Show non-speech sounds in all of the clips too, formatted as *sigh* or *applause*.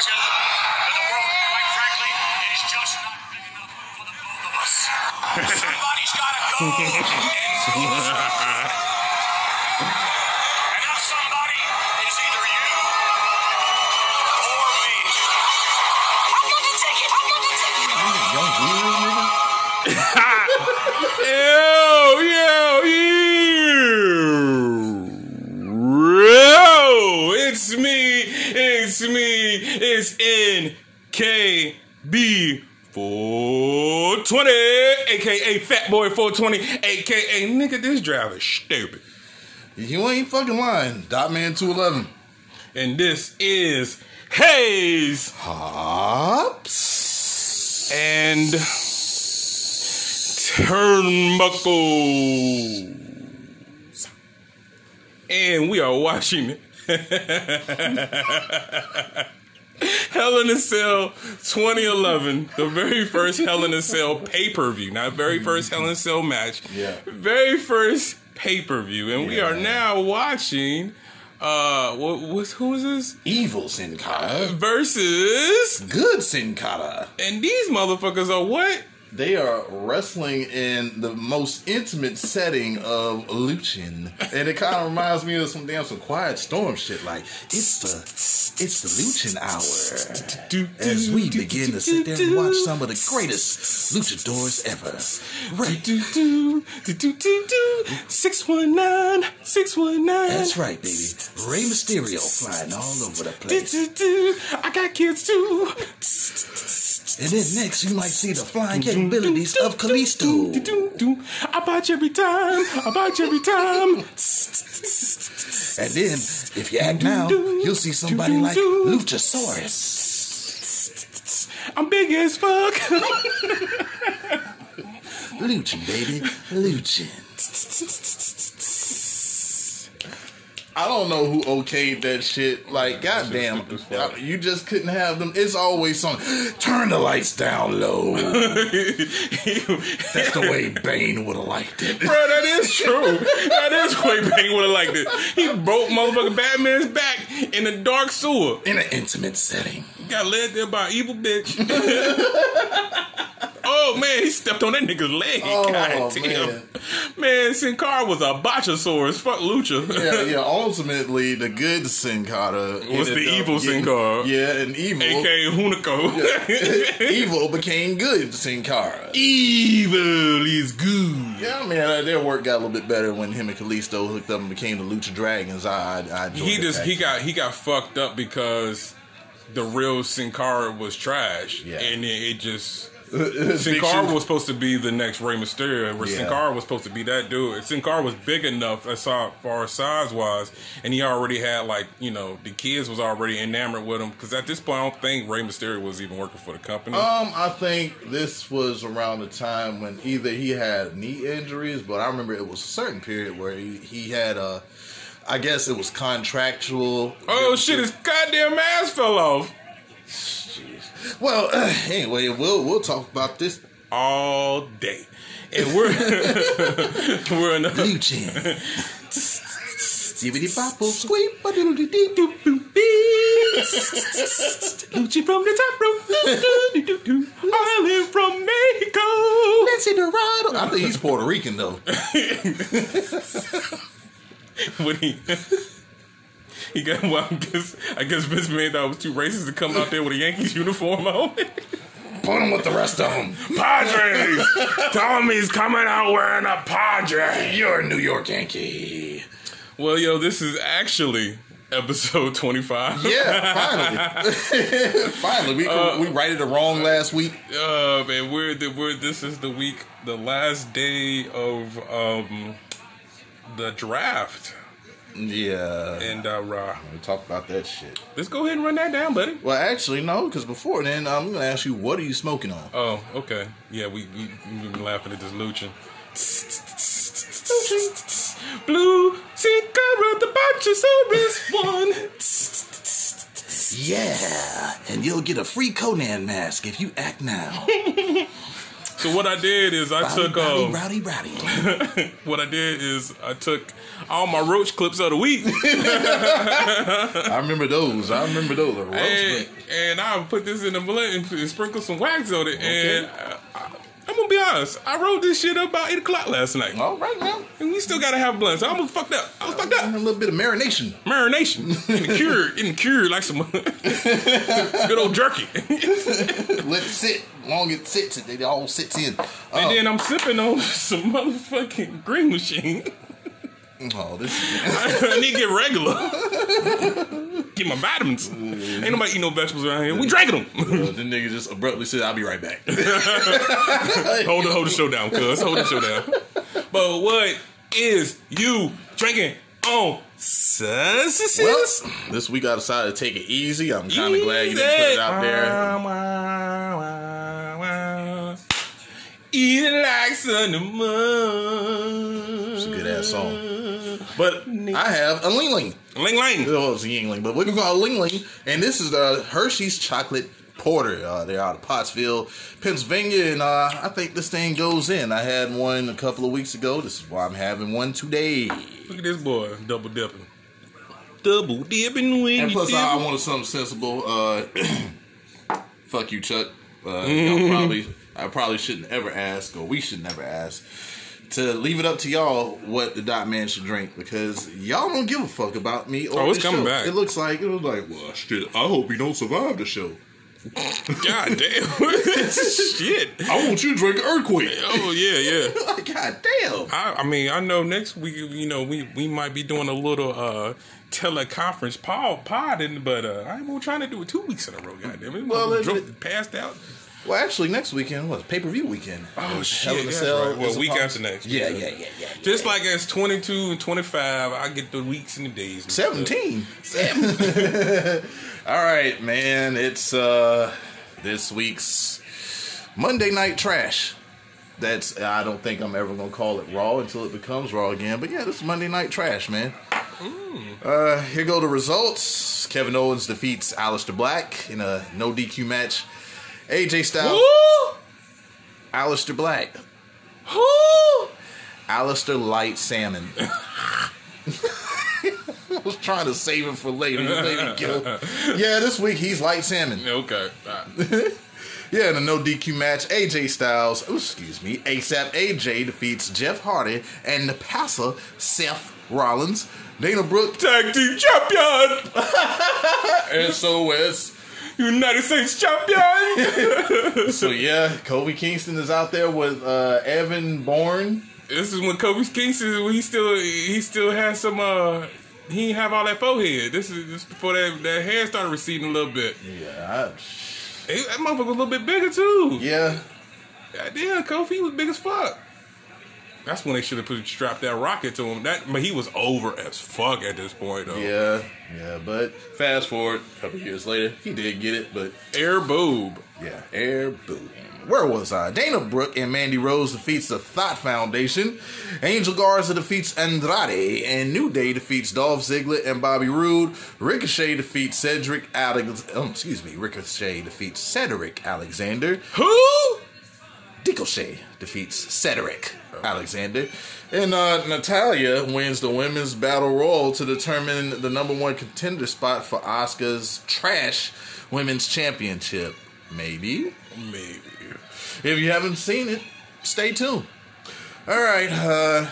*laughs* Somebody's got to go. *laughs* It's me. It's NKB. 420, aka Fat Boy 420, aka nigga, this driver stupid. You ain't fucking lying. Dot Man 211. And this is Hayes Hops. and Turnbuckles. And we are watching *laughs* Hell in a Cell 2011, the very first Hell in a Cell pay per view, not very first Hell in a Cell match, Yeah. very first pay per view, and we are now watching. Uh, what was who is this Evil Sin Cara. versus? Good Sin Cara. And these motherfuckers are what? They are wrestling in the most intimate setting of Luchin, and it kind of reminds me of some damn some Quiet Storm shit. Like it's the it's the Luchin hour as we begin to sit there and watch some of the greatest luchadors ever. Right, Do, do, do, do, do, do. 619, 619. that's right, baby. Rey Mysterio flying all over the place. I got kids too. And then next you might see the flying capabilities of Kalisto. Do, do, do. I botch every time. I botch every time. *laughs* And then, if you act now, you'll see somebody like Luchasaurus. I'm big as fuck. *laughs* Luchin, baby. Luchin. *laughs* I don't know who okayed that shit. Like, goddamn, you just couldn't have them. It's always some turn the lights down low. *laughs* That's the way Bane would have liked it. Bro, that is true. That is the way Bane would have liked it. He broke motherfucking Batman's back in the dark sewer. In an intimate setting. Got led there by an evil bitch. *laughs* oh man, he stepped on that nigga's leg. Oh, God damn. man. Man, Sin Cara was a botchosaurus. Fuck Lucha. Yeah, yeah. Ultimately, the good Sin Cara Was the evil Sin Cara. Yeah, and evil. AKA Hunico. *laughs* evil became good Sin Cara. Evil is good. Yeah, I mean, uh, their work got a little bit better when him and Kalisto hooked up and became the Lucha Dragons. I, I, I He just he got he got fucked up because the real Sin Cara was trash. Yeah. And it, it just Sin Cara was supposed to be the next Rey Mysterio, where Sin Cara was supposed to be that dude. Sin Cara was big enough as far far as size wise, and he already had like you know the kids was already enamored with him because at this point I don't think Rey Mysterio was even working for the company. Um, I think this was around the time when either he had knee injuries, but I remember it was a certain period where he, he had uh I guess it was contractual. oh shit! His goddamn ass fell off Well, *clears throat* anyway, we'll we'll talk about this. all day, and we're *laughs* we're in the Luchin. Zippity bopple squeep a doodle dee doo doo Lucci from the top rope. *laughs* Island from Mexico. Lince Dorado. I think he's Puerto Rican though. *laughs* when he *laughs* he got well, I guess I guess Vince McMahon was too racist to come out there with a Yankees uniform on. *laughs* Put him with the rest of them. Padres, tell him he's coming out wearing a Padre. You're a New York Yankee. Well, yo, this is actually episode twenty five. Yeah, *laughs* finally. finally, we we righted it wrong last week. Uh, man, we're the we're this is the week, the last day of um the draft, Yeah, and uh, uh, we talked about that shit. let's go ahead and run that down, buddy. Well, actually, no, because before then, I'm gonna ask you, what are you smoking on? Oh, okay. Yeah, we we we been laughing at this Luchin. Blue cigarette, the Botchosaurus one. Yeah, and you'll get a free Conan mask if you act now. *laughs* So what I did is I took rowdy, um, rowdy, rowdy. *laughs* what I did is I took all my roach clips of the week *laughs* I remember those. I remember those. And, and I put this in the blend and sprinkle some wax on it. And uh, I, I'm gonna be honest, I wrote this shit up about eight o'clock last night, All right now. and we still gotta have blunts. I almost fucked up. I was fucked up. A little bit of marination. Marination *laughs* in the cure, in the cure, like some *laughs* good old jerky. *laughs* Let it sit. Long it sits, it all sits in. And Oh, then I'm sipping on some motherfucking green machine. oh this I need to get regular. Get my vitamins. Ain't nobody eat no vegetables around here. We drinking them. Uh, the nigga just abruptly said, "I'll be right back." *laughs* hold the hold the show down, cuz. Hold the show down. But what is you drinking on Sus? well, this week I decided to take it easy. I'm kind of glad you didn't put it out there. Eat it like cinnamon. It's a good ass song. But I have a Ling Ling. Ling Ling. Oh, it's Yuengling, but we're gonna call it Ling Ling. And this is the Hershey's Chocolate Porter. Uh, they're out of Pottsville, Pennsylvania, and uh, I think this thing goes in. I had one a couple of weeks ago. This is why I'm having one today. Look at this boy double dipping. Double dipping when And you plus, dip. I, I wanted something sensible. Uh, *coughs* fuck you, Chuck. Uh, y'all probably, I probably shouldn't ever ask, or we should never ask, to leave it up to y'all what the dot man should drink because y'all don't give a fuck about me. Or Oh, it's coming show. back. It looks like it was like, well, shit. I hope you don't survive the show. God *laughs* damn. *laughs* Shit. I want you to drink earthquake. Oh yeah, yeah. *laughs* Like, God damn. I, I mean, I know next week, you know, we, we might be doing a little uh teleconference pod, pod in, but uh, I'm trying to do it two weeks in a row. Goddamn it! Well, Well, it- passed out. Well, actually, next weekend was pay per view weekend. Oh, shit, Hell in a that's Cell right. Well, week after next. Yeah, yeah, yeah, yeah. Just like as 22 and 25, I get the weeks and the days. stuff. 17. *laughs* All right, man. It's uh this week's Monday Night Trash. That's I don't think I'm ever gonna call it Raw until it becomes Raw again. But yeah, this is Monday Night Trash, man. Uh, here go the results. Kevin Owens defeats Aleister Black in a no DQ match. AJ Styles, Woo! Aleister Black, Woo! Aleister Light Salmon. *laughs* I was trying to save him for later. You made me kill. Yeah, this week he's Light Salmon. Okay. Right. *laughs* Yeah, in a no DQ match, AJ Styles, oh, excuse me, ASAP AJ defeats Jeff Hardy and the passer Seth Rollins. Dana Brooke Tag team champion! *laughs* and so is United States champion! *laughs* so yeah, Kofi Kingston is out there with uh, Evan Bourne. this is when Kofi Kingston, when he still, he still has some, uh, he didn't have all that forehead. This is just before that, that hair started receding a little bit. Yeah, Hey, that motherfucker was a little bit bigger too. I, yeah. God damn, Kofi was big as fuck. That's when they should have put strapped that rocket to him. That, but he was over as fuck at this point though. Yeah, yeah, but fast forward a couple years later, he did get it, but Air Boom. yeah, air boom. Where was I? Dana Brooke and Mandy Rose defeats the Thought Foundation. Angel Garza defeats Andrade, and New Day defeats Dolph Ziggler and Bobby Roode. Ricochet defeats Cedric Alex. Oh, excuse me. Ricochet defeats Cedric Alexander. Who? Ricochet defeats Cedric Alexander. And uh, Natalya wins the women's battle royal to determine the number one contender spot for Asuka's trash women's championship. Maybe. Maybe. If you haven't seen it, stay tuned. All right. Uh,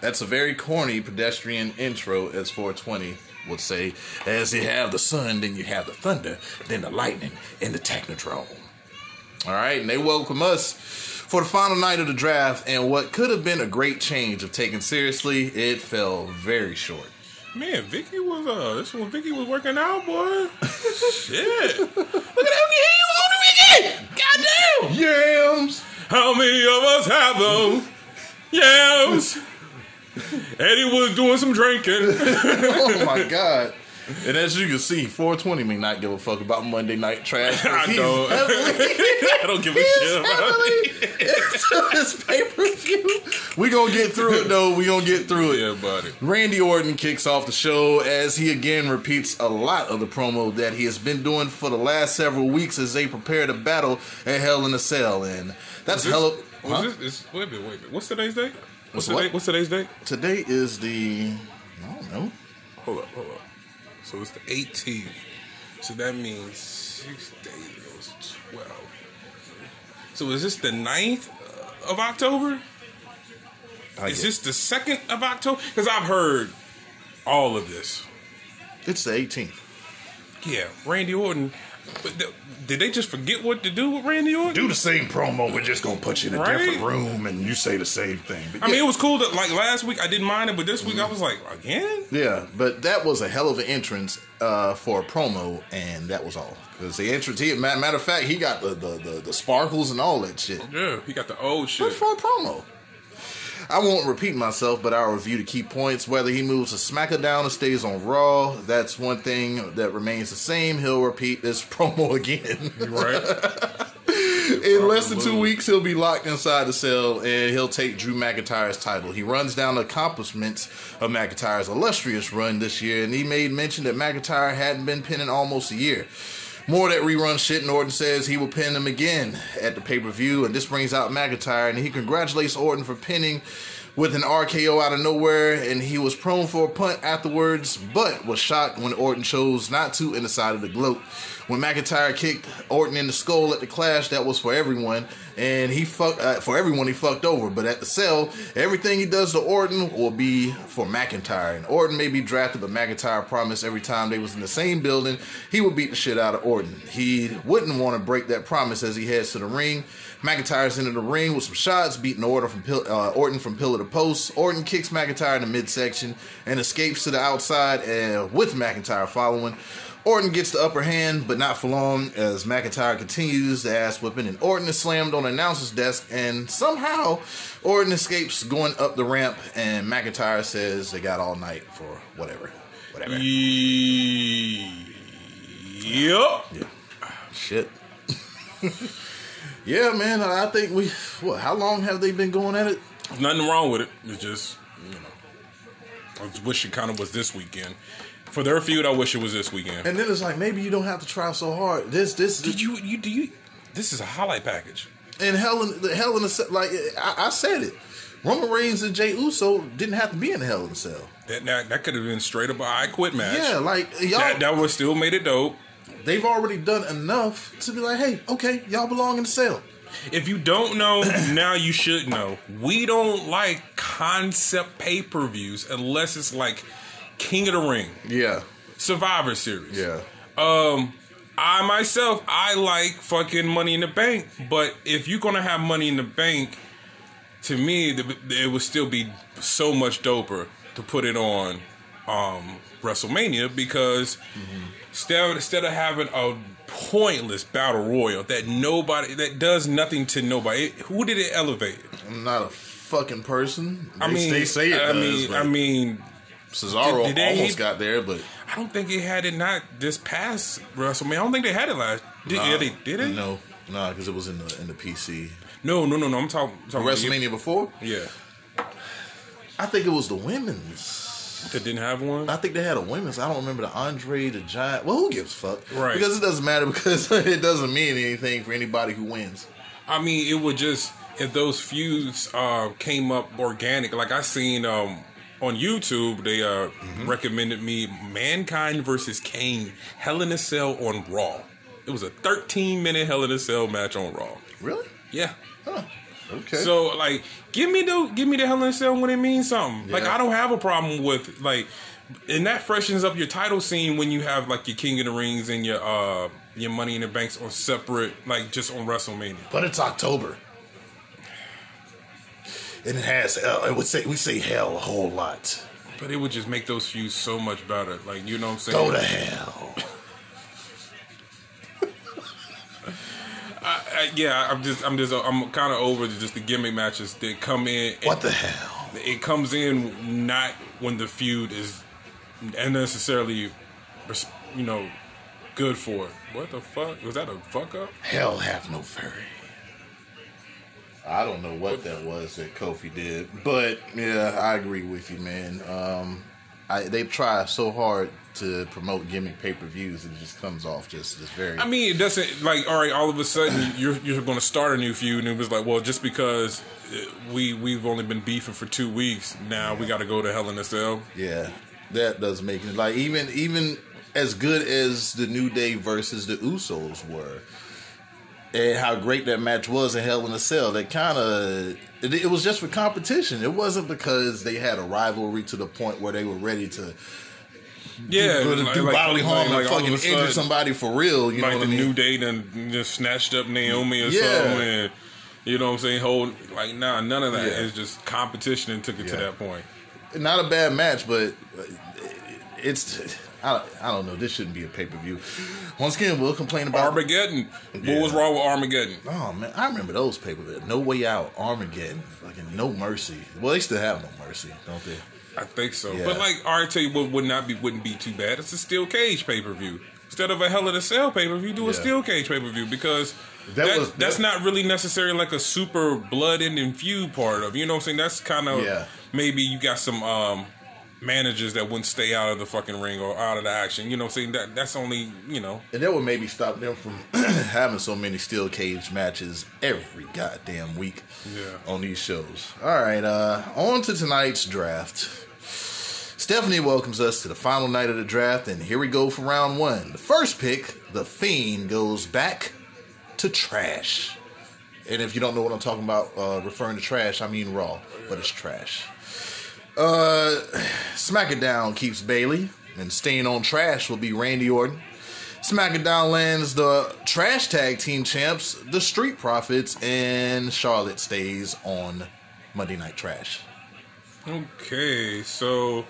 that's a very corny pedestrian intro, as 420 would say. As you have the sun, then you have the thunder, then the lightning, and the technodrome. All right, and they welcome us for the final night of the draft, and what could have been a great change of taken seriously, it fell very short. Man, Vicky was uh this when Vicky was working out, boy. Shit. *laughs* Look at how many hands on the Vicky! Goddamn! Yams! How many of us have them? Yams! *laughs* Eddie was doing some drinking. oh my god. And as you can see, 420 may not give a fuck about Monday Night Trash. *laughs* I don't. *laughs* I don't give a shit about it. pay per view. We gonna get through it though. We gonna get through it. Yeah, buddy. Randy Orton kicks off the show as he again repeats a lot of the promo that he has been doing for the last several weeks as they prepare to battle at Hell in a Cell. And that's This- hell. Huh? this- is- wait a minute, wait a minute. What's today's date? What's, What's what? today, what's today's date? Today is the I don't know. Hold up, hold up. So it's the 18th. So that means six days, 12. So is this the 9th uh, of October? I Is guess. this the 2nd of October? Because I've heard all of this. It's the 18th. Yeah, Randy Orton. But th- did they just forget what to do with Randy Orton? Do the same promo. We're just gonna put you in a Right? different room and you say the same thing. But I mean, it was cool that like last week I didn't mind it, but this week I was like, again? Yeah, but that was a hell of an entrance uh, for a promo, and that was all. Because the entrance, he, ma- matter of fact, he got the, the, the, the sparkles and all that shit. Yeah, he got the old But shit. for a promo. I won't repeat myself, but I'll review the key points. Whether he moves to SmackDown or stays on Raw, that's one thing that remains the same. He'll repeat this *laughs* promo again. Right? *laughs* In less than two weeks, he'll be locked inside the cell and he'll take Drew McIntyre's title. He runs down the accomplishments of McIntyre's illustrious run this year, and he made mention that McIntyre hadn't been pinning almost a year. More that rerun shit, and Orton says he will pin him again at the pay per view, and this brings out McIntyre, and he congratulates Orton for pinning with an RKO out of nowhere, and he was prone for a punt afterwards, but was shocked when Orton chose not to in the side of the gloat. When McIntyre kicked Orton in the skull at the Clash, that was for everyone, and he fucked uh, for everyone. He fucked over, but at the cell, everything he does to Orton will be for McIntyre. And Orton may be drafted, but McIntyre promised every time they was in the same building, he would beat the shit out of Orton. He wouldn't want to break that promise as he heads to the ring. McIntyre's into the ring with some shots, beating Orton from pill- uh, Orton from pillar to post. Orton kicks McIntyre in the midsection and escapes to the outside, and with McIntyre following. Orton gets the upper hand, but not for long, as McIntyre continues the ass whipping, and Orton is slammed on the announcer's desk, and somehow Orton escapes going up the ramp, and McIntyre says they got all night for whatever. Whatever. Yep. Yeah. Shit. *laughs* yeah, man, I think we. What? How long have they been going at it? There's nothing wrong with it. It's just, you know, I wish it kind of was this weekend. For their feud, I wish it was this weekend. And then it's like maybe you don't have to try so hard. This, this, Did you, you, do you, this is a highlight package. and Hell in the Hell in the Like I, I said it, Roman Reigns and Jey Uso didn't have to be in the Hell in the Cell. That, that, that could have been straight up a I quit match. Yeah, like y'all, That, that would still made it dope. they've already done enough to be like, hey, okay, y'all belong in the cell. If you don't know, *coughs* now you should know. We don't like concept pay per views unless it's like King of the Ring, Yeah, Survivor Series. yeah. Um, I myself, I like fucking Money in the Bank, but if you're gonna have Money in the Bank, to me, the, it would still be so much doper to put it on um, WrestleMania because instead instead of having a pointless battle royal that nobody that does nothing to nobody, who did it elevate? I'm not a fucking person. They, I mean, they say it I does, mean, but I mean, Cesaro did- did almost got there, but I don't think he had it not this past WrestleMania. I don't think they had it last. Did, yeah, they did it? no, no, because it was in the in the PC. No, no, no, no. I'm talking. talking WrestleMania before, Yeah, I think it was the women's. that didn't have one. I think they had a women's. I don't remember the Andre the Giant. Well, who gives a fuck? Right. Because it doesn't matter *laughs* because it doesn't mean anything for anybody who wins. I mean, it would just if those feuds uh, came up organic. Like I seen um, on YouTube, they uh, recommended me Mankind versus Kane, Hell in a Cell on Raw. It was a 13 minute Hell in a Cell match on Raw. Really? Yeah. Huh. Okay. So like, give me the give me the Hell in a Cell when it means something. Like I don't have a problem with like, and that freshens up your title scene when you have like your King of the Rings and your uh your Money in the Banks on separate, like just on WrestleMania. but it's October, and it has. Uh, I would say we say hell a whole lot. But it would just make those feuds so much better. Like you know what I'm saying? Go to hell. *laughs* I, I, yeah, I'm just I'm just I'm kind of over just the gimmick matches that come in. What the hell? It comes in not when the feud is unnecessarily you know, good for it. What the fuck was that? A fuck up? Hell have no fury. I don't know what that was that Kofi did, but yeah, I agree with you, man. Um, I, they try so hard to promote gimmick pay per views, and it just comes off just just very. I mean, it doesn't like all right. All of a sudden, *coughs* you're you're going to start a new feud, and it was like, well, just because uh, we we've only been beefing for two weeks, now we got to go to Hell in a Cell. Yeah, that does make it like even even as good as the New Day versus the Usos were, and how great that match was in Hell in a Cell. That kind of it, it was just for competition. It wasn't because they had a rivalry to the point where they were ready to Yeah, do, like- do like- bodily harm like- and like fucking injure sudden, somebody for real. You know what the I mean? New Day done just snatched up Naomi or Yeah. something. And, you know what I'm saying? Hold like nah, none of that. Yeah. It's just competition and took it to that point. Not a bad match, but it's. I, I don't know. This shouldn't be a pay per view. Once again, we'll complain about Armageddon. Yeah. What was wrong with Armageddon? Oh man, I remember those pay per views. No Way Out, Armageddon, fucking No Mercy. Well, they still have No Mercy, don't they? I think so. Yeah. But like, I tell you what would not be wouldn't be too bad. It's a steel cage pay per view instead of a Hell in a Cell pay per view. Do a Yeah. steel cage pay per view because That that, was- that's that- not really necessarily like a super blood and feud part of. You know what I'm saying? That's kind of Yeah. maybe you got some um managers that wouldn't stay out of the fucking ring or out of the action. You know saying? That that's only you know. And that would maybe stop them from *clears throat* having so many steel cage matches every goddamn week Yeah. on these shows. All right, uh, on to tonight's draft. Stephanie welcomes us to the final night of the draft, and here we go for round one. The first pick, The Fiend, goes back to trash. And if you don't know what I'm talking about, uh, referring to trash, I mean Raw, but it's trash. Uh, *sighs* Smack It Down keeps Bayley, and staying on trash will be Randy Orton. Smack It Down lands the trash tag team champs, the Street Profits, and Charlotte stays on Monday Night Trash. Okay, so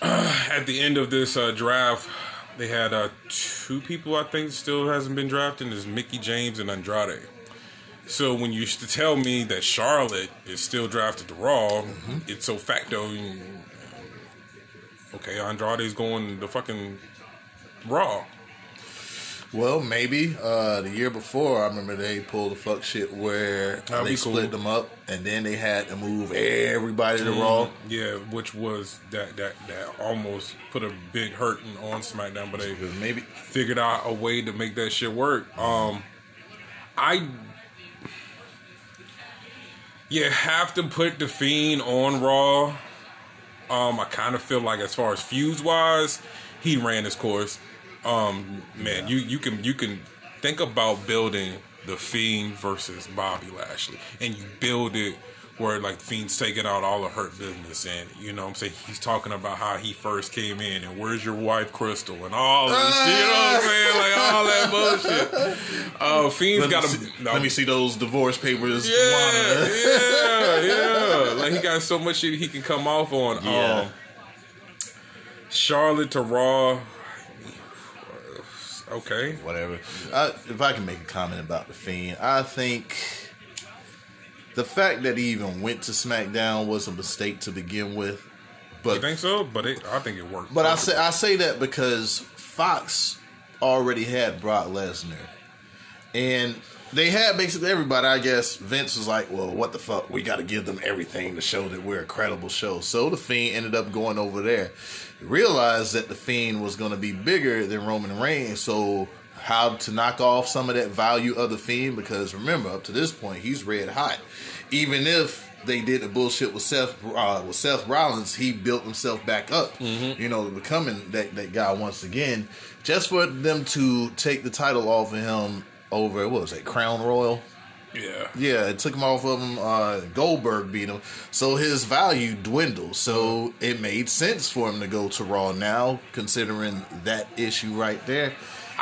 at the end of this uh, draft, they had uh, two people I think still hasn't been drafted. Is Mickie James and Andrade. So when you used to tell me that Charlotte is still drafted to Raw, it's so facto. Okay, Andrade's going to fucking Raw. Well, maybe uh, the year before, I remember they pulled the fuck shit where That'd they split cool. them up, and then they had to move everybody to Raw. Yeah, which was that that that almost put a big hurting on SmackDown, but they maybe figured out a way to make that shit work. Um, I you have to put the Fiend on Raw. Um, I kind of feel like as far as feuds wise, he ran his course. Um, man, you you can you can think about building the Fiend versus Bobby Lashley, and you build it where like Fiend's taking out all of her business, and you know what I'm saying he's talking about how he first came in, and where's your wife Crystal, and all this, shit, you know what I'm saying, like all that bullshit. *laughs* Uh, Fiend's got see, a let me see those divorce papers. yeah, yeah, yeah. *laughs* Like he got so much shit he can come off on. Yeah. Um, Charlotte to Raw. Okay. whatever. I, if I can make a comment about the Fiend, I think the fact that he even went to SmackDown was a mistake to begin with. But You think so? But it, I think it worked. but I say I say that because Fox already had Brock Lesnar, and they had basically everybody. I guess Vince was like, "Well, what the fuck? We got to give them everything to show that we're a credible show." So the Fiend ended up going over there. Realized that the Fiend was going to be bigger than Roman Reigns, so how to knock off some of that value of the Fiend? Because remember, up to this point, he's red hot. Even if they did the bullshit with Seth uh, with Seth Rollins, he built himself back up. You know, becoming that that guy once again. Just for them to take the title off of him over what was it, Crown Royal? yeah. Yeah, it took him off of him. Uh, Goldberg beat him, so his value dwindled. So it made sense for him to go to Raw now, considering that issue right there.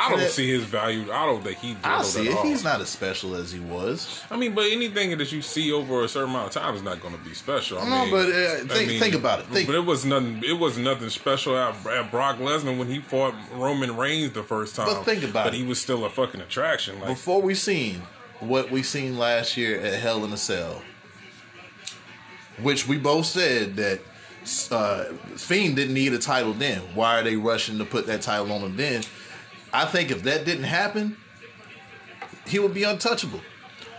I don't it- see his value. I don't think he. I see it. all. He's not as special as he was. I mean, but anything that you see over a certain amount of time is not going to be special. I No, mean, but, uh, I think- think about it. Think- but it was nothing. It was nothing special at, at Brock Lesnar when he fought Roman Reigns the first time. But think about but it. he was still a fucking attraction. Like Before we seen what we seen last year at Hell in a Cell, which we both said that uh, Fiend didn't need a title then. Why are they rushing to put that title on him then? I think if that didn't happen, he would be untouchable.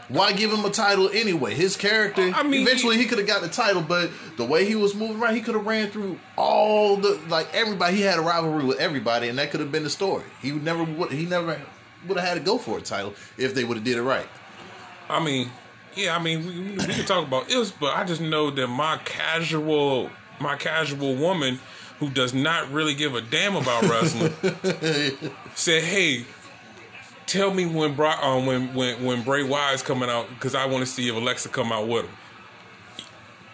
Why give him a title anyway? His character, I mean, eventually he could have got the title, but the way he was moving around, he could have ran through all the like everybody. He had a rivalry with everybody, and that could have been the story. He would never would he never would have had to go for a title if they would have did it right. I mean, yeah, I mean, we, we can talk about this, but I just know that my casual, my casual woman who does not really give a damn about wrestling *laughs* said, "Hey, tell me when Brock, um, when when when Bray Wyatt's coming out because I want to see if Alexa come out with him."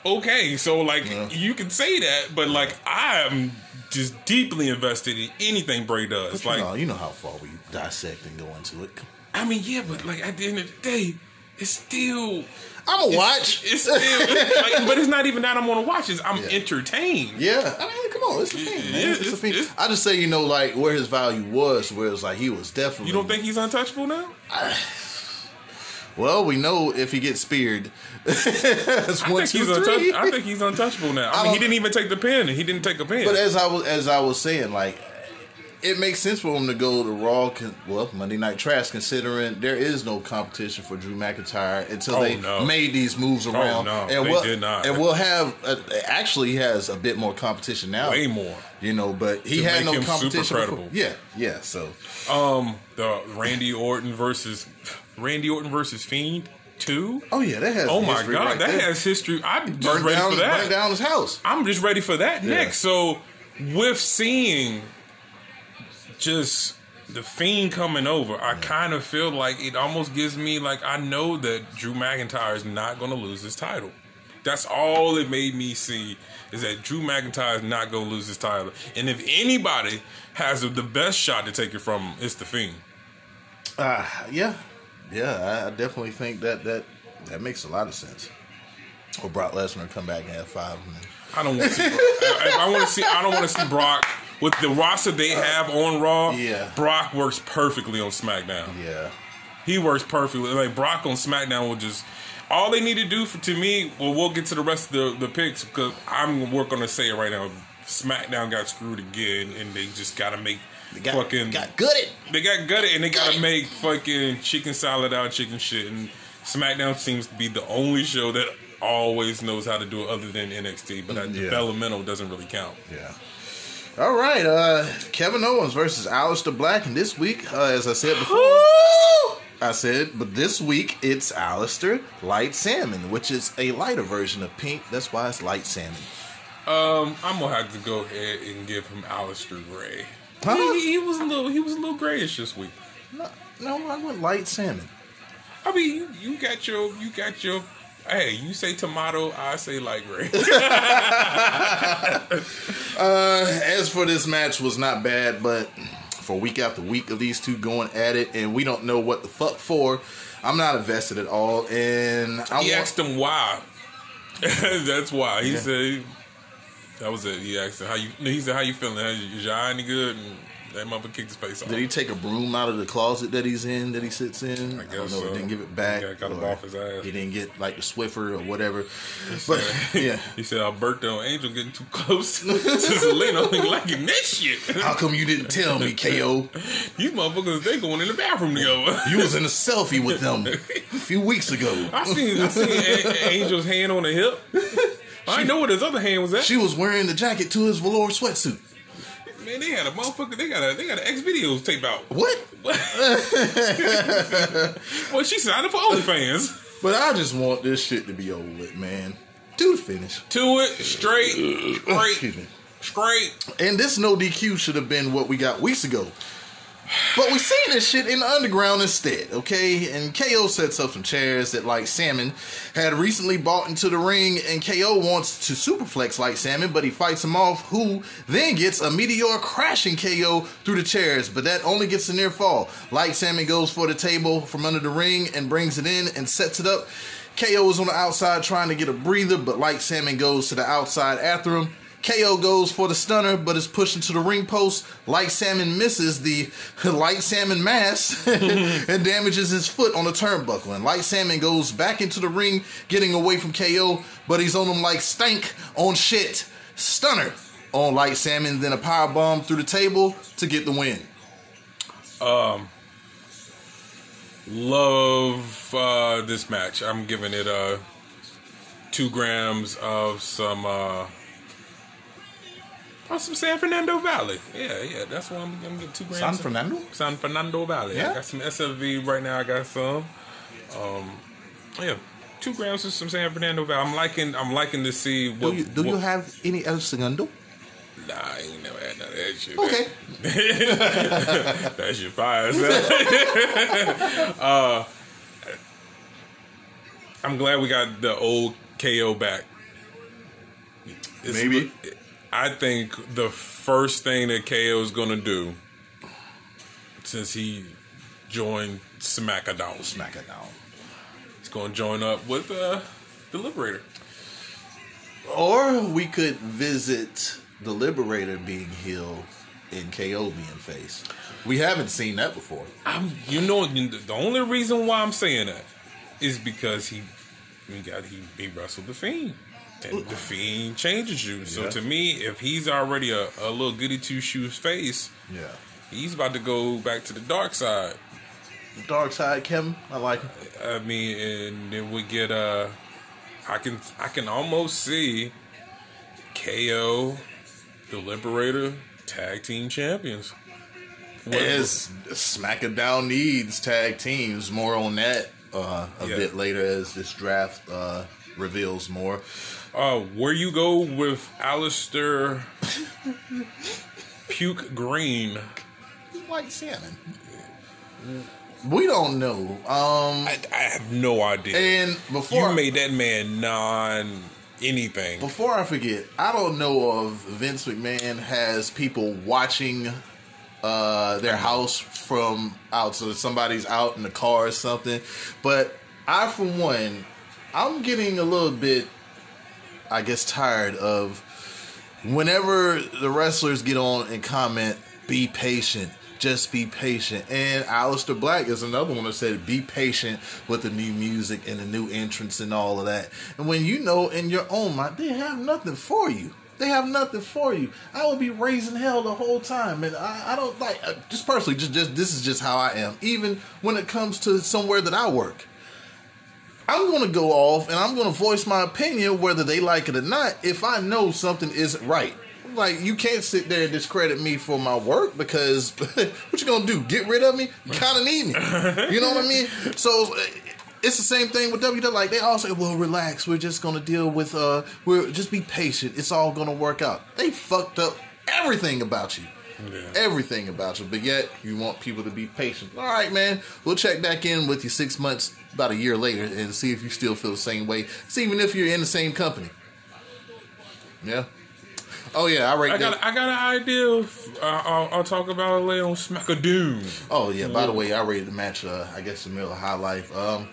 Okay, so like Yeah. you can say that, but like I am just deeply invested in anything Bray does. Like you know, you know how far we dissect and go into it. I mean, yeah, but like at the end of the day, it's still I'm gonna watch. It's still, like, *laughs* but it's not even that I'm gonna watch. It's I'm Yeah. entertained. Yeah, I mean, come on, it's a thing, man. Yeah, It's, a thing. it's- I just say, you know, like where his value was, where it's like he was definitely. You don't think he's untouchable now? *sighs* Well, we know if he gets speared, *laughs* that's I one, think two, he's three. untouchable. I think he's untouchable now. I, mean, he didn't even take the pin. He didn't take a pin. But as I was as I was saying, like it makes sense for him to go to Raw. con- Well, Monday Night Trash, considering there is no competition for Drew McIntyre until Oh, they no. made these moves around. no, and they we'll, did not. And we'll have uh, actually he has a bit more competition now. Way more. You know, but he had no competition. Yeah, yeah. So um, the Randy Orton versus Randy Orton versus Fiend two. oh yeah, that has. Oh my god, right that there. has history. I'm just ready down, for that. burned down his house. I'm just ready for that Yeah. next. So with seeing just the fiend coming over, I kind of feel like it almost gives me like I know that Drew McIntyre is not going to lose his title. That's all it made me see is that Drew McIntyre is not going to lose his title. And if anybody has the best shot to take it from him, it's the fiend. Uh, yeah, yeah. I, definitely think that that that makes a lot of sense. Or Brock Lesnar come back and have five. I don't want to see. *laughs* if I want to see. I don't want to see Brock with the roster they uh, have on Raw. Yeah. Brock works perfectly on SmackDown. yeah. He works perfectly. Like Brock on SmackDown will just all they need to do for to me. Well, we'll get to the rest of the the picks because I'm we're gonna say it right now. SmackDown got screwed again, and they just gotta make They got, fucking. got good at they got gutted, and they gotta make fucking chicken salad out of chicken shit. And SmackDown seems to be the only show that always knows how to do it, other than NXT. But that Yeah. developmental doesn't really count. Yeah. All right, uh, Kevin Owens versus Aleister Black, and this week, uh, as I said before, I said, but this week it's Aleister Light Salmon, which is a lighter version of pink. That's why it's light salmon. Um, I'm gonna have to go ahead and give him Aleister Gray. Huh? He, he was a little, he was a little grayish this week. No, no, I went light salmon. I mean, you, you got your, you got your. Hey, you say tomato, I say light gray. *laughs* Uh, as for this match, was not bad, but for week after week of these two going at it, and we don't know what the fuck for. I'm not invested at all, and I he want. asked him why. *laughs* That's why he said that was it. He asked him how you. He said how you feeling? Is your eye any good? And that motherfucker kicked his face off. Did he take a broom out of the closet that he's in, that he sits in? I don't guess know. so. Didn't give it back. Yeah, got or off his ass. He didn't get like the Swiffer or whatever. *laughs* But yeah, He said Alberto Angel getting too close *laughs* to Zelina. Ain't liking that shit. how come you didn't tell me, Ko? *laughs* These motherfuckers, they going in the bathroom together. You was in a selfie with them a few weeks ago. I seen, I seen A- Angel's hand on the hip. I know where his other hand was at. She was wearing the jacket to his velour sweatsuit. Man, they had a motherfucker. They got a they got an X videos tape out. What? *laughs* Well, she signed up for OnlyFans. But I just want this shit to be over with, man. To the finish. To it, straight, uh, Excuse straight, me. straight. And this no DQ should have been what we got weeks ago. But we seen this shit in the underground instead, okay? And KO sets up some chairs that like Salmon had recently bought into the ring, and KO wants to superflex like Salmon, but he fights him off, who then gets a meteor crashing KO through the chairs, but that only gets a near fall. Like Salmon goes for the table from under the ring and brings it in and sets it up. KO is on the outside trying to get a breather, but Like Salmon goes to the outside after him. KO goes for the stunner, but is pushed into the ring post. Light Salmon misses the *laughs* Light Salmon mass *laughs* and damages his foot on the turnbuckle. And Light Salmon goes back into the ring, getting away from KO, but he's on him like stank on shit. stunner on Light Salmon, then a power bomb through the table to get the win. Um, Love uh, this match. I'm giving it uh, two grams of some uh, oh, some San Fernando Valley. Yeah, yeah, that's what I'm, I'm getting two grams. San Fernando? San Fernando Valley. Yeah? I got some SFV right now. I got some. Um, yeah, two grams of some San Fernando Valley. I'm liking. I'm liking to see what. Do you, do you have any El Segundo? Nah, I ain't never had none of that shit. Okay. *laughs* That shit fire. *laughs* uh, I'm glad we got the old KO back. It's- Maybe. I think the first thing that KO is gonna do, since he joined SmackDown, SmackDown, he's gonna join up with uh, the Liberator. Or we could visit the Liberator being heel and KO being face. We haven't seen that before. I'm, you know, the only reason why I'm saying that is because he, he got he, he wrestled the Fiend, and the Fiend changes you. So Yeah. to me, if he's already a, a little goody two shoes face, Yeah. he's about to go back to the dark side. Dark side, Kim. I like him. I mean, and then we get uh, I can I can almost see KO, the Liberator, tag team champions. As SmackDown needs tag teams, more on that uh, a Yeah. bit later as this draft uh, reveals more. Uh, where you go with Aleister Puke Green? White salmon. We don't know. Um, I, I have no idea. and before you made that man non anything. Before I forget, I don't know of Vince McMahon has people watching uh, their house from out, so that somebody's out in the car or something. But I, for one, I'm getting a little bit, I guess, tired of whenever the wrestlers get on and comment, be patient. Just be patient. And Aleister Black is another one that said, be patient with the new music and the new entrance and all of that. And when you know in your own mind, they have nothing for you. They have nothing for you. I would be raising hell the whole time, and I, I don't like. uh, Just personally, just just this is just how I am. Even when it comes to somewhere that I work, I'm going to go off and I'm going to voice my opinion whether they like it or not if I know something isn't right. Like you can't sit there and discredit me for my work because *laughs* what you gonna do? Get rid of me? You kind of need me. *laughs* You know what I mean? So it's the same thing with WWE. Like they all say, "Well, relax. We're just gonna deal with. uh We're just be patient. It's all gonna work out." They fucked up everything about you. Yeah. Everything about you, but yet you want people to be patient. All right, man. We'll check back in with you six months, about a year later, and see if you still feel the same way. See, even if you're in the same company. Yeah. Oh yeah, I rate I that. got I got an idea. Of, uh, I'll, I'll talk about it later on Smackadoon. Oh yeah. By the way, I rated the match. Uh, I guess the middle of high life. Um,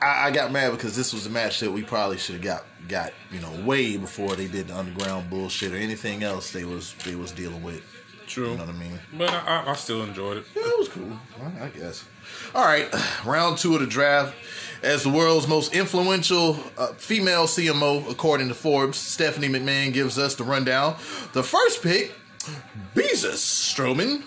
I, I got mad because this was a match that we probably should have got got you know way before they did the underground bullshit or anything else they was they was dealing with. True, You know what I mean? but I, I, still enjoyed it. Yeah, it was cool. I I guess. All right, *sighs* round two of the draft. As the world's most influential uh, female CMO, according to Forbes, Stephanie McMahon gives us the rundown. The first pick, Beezus Strowman.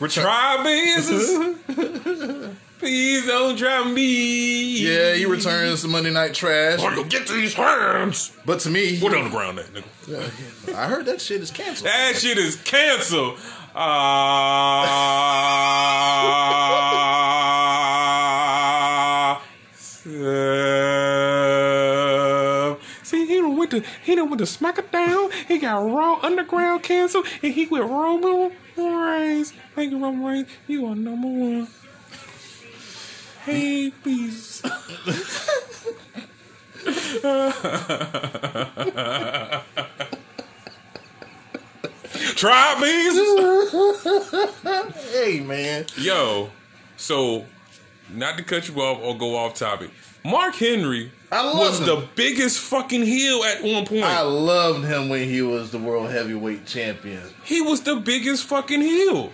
Return- Try business. *laughs* Please don't try me. yeah, he returns to Monday Night Trash. Get these hands. But to me, Put it on the ground, that nigga. I heard that shit is canceled. That shit is canceled. Ah. uh, See, he done went to he done went to smack it down. He got Raw Underground canceled, and he went Roman Reigns. Thank you, Roman Reigns. You are number one. Hey, peace. Try me. Hey man, Yo, so not to cut you off or go off topic. Mark Henry was him. the biggest fucking heel at one point. I loved him when he was the world heavyweight champion. he was the biggest fucking heel.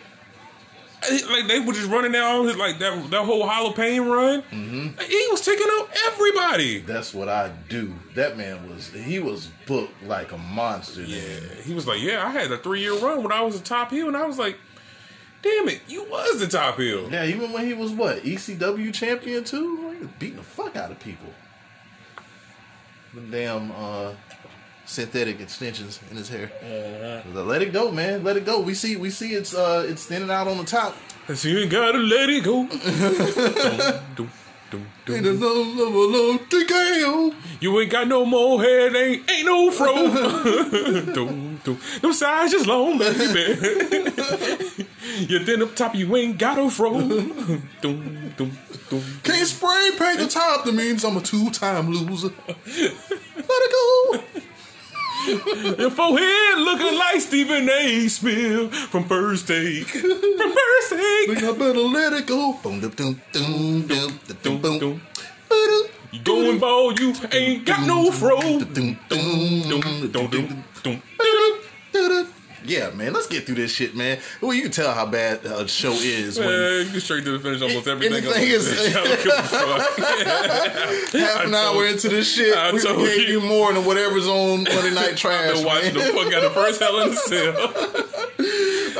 Like they were just running down his like that that whole Hall of Pain run. Mm-hmm. He was taking out everybody. That's what I do. That man was he was booked like a monster. Yeah, Yeah. he was like, yeah, I had a three year run when I was a top heel, and I was like, damn it, you was the top heel. Yeah, even when he was what ECW champion too, he was beating the fuck out of people. The damn uh, synthetic extensions in his hair. Uh-huh. Let it go, man. Let it go. We see, we see it's uh, it's standing out on the top. So you ain't gotta let it go. *laughs* Dum, dum, dum, In dum. the love, love, TKO. You ain't got no more head, ain't ain't no fro. *laughs* dum. Them sides just long, baby. you then up top, you ain't got no fro. dum, dum, dum. Can't spray paint the top. That means I'm a two-time loser. *laughs* Let it go. *laughs* Your forehead looking like Stephen A. Smith from First Take. From First Take. I better let it go. Boom, dum, dum, dum, dum, dum, Dum, boom. You going bald, you ain't got no fro. Dum. dum. Yeah, man, let's get through this shit, man. Well, you can tell how bad uh, the show is when Man, you straight to the finish almost everything. And the thing is- *laughs* I don't give a fuck. *laughs* half an hour into this shit, I we gave you. you more than whatever's on Monday Night *laughs* Trash. Been watching the fuck out of first Hell in the Cell.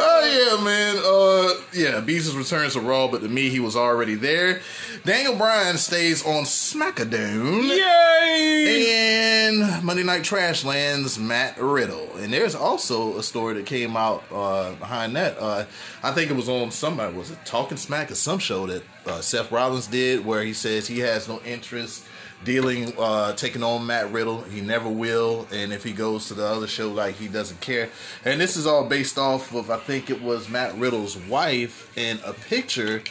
Oh yeah, man. Uh, yeah, Beast returns to Raw, but to me, he was already there. Daniel Bryan stays on SmackDown. Yay! And Monday Night Trash lands Matt Riddle. And there's also a story that came out uh, behind that. Uh, I think it was on somebody, was it Talking Smack or some show that uh, Seth Rollins did where he says he has no interest dealing, uh, taking on Matt Riddle. He never will. And if he goes to the other show, like he doesn't care. And this is all based off of, I think it was Matt Riddle's wife and a picture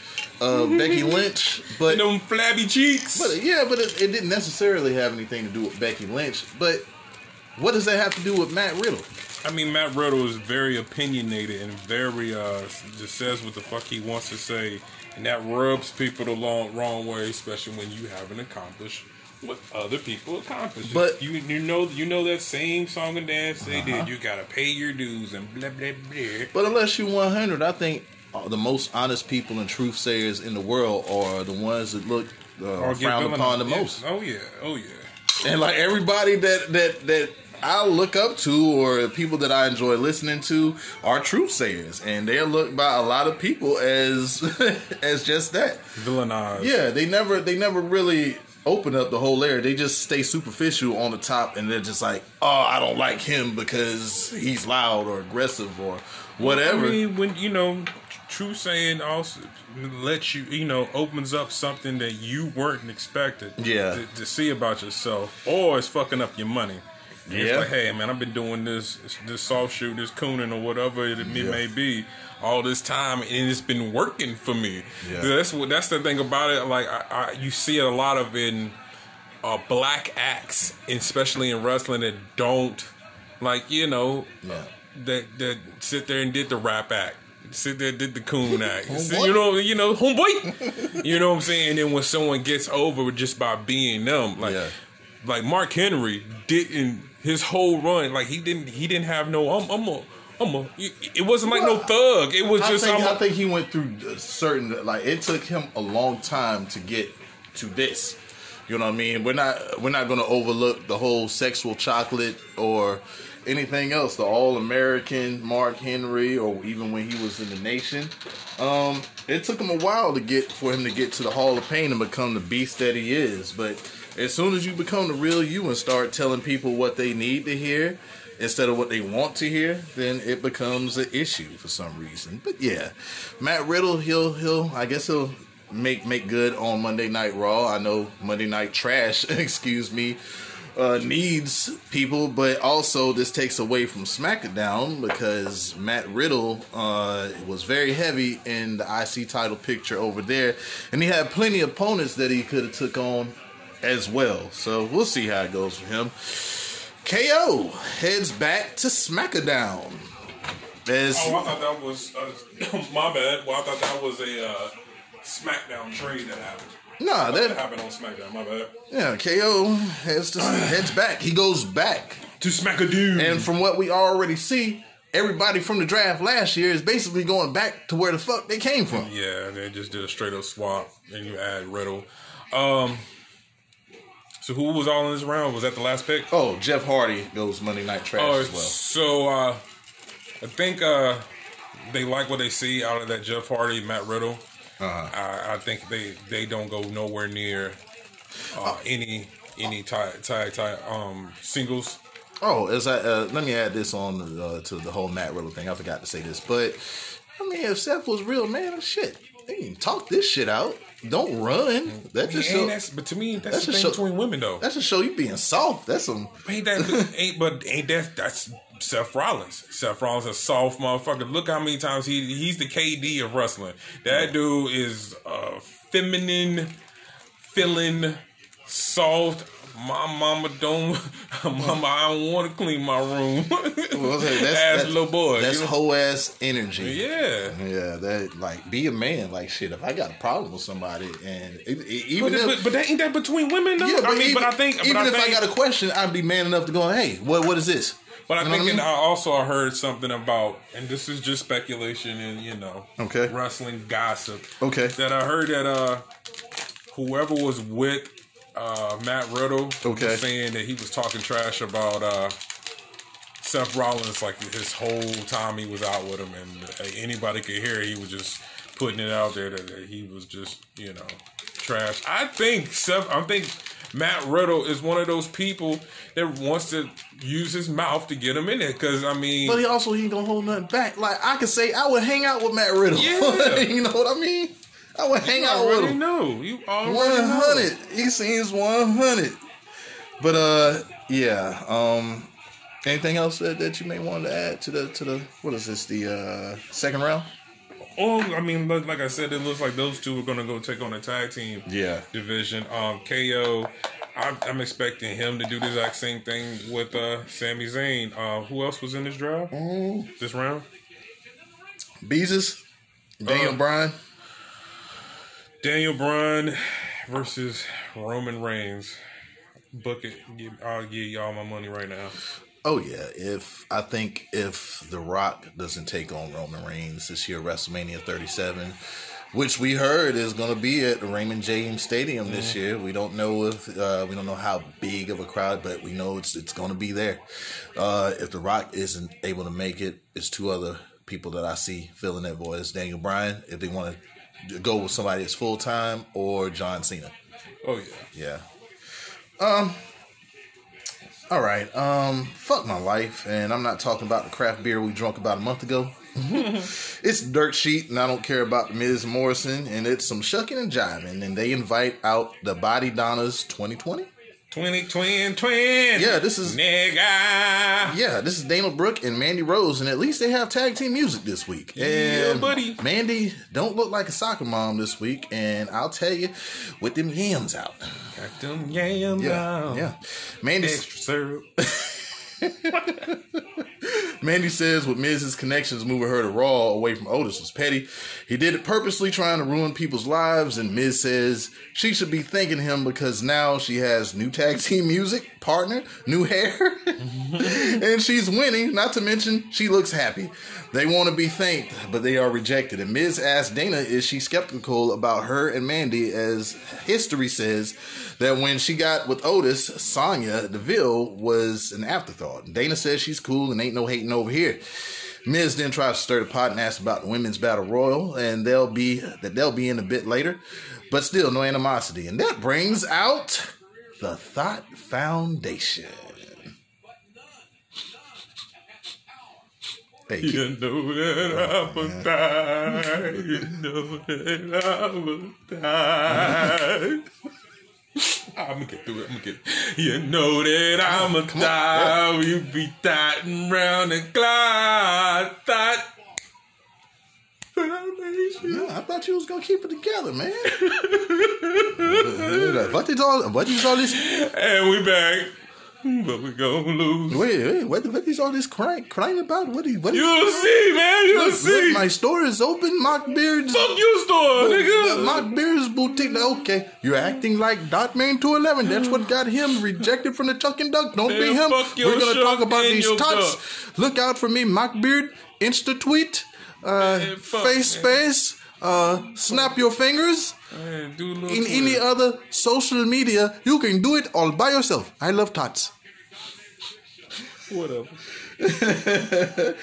of Becky Lynch. But And them flabby cheeks. but yeah, but it, it didn't necessarily have anything to do with Becky Lynch. But what does that have to do with Matt Riddle? I mean, Matt Riddle is very opinionated and very uh just says what the fuck he wants to say, and that rubs people the long wrong way, especially when you haven't accomplished what other people accomplished. But- Uh-huh. you you know you know that same song and dance they did. You gotta pay your dues and blah blah blah. But unless you're 100, I think uh, the most honest people and truth sayers in the world are the ones that look uh, frowned upon the most. Oh yeah, oh yeah. And like everybody that that that I look up to or people that I enjoy listening to are truth sayers, and they're looked by a lot of people as *laughs* as just that. Villainized. Yeah, they never they never really open up the whole layer. They just stay superficial on the top, and they're just like, oh, I don't like him because he's loud or aggressive or whatever. I mean, when you know, true saying also lets you, you know, opens up something that you weren't expected. Yeah. To, to see about yourself, or it's fucking up your money. It's Yeah. like, hey man, I've been doing this, this soft shoot, this cooning, or whatever it Yeah. may be, all this time, and it's been working for me. Yeah. That's what. That's the thing about it. Like, I, I, you see it a lot of in uh, black acts, especially in wrestling, that don't like you know Yeah. that that sit there and did the rap act. Sit there, did the coon act. *laughs* You know, you know, homeboy. you know what I'm saying? And then when someone gets over just by being them, like, Yeah. like Mark Henry didn't his whole run, like he didn't, he didn't have no. I'm, I'm a, I'm a. It wasn't like no thug. It was I just. think, a- I think he went through a certain like it took him a long time to get to this. You know what I mean? We're not we're not going to overlook the whole sexual chocolate or anything else. The all American Mark Henry, or even when he was in the Nation. Um, it took him a while to get for him to get to the Hall of Pain and become the beast that he is. But as soon as you become the real you and start telling people what they need to hear instead of what they want to hear, then it becomes an issue for some reason. But yeah, Matt Riddle, he'll he'll I guess he'll make make good on Monday Night Raw. I know Monday Night Trash, *laughs* excuse me, uh, needs people, but also this takes away from SmackDown because Matt Riddle uh, was very heavy in the IC title picture over there, and he had plenty of opponents that he could have took on as well. So we'll see how it goes for him. KO heads back to SmackDown. As Oh, I thought that was uh, *coughs* my bad. Well, I thought that was a uh, SmackDown trade that happened. nah, That that happened on SmackDown. My bad. yeah, KO heads to *coughs* heads back. He goes back. To SmackDown. And from what we already see, everybody from the draft last year is basically going back to where the fuck they came from. Yeah, they just did a straight up swap, and you add Riddle. Um, so who was all in this round? Was that the last pick? Oh, Jeff Hardy goes Monday Night Trash Oh, as well. so uh, I think uh, they like what they see out of that Jeff Hardy, Matt Riddle. Uh-huh. I, I think they they don't go nowhere near uh, any any tag tag tag um singles. Oh, as I uh, let me add this on uh, to the whole Matt Riddle thing. I forgot to say this, but I mean, if Seth was real man, shit, they can talk this shit out. Don't run. That just show. that's, but to me, that's, That's the thing show- between women though. That's a show you being soft. That's some. Ain't that ain't but ain't that that's Seth Rollins. Seth Rollins a soft motherfucker. Look how many times he he's the KD of wrestling. That dude is uh feminine, feeling soft. My mama don't *laughs* mama I don't want to clean my room. Well, *laughs* that's, Ass that's, little boy. That's you know? whole ass energy. yeah. Yeah, that like be a man. Like shit, if I got a problem with somebody, and it, it, even But, if but, but that ain't that between women though. yeah, I mean, even, but I think even I if think, I got a question, I'd be man enough to go, hey, what what is this? But I You know think I mean? and I also heard something about, and this is just speculation and you know, Okay. wrestling gossip. Okay. That I heard that uh, whoever was with uh Matt Riddle Okay. saying that he was talking trash about uh Seth Rollins like his whole time he was out with him, and uh, anybody could hear he was just putting it out there that, that he was just you know trash. I think Seth. I think. Matt Riddle is one of those people that wants to use his mouth to get him in there. Because I mean, But he also he ain't gonna hold nothing back. Like I could say, I would hang out with Matt Riddle. Yeah. *laughs* you know what I mean? I would hang you out with him. know. You already One know. hundred. He seems one hundred. But uh, yeah. Um, anything else that, that you may want to add to the to the what is this the uh second round? Oh, I mean, look, like I said, it looks like those two are going to go take on the tag team Yeah. division. Um, KO, I'm, I'm expecting him to do the exact same thing with uh, Sami Zayn. Uh, who else was in this draft? This round? Beezus, Daniel Uh, Bryan. Daniel Bryan versus Roman Reigns. Book it. I'll give y'all my money right now. Oh yeah, if I think if The Rock doesn't take on Roman Reigns this year, WrestleMania 37, which we heard is going to be at the Raymond James Stadium this year. We don't know if uh, we don't know how big of a crowd, but we know it's it's going to be there. Uh, if The Rock isn't able to make it, it's two other people that I see filling that void. It's Daniel Bryan if they want to go with somebody that's full time, or John Cena. Oh, yeah. Yeah. Um. All right. Um. Fuck my life, and I'm not talking about the craft beer we drunk about a month ago. *laughs* it's dirt sheet, and I don't care about Miz Morrison, and it's some shucking and jiving, and they invite out the Body Donnas 2020. 20, twin, twin. Yeah, this is Nigga. yeah, this is Dana Brooke and Mandy Rose, and at least they have tag team music this week. Yeah, And buddy. Mandy don't look like a soccer mom this week, and I'll tell you, with them yams out. Got them yams Yeah, out. yeah. Mandy Extra syrup. *laughs* *laughs* Mandy says with Miz's connections moving her to Raw away from Otis was petty. He did it purposely trying to ruin people's lives, and Miz says she should be thanking him because now she has new tag *laughs* team music, partner, new hair, *laughs* and she's winning, not to mention she looks happy. They want to be thanked, but they are rejected. And Miz asked Dana, is she skeptical about her and Mandy, as history says that when she got with Otis, Sonya Deville was an afterthought. Dana says she's cool and ain't no hating over here. Miz then tries to stir the pot and asks about the women's battle royal, and they'll be that they'll be in a bit later, but still no animosity. And that brings out the Thought Foundation. Hey, keep- You know that I will die. You know that I will die. I'm gonna get through it. I'm gonna get. You know that I'm a on, die. We be dotting round and glide. No, I thought you was gonna keep it together, man. *laughs* what is all? What is all this? And we back. *laughs* but we gonna lose. Wait, wait, what, what is all this crying, crying about? What is, what is, You'll see, man. You'll look, see. look, my store is open, Mock Beard's. Fuck your store, nigga. Mock Beard's boutique. Okay, you're acting like Dot Man 211. That's what got him rejected from the Tuck and Duck. Don't be him. We're gonna talk about these tots. Look out for me, Mock Beard. Insta tweet, uh, Man, fuck, face man. space, uh, snap your fingers. Man, do a In any other social media, you can do it all by yourself. I love tots. Whatever. *laughs*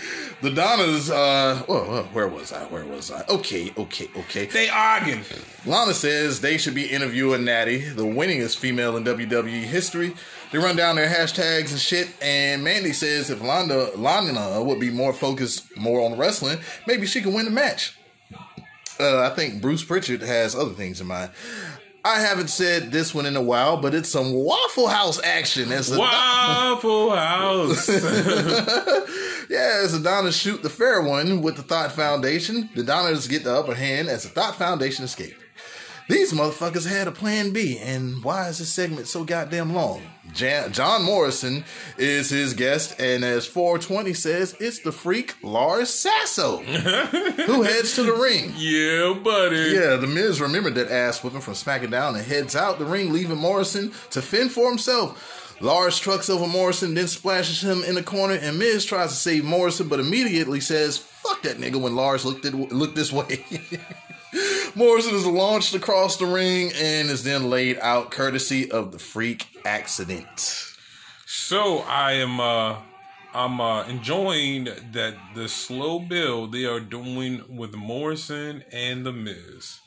The Donnas, uh, well, well, where was I? Where was I? Okay, okay, okay. They arguing. Lana says they should be interviewing Natty, the winningest female in WWE history. They run down their hashtags and shit, and Mandy says if Lana, Lana would be more focused more on wrestling, maybe she can win the match. Uh, I think Bruce Pritchard has other things in mind. I haven't said this one in a while, but it's some Waffle House action. As Waffle House. *laughs* Yeah, as the Donnas shoot the fair one with the Thought Foundation, the Donnas get the upper hand as the Thought Foundation escape. These motherfuckers had a plan B, and why is this segment so goddamn long? Jan- John Morrison is his guest, and as 420 says, it's the freak Lars Sasso *laughs* who heads to the ring. yeah, buddy. Yeah, The Miz remembered that ass whipping from smacking down and heads out the ring, leaving Morrison to fend for himself. Lars trucks over Morrison, then splashes him in the corner, and Miz tries to save Morrison, but immediately says, "Fuck that nigga." When Lars looked at, looked this way, *laughs* *laughs* Morrison is launched across the ring and is then laid out, courtesy of the freak accident. So I am uh I'm uh enjoying that the slow build they are doing with Morrison and the Miz.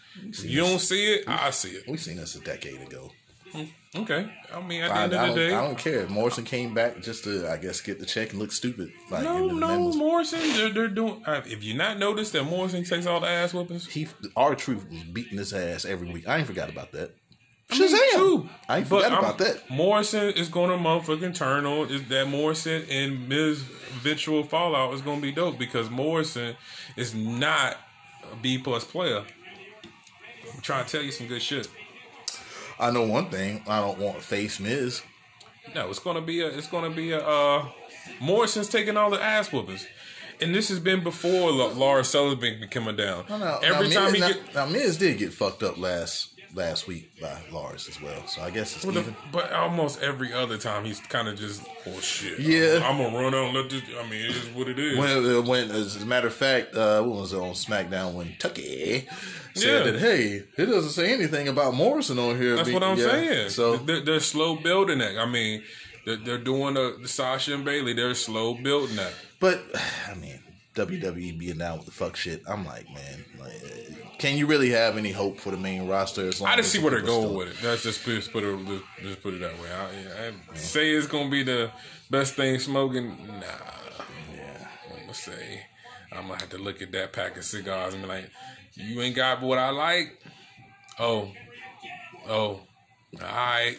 You don't see it, I see it. We seen this a decade ago. Okay. I mean at the I, end of the day. I don't care. Morrison came back just to, I guess, get the check and look stupid. Like no, no. Morrison. They're, they're doing. Uh, if you not noticed that Morrison takes all the ass whoopings, he R-Truth was beating his ass every week. I ain't forgot about that. I mean, Shazam! I ain't forgot I'm- about that. Morrison is going to motherfucking turn on. Is that Morrison and Miz eventual fallout is going to be dope because Morrison is not a B plus player. I'm trying to tell you some good shit. I know one thing. I don't want face Miz. No, it's gonna be a. It's gonna be a. Uh, Morrison's taking all the ass whoopings, and this has been before La- Lars Sullivan been coming down. No, no, Every now, time Miz, he now, get. now Miz did get fucked up last last week by Lars as well. So I guess it's But, the- even. but almost every other time he's kind of just oh shit. Yeah. I'm, gonna run out and let this. I mean, it is what it is. When, uh, when, as a matter of fact, uh, what was it on SmackDown when Tucky said Yeah. that, hey, it doesn't say anything about Morrison on here. That's Be- what I'm yeah. saying. So they're, they're slow building that. I mean, they're, they're doing the, the Sasha and Bayley. They're slow building that. But *sighs* I mean, WWE being down with the fuck shit. I'm like, man, like, can you really have any hope for the main roster? As long I just see where they're going still- with it. That's just put, just put it just, just put it that way. I, yeah, I say it's gonna be the best thing smoking. Nah, Yeah. I'm gonna say I'm gonna have to look at that pack of cigars and be like, "You ain't got what I like." Oh, oh, all right.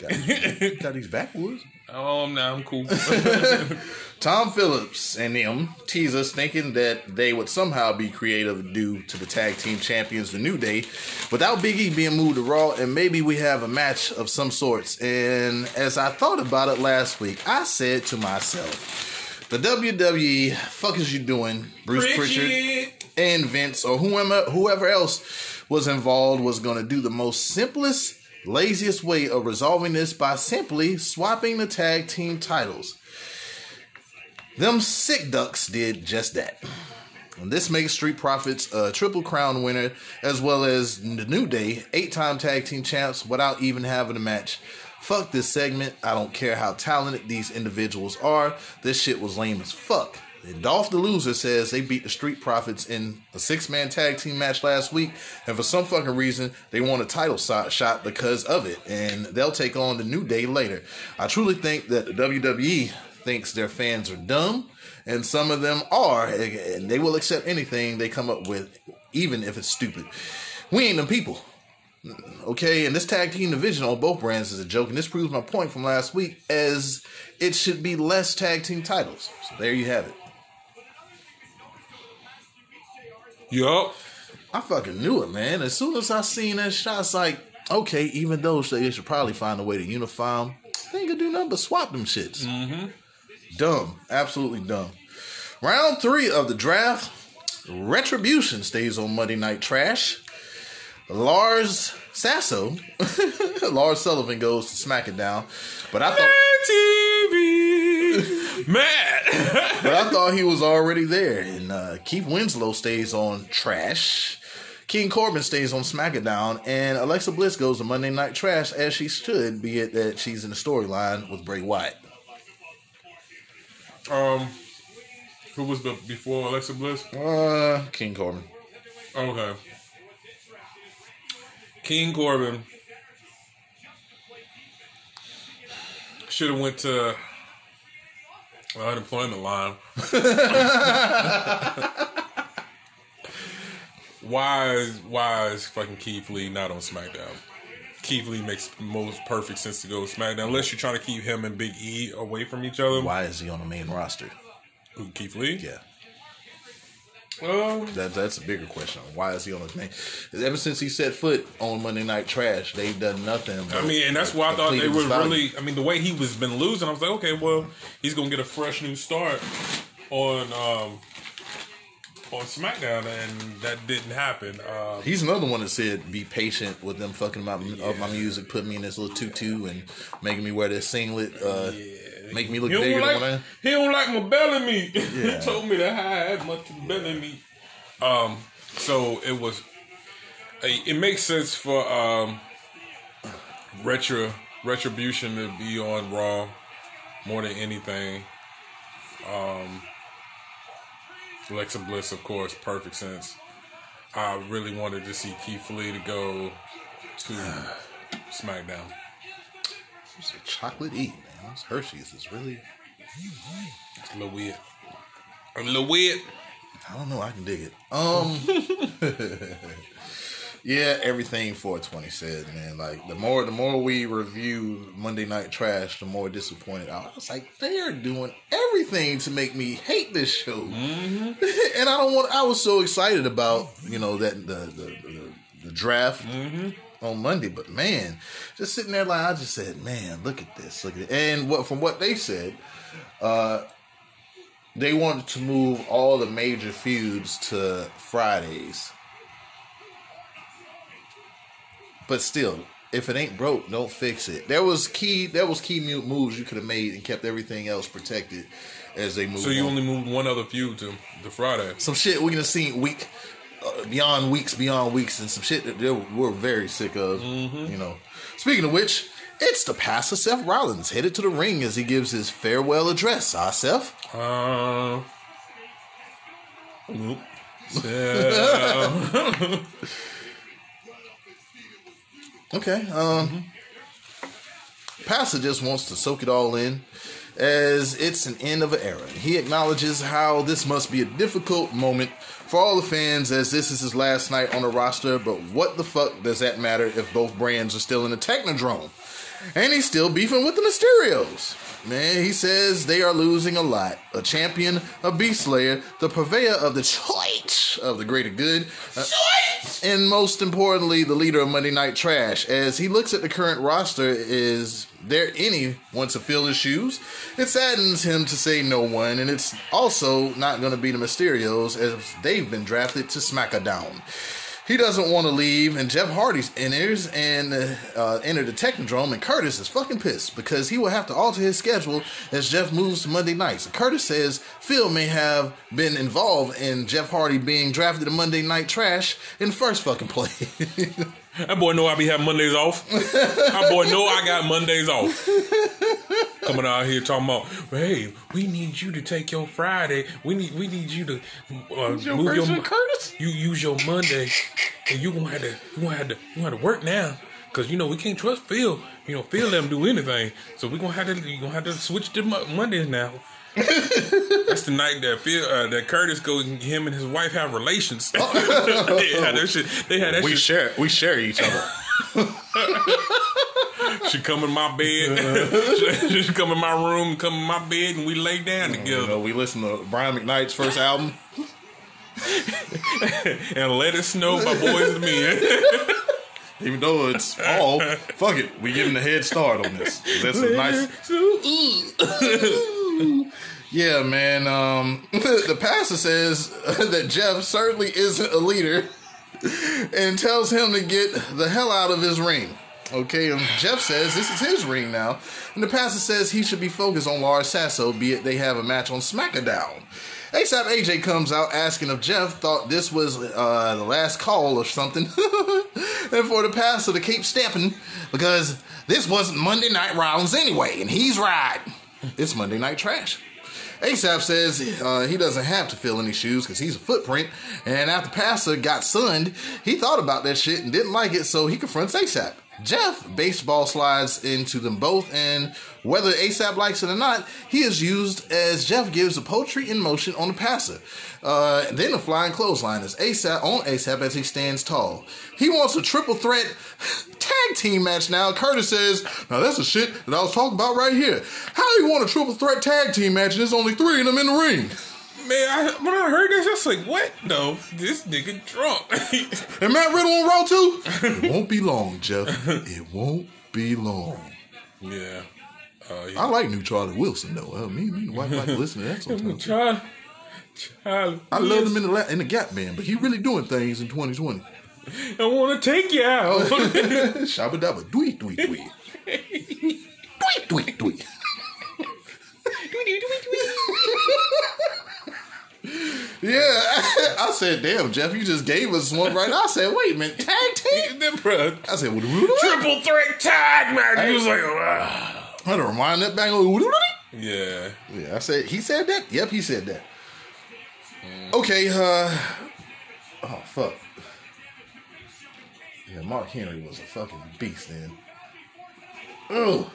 Got these backwoods. Oh, now I'm cool. *laughs* *laughs* Tom Phillips and them tease us thinking that they would somehow be creative due to the tag team champions, the New Day, without Big E being moved to Raw, and maybe we have a match of some sorts. And as I thought about it last week, I said to myself, the WWE, fuck is you doing, Bruce Pritchard? and Vince or whoever whoever else was involved was going to do the most simplest, laziest way of resolving this by simply swapping the tag team titles. Them sick ducks did just that. And this makes Street Profits a Triple Crown winner, as well as the New Day, eight time tag team champs, without even having a match. Fuck this segment. I don't care how talented these individuals are. This shit was lame as fuck. Dolph the Loser says they beat the Street Profits in a six man tag team match last week, and for some fucking reason, they won a title shot because of it, and they'll take on the New Day later. I truly think that the WWE thinks their fans are dumb, and some of them are, and they will accept anything they come up with, even if it's stupid. We ain't them people. Okay, and this tag team division on both brands is a joke, and this proves my point from last week, as it should be less tag team titles. So there you have it. Yup. I fucking knew it, man. As soon as I seen that shot, it's like, okay, even though they should probably find a way to unify them, They ain't gonna do nothing but swap them shits. Mm-hmm. Dumb, absolutely dumb. Round three of the draft. Retribution stays on Monday Night Trash. Lars Sasso, *laughs* Lars Sullivan goes to SmackDown, but I thought, TV, Matt. *laughs* but I thought he was already there. And uh, Keith Winslow stays on Trash. King Corbin stays on SmackDown, and Alexa Bliss goes to Monday Night Trash as she should, be it that she's in the storyline with Bray Wyatt. um, who was the before Alexa Bliss? Uh, King Corbin. Okay. King Corbin should have went to unemployment line. *laughs* why is why is fucking Keith Lee not on SmackDown? Keith Lee makes most perfect sense to go to SmackDown unless you're trying to keep him and Big E away from each other. Why is he on the main roster? Who, Keith Lee? Yeah. Um, That, that's a bigger question. Why is he on the main? Ever since he set foot on Monday Night Trash, they've done nothing. I mean, and that's why I thought they were really. I mean, the way he was been losing, I was like, okay, well, he's gonna get a fresh new start on um on SmackDown, and that didn't happen. Uh, He's another one that said, "Be patient with them fucking my up my music, put me in this little tutu, and making me wear this singlet, uh, make me look bigger don't than like what I." he don't like my belly meat. *laughs* Yeah. he told me that I had much belly meat. Um, so it was. It makes sense for um, retro retribution to be on Raw more than anything. Um, Alexa Bliss, of course, perfect sense. I really wanted to see Keith Lee to go to *sighs* SmackDown. It's a chocolate eat, man. This Hershey's is really. It's a little weird. A little weird. I don't know. I can dig it. Um. *laughs* yeah, everything 420 said, man. Like the more the more we review Monday Night Trash, the more disappointed I was. Like, they are doing everything to make me hate this show, *laughs* and I don't want. I was so excited about you know that the the, the, the draft. On Monday, but man, just sitting there like I just said, man, look at this, look at it. And what from what they said, uh, they wanted to move all the major feuds to Fridays. But still, if it ain't broke, don't fix it. There was key. There was key moves you could have made and kept everything else protected as they moved. So you on. only moved one other feud to the Friday. some shit we're gonna see week beyond weeks beyond weeks and some shit that they- we're very sick of. You know. Speaking of which, it's the pastor Seth Rollins headed to the ring as he gives his farewell address. Ah, Seth. Uh. So, *laughs* Okay. Um Pastor just wants to soak it all in as it's an end of an era. He acknowledges how this must be a difficult moment for all the fans as this is his last night on the roster, but what the fuck does that matter if both brands are still in the Technodrome? And he's still beefing with the Mysterios. Man, he says they are losing a lot. A champion, a beast slayer, the purveyor of the choice of the greater good. uh, and most importantly, the leader of Monday Night Trash. As he looks at the current roster, is there anyone to fill his shoes? It saddens him to say no one, and it's also not going to be the Mysterios as they've been drafted to SmackDown. He doesn't want to leave, and Jeff Hardy's enters and uh, enter the Technodrome, and Curtis is fucking pissed because he will have to alter his schedule as Jeff moves to Monday nights. And Curtis says Phil may have been involved in Jeff Hardy being drafted to Monday Night Trash in first fucking place. *laughs* that boy know I be having Mondays off. that boy know I got Mondays off. Coming out here talking about, hey, we need you to take your Friday. We need we need you to uh, your move your Curtis? You use your Monday, and you gonna have to you gonna have to you gonna have to work now. Cause you know we can't trust Phil. You know Phil let him do anything, so we gonna have to you gonna have to switch to Mondays now. That's the night that Phil, uh, that Curtis go. Him and his wife have relations. *laughs* they had that shit. They had that shit. share we share each other. *laughs* She come in my bed. she, *laughs* she come in my room, come in my bed, and we lay down You together. know, we listen to Brian McKnight's first album. And let it snow by Boyz II Men. Even though it's fall, fuck it. We getting a head start on this. That's a nice. *laughs* Yeah, man. Um, *laughs* the pastor says *laughs* that Jeff certainly isn't a leader and tells him to get the hell out of his ring. Okay, and Jeff says this is his ring now, and the pastor says he should be focused on Lars Sasso, be it they have a match on SmackDown. ASAP AJ comes out asking if Jeff thought this was uh, the last call or something, and for the pastor to keep stepping because this wasn't Monday Night Rollins anyway, and he's right. It's Monday Night Trash. ASAP says uh, he doesn't have to fill any shoes because he's a footprint. And after Pastor got sunned, he thought about that shit and didn't like it, so he confronts ASAP. Jeff baseball slides into them both, and whether ASAP likes it or not, he is used as Jeff gives a poetry in motion on the passer. Uh, then a flying clothesline is ASAP on ASAP as he stands tall. He wants a triple threat *laughs* tag team match now. Curtis says, "Now that's the shit that I was talking about right here. How do you want a triple threat tag team match and there's only three of them in the ring?" *laughs* Man, I, when I heard this, I was like, "What? No, this nigga drunk." And Matt Riddle on Raw too. it *laughs* won't be long, Jeff. It won't be long. yeah. Uh, I like new Charlie Wilson though. Uh, me, me and the wife like to listen to that *laughs* sometimes. Charlie, Charlie, I love him in the la- in the Gap Band, but he really doing things in 2020. I want to take you out. *laughs* Shabba dabba, dwee dwee dwee, dwee dwee dwee. Yeah, *laughs* I said, damn, Jeff, you just gave us one right now. I said, wait a minute, tag team? *laughs* I said, what do triple threat tag match. He was like, ah. I had to remind that bang. yeah. Yeah, I said, he said that? Yep, he said that. Okay, uh, oh, fuck. Yeah, Mark Henry was a fucking beast then. Ugh.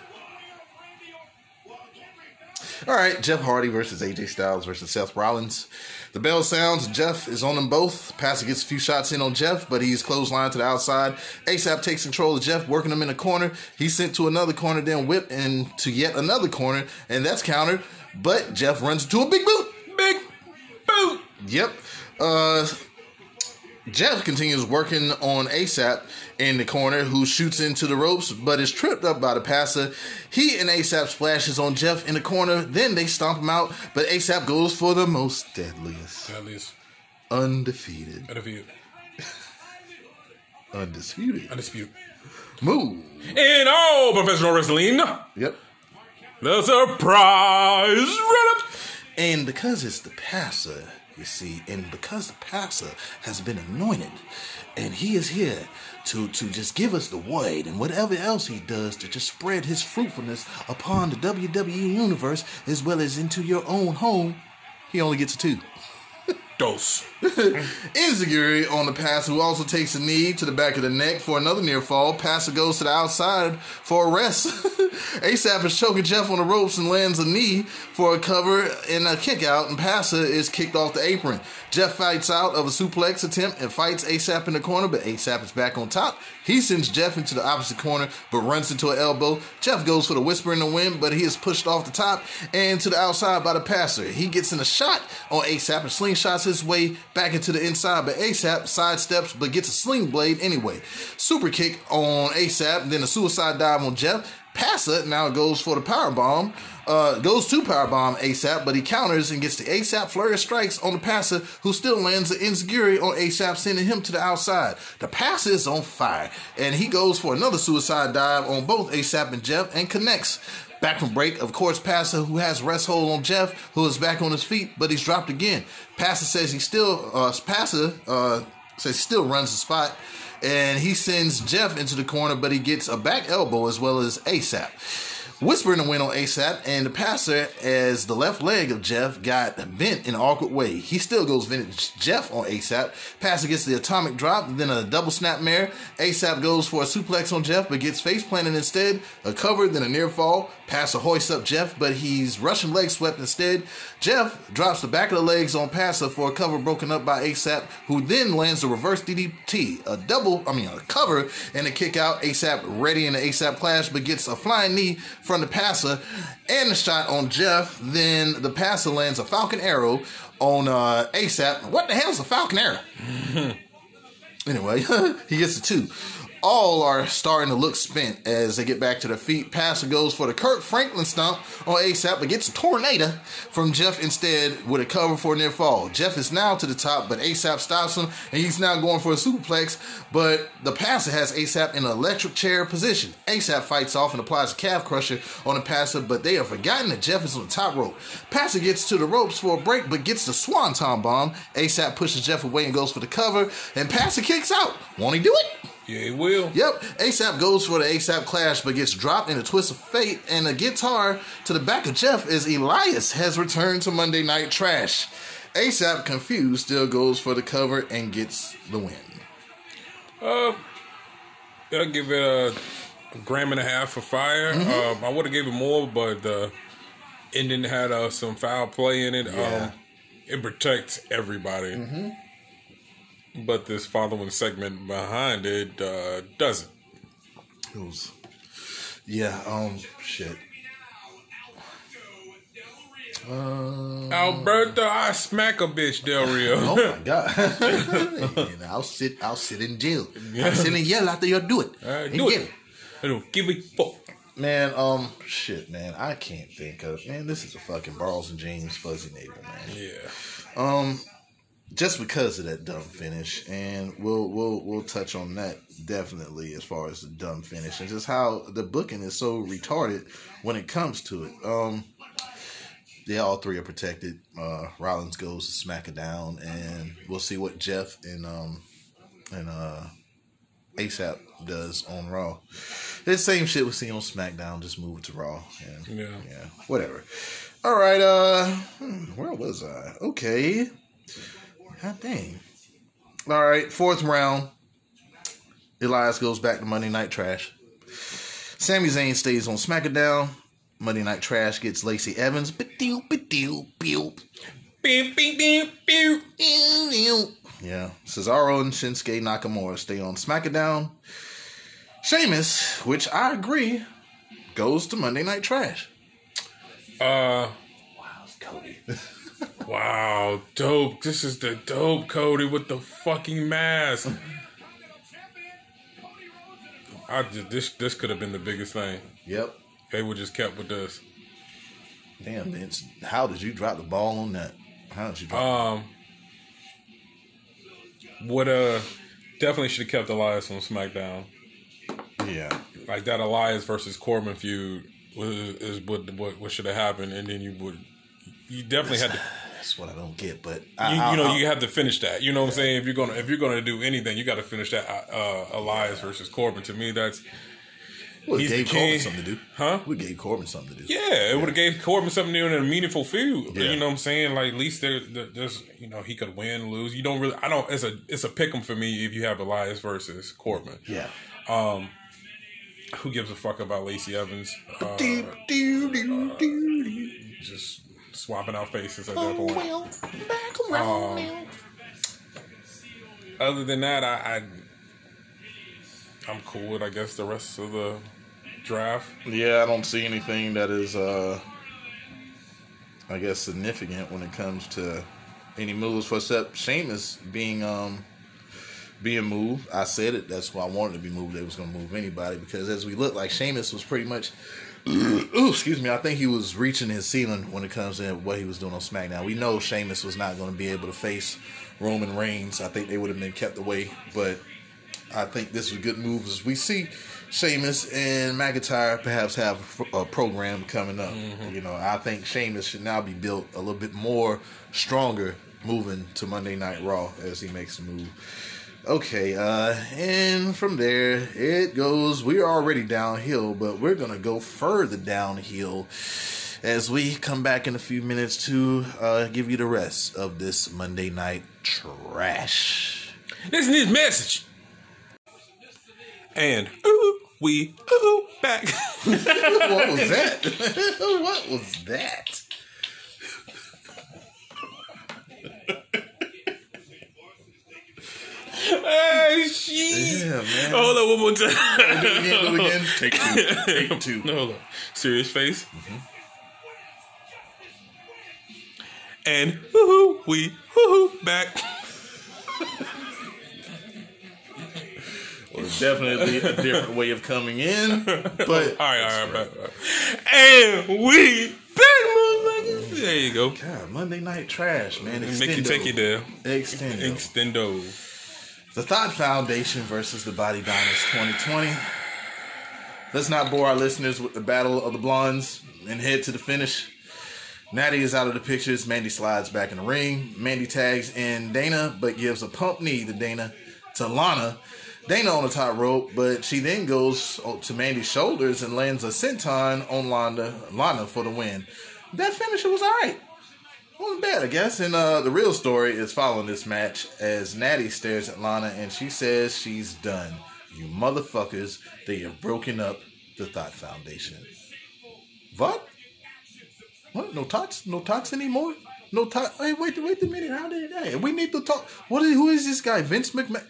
All right, Jeff Hardy versus AJ Styles versus Seth Rollins. The bell sounds. Jeff is on them both. Pastor gets a few shots in on Jeff, but he's clotheslined to the outside. ASAP takes control of Jeff, working him in the corner. He's sent to another corner, then whipped into yet another corner, and that's countered. But Jeff runs into a big boot. Big boot. Yep. Uh, Jeff continues working on ASAP in the corner, who shoots into the ropes but is tripped up by the passer. He and ASAP splashes on Jeff in the corner, then they stomp him out, but ASAP goes for the most deadliest. Least, Undefeated. undefeated, Undisputed. undisputed. Move. In all professional wrestling, Yep. the surprise run-up. And because it's the passer, you see, and because the passer has been anointed, and he is here to, to just give us the word and whatever else he does to just spread his fruitfulness upon the WWE universe as well as into your own home, he only gets a two. Dose. *laughs* Enzuigiri on the pass, who also takes a knee to the back of the neck for another near fall. Passer goes to the outside for a rest. *laughs* ASAP is choking Jeff on the ropes and lands a knee for a cover and a kick out, and Passer is kicked off the apron. Jeff fights out of a suplex attempt and fights ASAP in the corner, but ASAP is back on top. He sends Jeff into the opposite corner, but runs into an elbow. Jeff goes for the whisper in the wind, but he is pushed off the top and to the outside by the passer. He gets in a shot on ASAP and slingshots his way back into the inside, but ASAP sidesteps but gets a sling blade anyway. Super kick on ASAP, then a suicide dive on Jeff. Passer now goes for the power bomb. Uh, goes to powerbomb ASAP, but he counters and gets the ASAP flurry of strikes on the passer, who still lands the Enzuigiri on ASAP, sending him to the outside. The passer is on fire, and he goes for another suicide dive on both ASAP and Jeff and connects. Back from break, of course, Passer, who has rest hold on Jeff, who is back on his feet, but he's dropped again. Passer says he still, uh, Passer uh, says still runs the spot, and he sends Jeff into the corner, but he gets a back elbow as well as ASAP. Whisper in the wind on ASAP, and the passer, as the left leg of Jeff got bent in an awkward way. He still goes vintage Jeff on ASAP. Passer gets the atomic drop, then a double snap mare. ASAP goes for a suplex on Jeff, but gets face planted instead. A cover, then a near fall. Passer hoists up Jeff, but he's Russian leg swept instead. Jeff drops the back of the legs on Passer for a cover broken up by ASAP, who then lands a reverse DDT. A double, I mean, a cover and a kick out. ASAP ready in the ASAP clash, but gets a flying knee from the passer and a shot on Jeff. Then the passer lands a Falcon Arrow on uh, ASAP. What the hell is a Falcon Arrow? *laughs* anyway, *laughs* he gets a two. All are starting to look spent as they get back to their feet. Passer goes for the Kirk Franklin stomp on ASAP, but gets a tornado from Jeff instead with a cover for a near fall. Jeff is now to the top, but ASAP stops him, and he's now going for a superplex. But the passer has ASAP in an electric chair position. ASAP fights off and applies a calf crusher on the passer, but they have forgotten that Jeff is on the top rope. Passer gets to the ropes for a break, but gets the swanton bomb. ASAP pushes Jeff away and goes for the cover, and Passer kicks out. Won't he do it? Yeah, it will. Yep, ASAP goes for the ASAP clash, but gets dropped in a twist of fate and a guitar to the back of Jeff as Elias has returned to Monday Night Trash. ASAP, confused, still goes for the cover and gets the win. Uh, I'll give it a, a gram and a half for fire. Um, I would have gave it more, but the ending had uh, some foul play in it. Yeah. Um, it protects everybody. But this following segment behind it uh, doesn't. It was, yeah, um, shit. Uh, Alberto, I smack a bitch, Del Rio. *laughs* oh my *laughs* god! *laughs* and I'll sit, I'll sit in jail. I'll sit and yell after you do it. Alright, And do get it. I don't give a fuck. Man, um, shit, man, I can't think of. Man, this is a fucking Balls and James fuzzy neighbor, man. Yeah. Um, just because of that dumb finish, and we'll we'll we'll touch on that definitely as far as the dumb finish and just how the booking is so retarded when it comes to it. Um, yeah, all three are protected. Uh, Rollins goes to smack it down, and we'll see what Jeff and um and uh ASAP does on Raw. The same shit we see on SmackDown, just move it to Raw. And, Yeah. yeah, whatever. All right, uh, hmm, where was I? Okay. God dang. All right, fourth round. Elias goes back to Monday Night Trash. Sami Zayn stays on SmackDown. Monday Night Trash gets Lacey Evans. Yeah. Cesaro and Shinsuke Nakamura stay on SmackDown. Sheamus, which I agree, goes to Monday Night Trash. Uh, Wow, Cody. *laughs* wow, dope. This is the dope Cody with the fucking mask. I just this this could have been the biggest thing. yep. They would just kept with this. Damn, Vince. How did you drop the ball on that? How did you drop Um, would uh definitely should have kept Elias on SmackDown. Yeah. Like that Elias versus Corbin feud was, is what what, what should have happened, and then you would you definitely had to That's what I don't get, but you, I, know I, you have to finish that. You know what I'm saying? If you're gonna if you're gonna do anything, you got to finish that uh, Elias versus Corbin. To me, that's we he's gave Corbin something to do. Huh? We gave Corbin something to do. yeah. It would have gave Corbin something new and a meaningful feud. Yeah. You know what I'm saying? Like at least there, there- there's you know he could win, lose. You don't really. I don't. It's a it's a pick 'em for me if you have Elias versus Corbin. Yeah. Um, who gives a fuck about Lacey Evans? Uh, Do, do, do, do, do. just swapping out faces at that Oh, point. well, back around now. Other than that, I, I I'm cool with I guess the rest of the draft. Yeah, I don't see anything that is, uh, I guess, significant when it comes to any moves for except Sheamus being um being moved. I said it. That's why I wanted to be moved. They was gonna move anybody because as we look like Sheamus was pretty much. Ooh, excuse me. I think he was reaching his ceiling when it comes to what he was doing on SmackDown. We know Sheamus was not going to be able to face Roman Reigns. I think they would have been kept away, but I think this was a good move as we see Sheamus and McIntyre perhaps have a program coming up. Mm-hmm. You know, I think Sheamus should now be built a little bit more stronger moving to Monday Night Raw as he makes the move. Okay, uh, and from there it goes. We're already downhill, but we're gonna go further downhill as we come back in a few minutes to uh, give you the rest of this Monday Night Trash. Listen to this message. And ooh, we ooh back. *laughs* what was that? *laughs* what was that? Hey, shit. Yeah, man. Hold on one more time. Do it again, do it again. *laughs* Take two. Take two. No, *laughs* hold on. Serious face. Mm-hmm. And woohoo, we woohoo back. was definitely a different way of coming in. But *laughs* All right, all right, all right, all right. And we back, motherfuckers. There you go. God, Monday Night Trash, man. Make you take it there. Extendo. Extendo. The Thought Foundation versus the Body Donnas 2020. Let's not bore our listeners with the battle of the blondes and head to the finish. Natty is out of the pictures. Mandy slides back in the ring. Mandy tags in Dana, but gives a pump knee to Dana to Lana. Dana on the top rope, but she then goes to Mandy's shoulders and lands a senton on Lana, Lana for the win. That finisher was alright. Wasn't bad, I guess. And uh, the real story is following this match as Natty stares at Lana and she says she's done. You motherfuckers, they have broken up the Thought Foundation. What? What? No tots? No tots anymore? No tot? Hey, wait, wait a minute. How did hey, we need to talk? What? Is, who is this guy? Vince McMahon.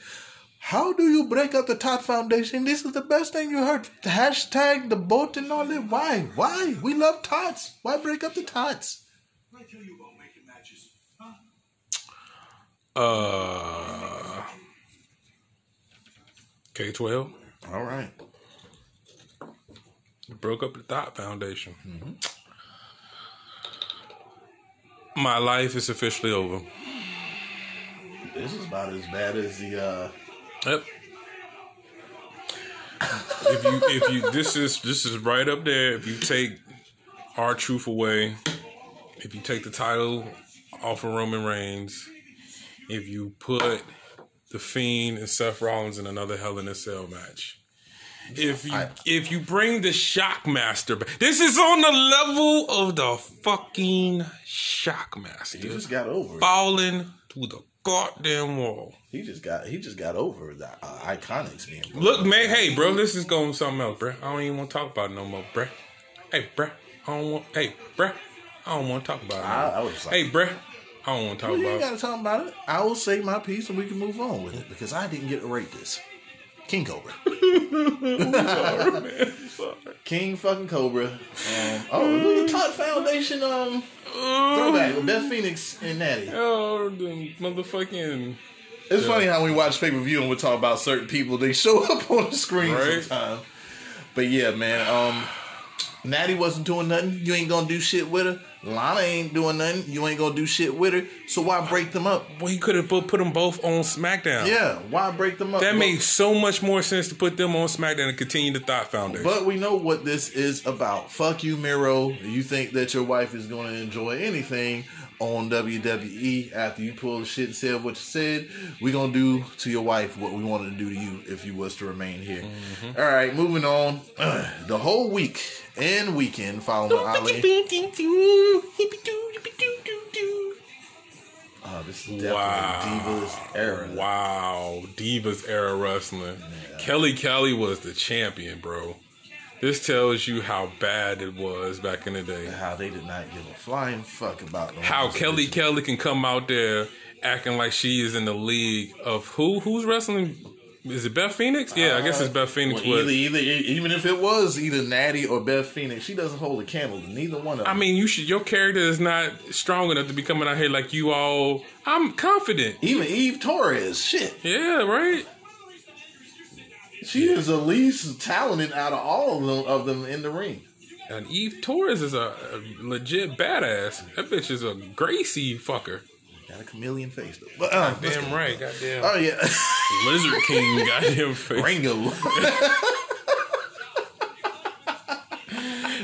How do you break up the Tot Foundation? This is the best thing you heard. Hashtag the boat and all that. Why? Why? We love tots. Why break up the tots? I tell you about making matches, huh? Uh, K twelve All right. broke up the Thought Foundation. My life is officially over. This is about as bad as the uh Yep. if you if you this is this is right up there. If you take R-Truth away, if you take the title off of Roman Reigns, if you put the Fiend and Seth Rollins in another Hell in a Cell match. If you I- if you bring the Shockmaster back, this is on the level of the fucking Shockmaster he just got over it. falling to the goddamn wall. He just got he just got over the uh, iconics being broken Look, man, hey, bro, this is going something else, bro. I don't even want to talk about it no more, bro. Hey, bro, I don't want. Hey, bro, I don't want to talk about it. I, no I more. was like, hey, bro, I don't want to talk well, you about ain't it. gotta talk about it. I will say my piece and we can move on with it because I didn't get to rate this. King Cobra. *laughs* King fucking Cobra. Um, oh, look at Todd Foundation um throwback with Beth Phoenix and Natty. Oh, the motherfucking. It's funny how we watch pay per view and we talk about certain people. They show *laughs* up on the screen Right. sometimes. But yeah, man. Um, Natty wasn't doing nothing. You ain't gonna do shit with her. Lana ain't doing nothing. You ain't gonna do shit with her. So why break them up? Well, he could have put, put them both on SmackDown. Yeah, why break them up? That makes so much more sense to put them on SmackDown and continue the Thought Foundation. But we know what this is about. Fuck you, Miro. You think that your wife is to enjoy anything on WWE after you pull the shit and said what you said? we going to do to your wife what we wanted to do to you if you was to remain here. Mm-hmm. All right, moving on. *clears throat* the whole week and weekend following Ali. Oh, this is definitely Wow. Divas era. Wow, Divas era wrestling. Kelly Kelly was the champion, bro. This tells you how bad it was back in the day. How they did not give a flying fuck about no How Kelly. Kelly can come out there acting like she is in the league of who? Who's wrestling? Is it Beth Phoenix? Yeah, I guess it's Beth uh, Phoenix. Well, either, either, even if it was either Natty or Beth Phoenix, she doesn't hold a candle to neither one of them. I mean, you should. Your character is not strong enough to be coming out here like you all. I'm confident. even Eve Torres, shit, Yeah, right. She is the least talented out of all of them, of them in the ring. And Eve Torres is a, a legit badass. That bitch is a Gracie fucker. Got a chameleon face though. But, uh, let's Damn right. Goddamn. Oh yeah, *laughs* Lizard King. Goddamn face. Ringo.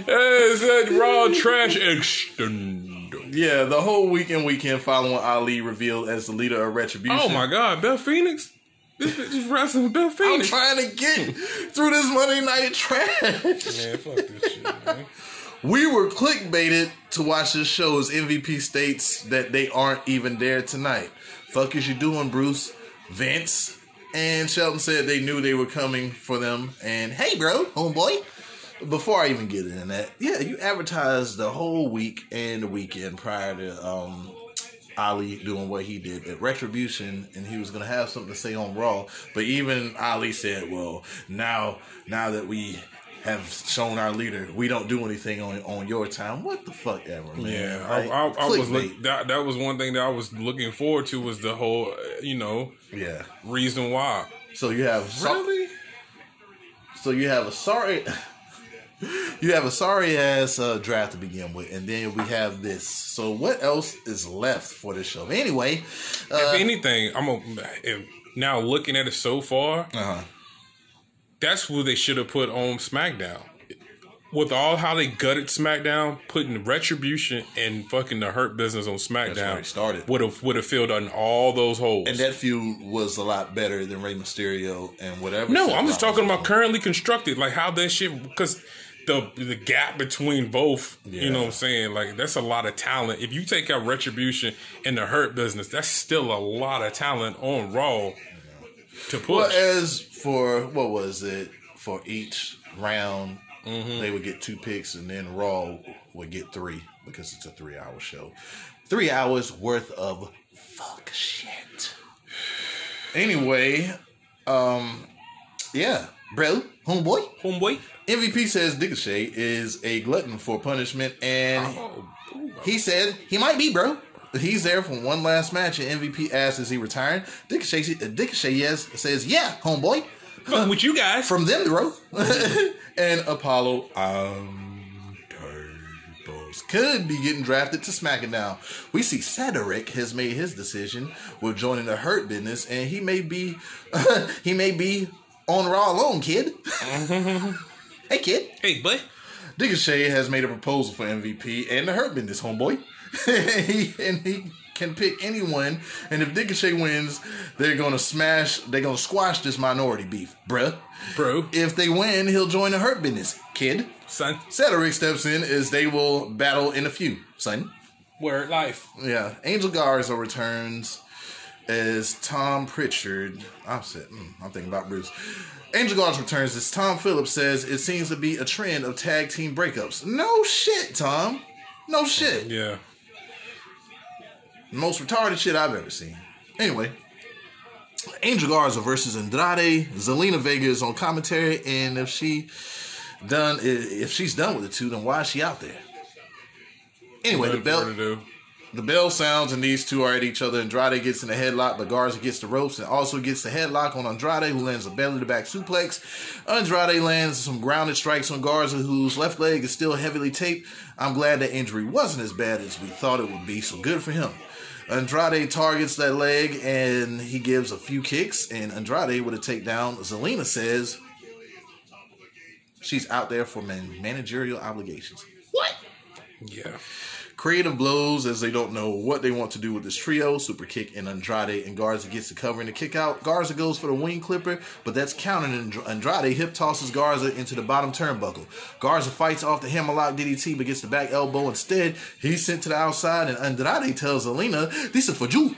It's *laughs* that raw trash extendo. yeah, the whole weekend weekend following Ali revealed as the leader of Retribution. Oh my God, Beth Phoenix. This bitch is wrestling with Beth I'm trying to get through this Monday Night trash. Man, fuck this shit, man. We were clickbaited to watch this show as MVP states that they aren't even there tonight. Fuck is you doing, Bruce? Vince and Shelton said they knew they were coming for them. And hey, bro, homeboy. Before I even get into that, yeah, you advertised the whole week and the weekend prior to um, Ali doing what he did at Retribution, and he was gonna have something to say on Raw. But even Ali said, "Well, now now that we have shown our leader, we don't do anything on on your time." What the fuck ever, man? Yeah, Like, I, I, I was look, that. That was one thing that I was looking forward to was the whole, uh, you know, yeah. reason why. So you have so- Really? So you have a sorry, you have a sorry ass uh, draft to begin with, and then we have this. So what else is left for this show? Anyway, uh, if anything, I'm a, if, now looking at it so far. uh-huh. that's who they should have put on SmackDown. With all how they gutted SmackDown, putting Retribution and fucking the Hurt Business on SmackDown started. would have would have filled in all those holes. and that feud was a lot better than Rey Mysterio and whatever. no, I'm just talking about currently constructed, like how that shit because the the gap between both. Yeah. You know what I'm saying? Like that's a lot of talent. If you take out Retribution and the Hurt Business, that's still a lot of talent on Raw to push. Well, as for what was it for each round, they would get two picks, and then Raw would get three because it's a three-hour show. Three hours worth of fuck shit. *sighs* Anyway, um, yeah, bro, homeboy. Homeboy. MVP says Ricochet is a glutton for punishment, and Oh, he said he might be, bro. He's there for one last match, and MVP asks, "Is he retiring?" Ricochet, Ricochet yes, says, "Yeah, homeboy." with you guys. from them, bro. *laughs* and Apollo um, could be getting drafted to SmackDown. We see Cedric has made his decision with joining the Hurt Business, and he may be *laughs* he may be on Raw alone, kid. *laughs* hey, kid. hey, bud. Ricochet has made a proposal for MVP and the Hurt Business, homeboy. *laughs* he, and he can pick anyone, and if Ricochet wins, they're gonna smash. They're gonna squash this minority beef, bruh. Bro. If they win, he'll join the Hurt Business, kid. Son. Cedric steps in as they will battle in a few, son. Word life. Yeah, Angel Garza returns as Tom Pritchard. I'm set. mm, I'm thinking about Bruce. Angel Garza returns as Tom Phillips says it seems to be a trend of tag team breakups. No shit, Tom. No shit. Yeah. Most retarded shit I've ever seen. Anyway, Angel Garza versus Andrade. Zelina Vega is on commentary, and if she done, if she's done with the two, then why is she out there? Anyway, the belt. For her to do. The bell sounds and these two are at each other. Andrade gets in the headlock, but Garza gets the ropes and also gets the headlock on Andrade, who lands a belly to back suplex. Andrade lands some grounded strikes on Garza, whose left leg is still heavily taped. I'm glad that injury wasn't as bad as we thought it would be, so good for him. Andrade targets that leg and he gives a few kicks, and Andrade with a takedown. Zelina says she's out there for man- managerial obligations. What? Yeah. Creative blows as they don't know what they want to do with this trio. Super kick and Andrade and Garza gets the cover and the kick out. Garza goes for the wing clipper, but that's countered. And Andrade hip tosses Garza into the bottom turnbuckle. Garza fights off the hammerlock DDT, but gets the back elbow instead. He's sent to the outside, and Andrade tells Alina, "This is for you."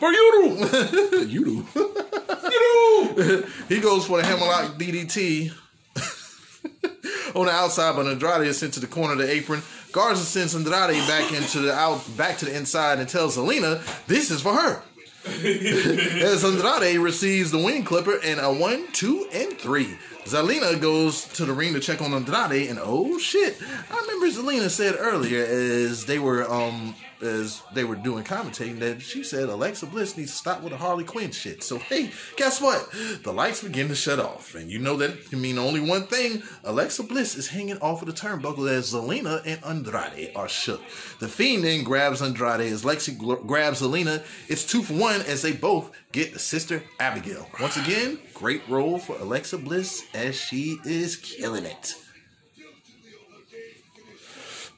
For you. *laughs* you do. you. do. *laughs* He goes for the hammerlock DDT *laughs* on the outside, but Andrade is sent to the corner of the apron. Garza sends Andrade back into the out, back to the inside, and tells Zelina, "This is for her." *laughs* As Andrade receives the wing clipper and a one, two, and three. Zelina goes to the ring to check on Andrade, and oh shit! I remember Zelina said earlier as they were um as they were doing commentating that she said Alexa Bliss needs to stop with the Harley Quinn shit. So hey, guess what? The lights begin to shut off, and you know that can mean only one thing: Alexa Bliss is hanging off of the turnbuckle as Zelina and Andrade are shook. The Fiend then grabs Andrade as Lexi gl- grabs Zelina. It's two for one as they both get the sister Abigail. Once again, great role for Alexa Bliss as she is killing it.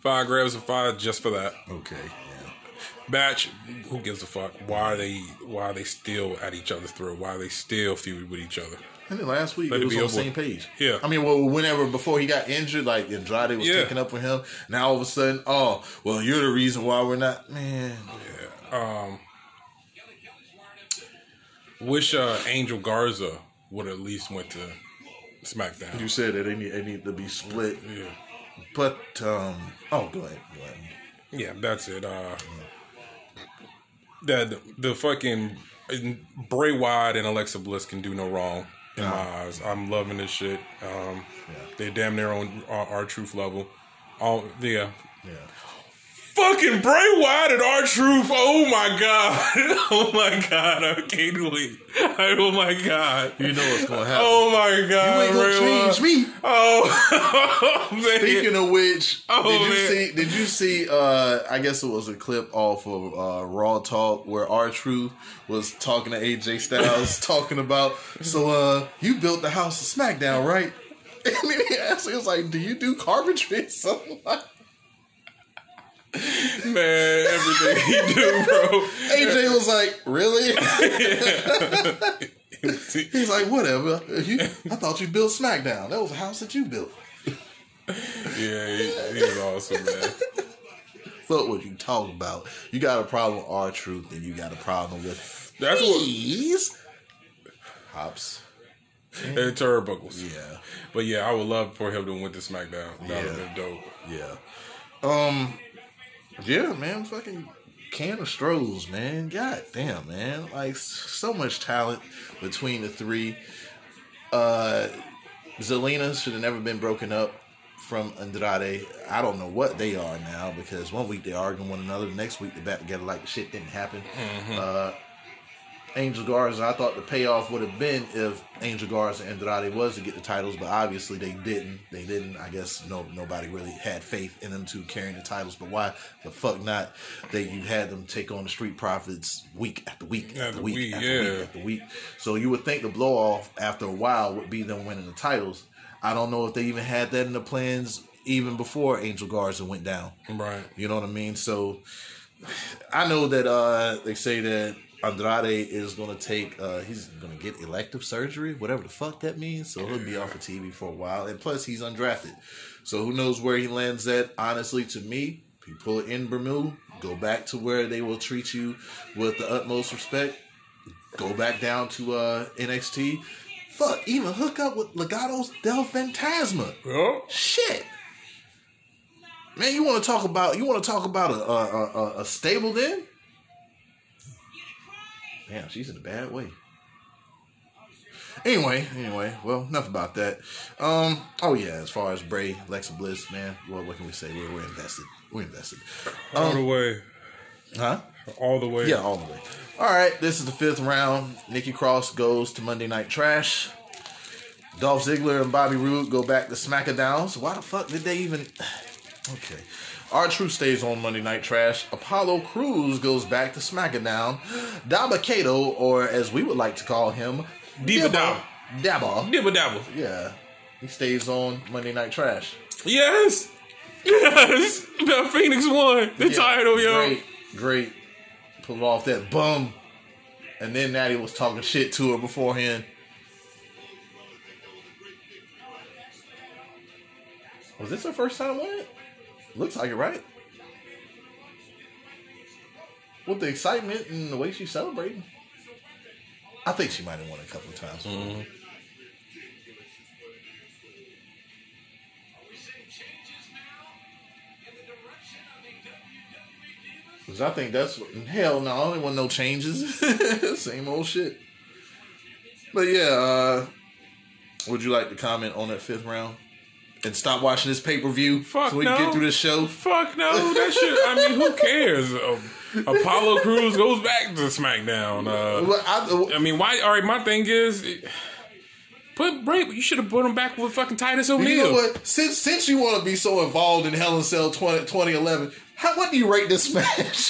Five grabs of five just for that. Okay. Batch, who gives a fuck? Why are they why are they still at each other's throat? Why are they still feud with each other? And then last week Let it was on the same page. Yeah. I mean, well, whenever before he got injured, like Andrade was Yeah. taking up for him. Now all of a sudden, oh, well, you're the reason why we're not. Man, Yeah. Um Wish uh, Angel Garza would at least went to SmackDown. you said that they need they need to be split, Yeah. but um, oh, go ahead, go ahead. Yeah, that's it. Uh, that the fucking Bray Wyatt and Alexa Bliss can do no wrong in my eyes. I'm loving this shit. Um, They damn near on our, R-Truth level. All yeah, Yeah. Fucking Bray Wyatt and R-Truth. Oh my god. *laughs* Oh my god. I can't wait. Oh my god. You know what's gonna happen. Oh my god. you ain't gonna Bray change Wyatt. me. Oh, *laughs* man. Speaking of which, Oh, did you man. see? Did you see? Uh, I guess it was a clip off of uh, Raw Talk where R-Truth was talking to AJ Styles, *laughs* talking about. So, uh, you built the house of SmackDown, right? And then he asked, he was like, "Do you do carpentry?" Something like. *laughs* man, everything he do, bro. AJ was like, "Really?" *laughs* *laughs* He's like, "Whatever. You, I thought you built SmackDown. That was a house that you built." Yeah, he, he's awesome, man. Fuck what you talk about. You got a problem with R-Truth, and you got a problem with That's what Please. Hops. and turnbuckles. Yeah. But yeah, I would love for him to win to SmackDown. That would Yeah. have been dope. Yeah. Um. Yeah, man. Fucking can of Strohs, man. God damn, man. Like so much talent between the three. Uh, Zelina should have never been broken up from Andrade. I don't know what they are now because one week they're arguing one another, the next week they're back together like the shit didn't happen. Uh, Angel Garza, I thought the payoff would have been if Angel Garza and Andrade was to get the titles, but obviously they didn't. They didn't. I guess no nobody really had faith in them two carrying the titles. But why the fuck not? That you had them take on the Street Profits week after week after After week, week, after yeah. week after week. So you would think the blow off after a while would be them winning the titles. I don't know if they even had that in the plans even before Angel Garza went down. Right. You know what I mean? So *sighs* I know that uh they say that Andrade is gonna take uh he's gonna get elective surgery, whatever the fuck that means. So he'll be off of TV for a while. And plus he's undrafted. So who knows where he lands at? Honestly, to me, if you pull it in Bermuda, go back to where they will treat you with the utmost respect. Go back down to uh NXT. Fuck, even hook up with Legados Del Fantasma. Oh, Shit. Man, you want to talk about you want to talk about a a, a a stable then? Damn, she's in a bad way. Anyway, anyway, well, enough about that. Um, oh yeah, as far as Bray, Alexa Bliss, man, well, what can we say? We're, we're invested. We're invested. all the way. Huh? All the way. Yeah, all the way. All right, this is the fifth round. Nikki Cross goes to Monday Night Trash. Dolph Ziggler and Bobby Roode go back to SmackDown. So why the fuck did they even? *sighs* Okay. R-Truth stays on Monday Night Trash. Apollo Crews goes back to SmackDown. Dabba or as we would like to call him, Diva Dabba. Dabba. Dibble dabble. Yeah. He stays on Monday Night Trash. Yes. Yes. The Phoenix won the Yeah, title, yo. Great, great. Pulled off that bum. And then Natty was talking shit to her beforehand. Was this her first time winning? Looks like it, right? With the excitement and the way she's celebrating. I think she might have won a couple of times. before. Cause I think that's hell no. I don't want no changes. *laughs* Same old shit. But yeah, uh, would you like to comment on that fifth round and stop watching this pay per view so we no. can get through this show? Fuck no, that shit. I mean, who cares? Um, Apollo Crews goes back to SmackDown. Uh, Well, I, I mean, why? All right, my thing is, put Bray. You should have put him back with fucking Titus O'Neil. you know what? Since since you want to be so involved in Hell in Cell 20, 2011, how what do you rate this match?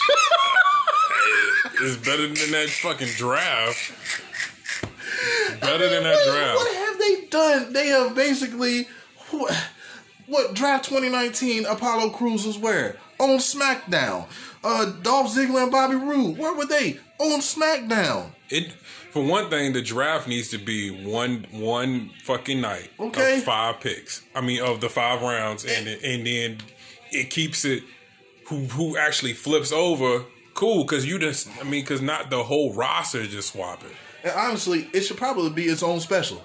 It's better than that fucking draft. Better than that what, draft. What have they done? They have basically what, what draft 2019 Apollo Crews was where? On SmackDown. Uh Dolph Ziggler and Bobby Roode. Where were they? On SmackDown. It for one thing, the draft needs to be one one fucking night Okay. of five picks. I mean, of the five rounds, and it- and then it keeps it who who actually flips over. Cool, because you just I mean, because not the whole roster just swapping. And honestly, it should probably be its own special.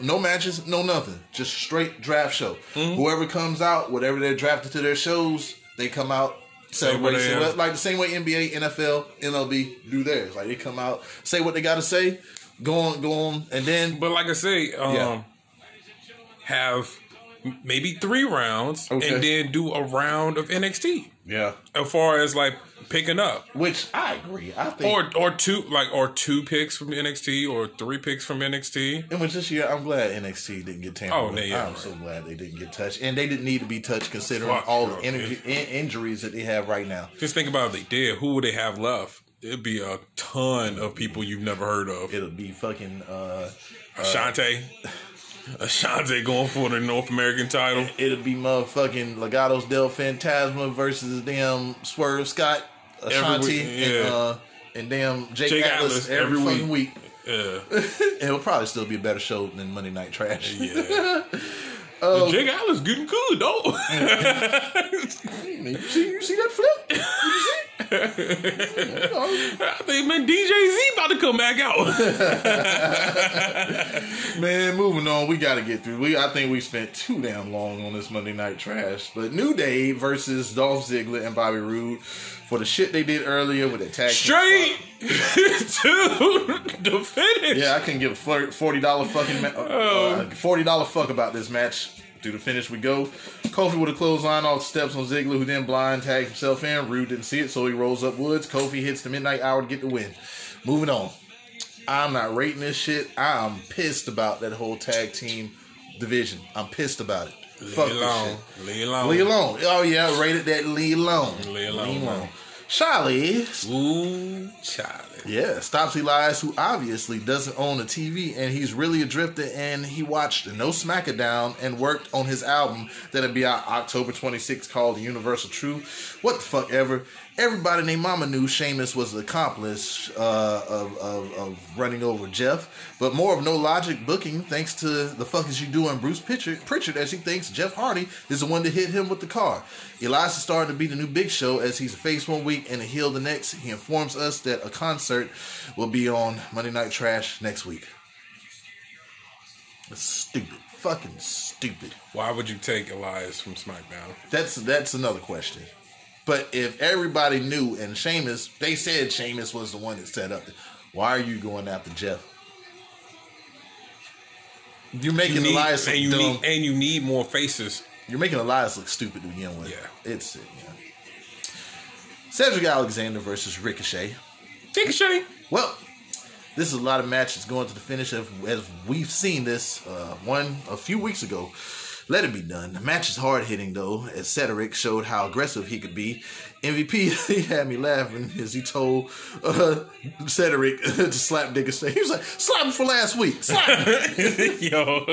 No matches, no nothing. Just straight draft show. Mm-hmm. Whoever comes out, whatever they're drafted to their shows, they come out Say celebrate. So like the same way NBA, NFL, MLB do theirs. Like they come out, say what they got to say, go on, go on, and then But like I say, um, Yeah. have maybe three rounds, Okay. and then do a round of NXT. Yeah. As far as like picking up, Which I agree. I think. or or two like or two picks from NXT, or three picks from NXT. and with this year, I'm glad NXT didn't get tampered Oh, with. yeah, I'm right. so glad they didn't get touched, and they didn't need to be touched considering Fuck, all the energy, in, injuries that they have right now. Just think about if they did, who would they have left? It'd be a ton of people you've never heard of. It'll be fucking. uh Ashante, Ashante going for the North American title. It'll be motherfucking Legados del Fantasma versus damn Swerve Scott, Ashante, week, and, yeah. uh, and damn Jake, Jake Atlas, Atlas every, every fucking week. Yeah, *laughs* it'll probably still be a better show than Monday Night Trash. yeah. *laughs* Oh. Jake Atlas getting good though. *laughs* you, see, you see that flip? You see? I think man DJ Z about to come back out. Man, moving on, we got to get through. We I think we spent too damn long on this Monday Night Trash. But New Day versus Dolph Ziggler and Bobby Roode for the shit they did earlier with the tag team Straight *laughs* to the finish. Yeah, I can give a forty dollar fucking ma- uh, forty dollar fuck about this match. To the finish we go. Kofi with a clothesline off the steps on Ziggler, who then blind tags himself in. Roode didn't see it, so he rolls up Woods. Kofi hits the midnight hour to get the win. Moving on. I'm not rating this shit. I'm pissed about that whole tag team division. I'm pissed about it. Fuck Leave this alone. shit. Leave alone. Leave alone. Oh yeah, rated that leave alone. Leave alone. Charlie Ooh, Charlie. yeah, stops Elias, who obviously doesn't own a TV, and he's really a drifter. And he watched No Smackadown and worked on his album that'll be out October 26th called Universal Truth. What the fuck ever. Everybody named Mama knew Sheamus was an accomplice uh, of, of, of running over Jeff, but more of no logic booking thanks to the fuck is you doing Bruce Prichard, Prichard as he thinks Jeff Hardy is the one that hit him with the car. Elias is starting to be the new Big Show as he's a face one week and a heel the next. He informs us that a concert will be on Monday Night Trash next week. That's stupid. Fucking stupid. Why would you take Elias from SmackDown? That's that's another question. But if everybody knew and Sheamus, they said Sheamus was the one that set up. The, why are you going after Jeff? You're making You need, Elias look and you dumb. need and you need more faces. You're making Elias look stupid to begin with. Yeah. it's sick. Yeah. Cedric Alexander versus Ricochet. Ricochet. Well, this is a lot of matches going to the finish as, as we've seen this uh, one a few weeks ago. Let it be done. The match is hard hitting though, as Cedric showed how aggressive he could be. MVP *laughs* he had me laughing as he told uh, Cedric *laughs* to slap Dickinson. He was like, "Slap him for last week. Slap. *laughs* Yo.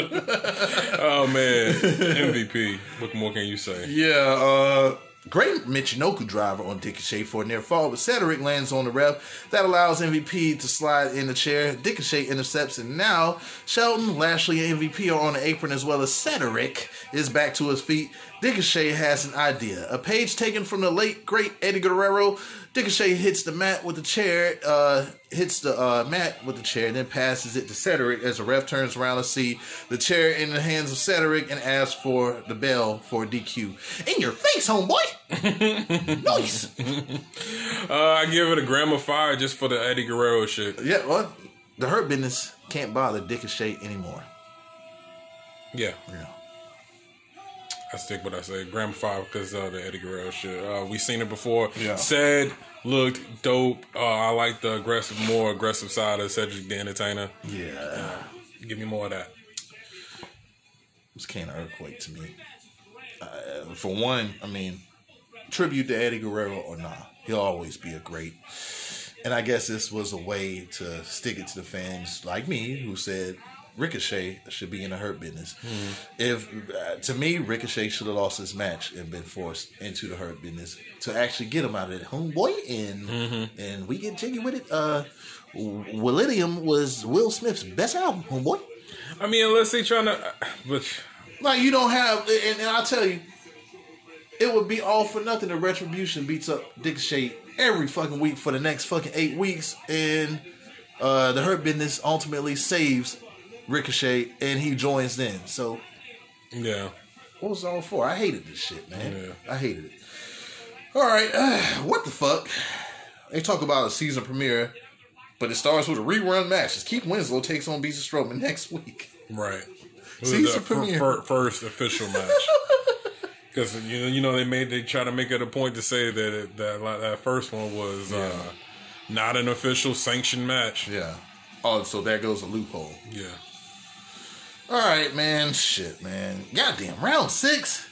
oh man. MVP. What more can you say? Yeah, uh, great Michinoku driver on Ricochet for a near fall, but Cedric lands on the ref. That allows MVP to slide in the chair. Ricochet intercepts, and now Shelton, Lashley, and MVP are on the apron as well as Cedric is back to his feet. Ricochet has an idea. A page taken from the late, great Eddie Guerrero. Ricochet hits the mat with the chair, uh, hits the uh, mat with the chair, and then passes it to Cedric as the ref turns around to see the chair in the hands of Cedric and asks for the bell for DQ. In your face, homeboy! *laughs* nice! Uh, I give it a gram of fire just for the Eddie Guerrero shit. Yeah, well, the Hurt Business can't bother Ricochet anymore. Yeah. Yeah. I stick what I say. Gram Five because uh, the Eddie Guerrero shit. Uh, we seen it before. Yeah. Said looked dope. Uh, I like the aggressive, more aggressive side of Cedric the Entertainer. Yeah. Give me more of that. It's kind of earthquake to me. Uh, for one, I mean, tribute to Eddie Guerrero or not, he'll always be a great. And I guess this was a way to stick it to the fans like me who said Ricochet should be in the hurt business. If uh, to me, Ricochet should have lost this match and been forced into the hurt business to actually get him out of it, homeboy. And and we get jiggy with it. Uh, Willennium was Will Smith's best album, homeboy. I mean, unless they trying to, but Like you don't have, and, and I'll tell you, it would be all for nothing. The retribution beats up Dick Shade every fucking week for the next fucking eight weeks, and uh, the Hurt Business ultimately saves Ricochet, and he joins in. So yeah. what was it all for? I hated this shit, man. Yeah. I hated it. All right, uh, what the fuck? They talk about a season premiere, but it starts with a rerun match. As Keith Winslow takes on Beast of Strowman *laughs* next week. Right. Season premiere. fir- first official match. *laughs* Because you know, you know, they made they try to make it a point to say that it, that like, that first one was uh, not an official sanctioned match. Yeah. Oh, so there goes a loophole. Yeah. All right, man. Shit, man. Goddamn, round six.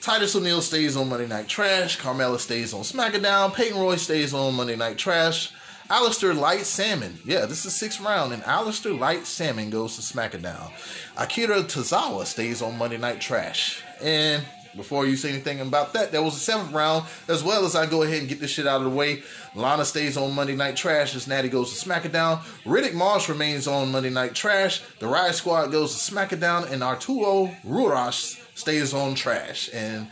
Titus O'Neil stays on Monday Night Trash. Carmella stays on SmackDown. Peyton Royce stays on Monday Night Trash. Aleister Light Salmon. Yeah, this is sixth round, and Aleister Light Salmon goes to SmackDown. Akira Tozawa stays on Monday Night Trash. And before you say anything about that, there was a seventh round, as well as I go ahead and get this shit out of the way. Lana stays on Monday Night Trash as Natty goes to SmackDown. Riddick Moss remains on Monday Night Trash. The Riot Squad goes to SmackDown, and Arturo Ruas stays on Trash. And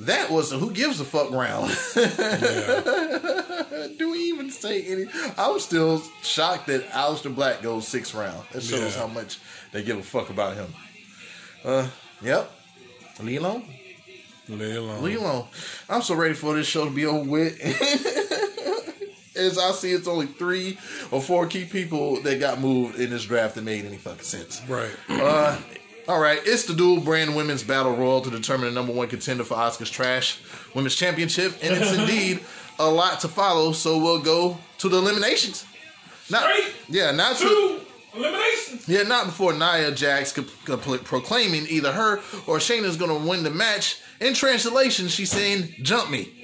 that was who gives a fuck round. *laughs* Do we even say any? I'm still shocked that Aleister Black goes sixth round. That shows Yeah. how much they give a fuck about him. Uh, yep. Leave alone. Lay alone. Leave alone. I'm so ready for this show to be over with. *laughs* As I see, it's only three or four key people that got moved in this draft that made any fucking sense. Right. Uh, all right, it's the dual brand women's battle royal to determine the number one contender for Asuka's Trash Women's Championship, and it's *laughs* indeed a lot to follow. So we'll go to the eliminations. Not, Straight yeah, not to, Two eliminations. yeah, not before Nia Jax proclaiming either her or Shayna's going to win the match. In translation, she's saying, "Jump me." *laughs*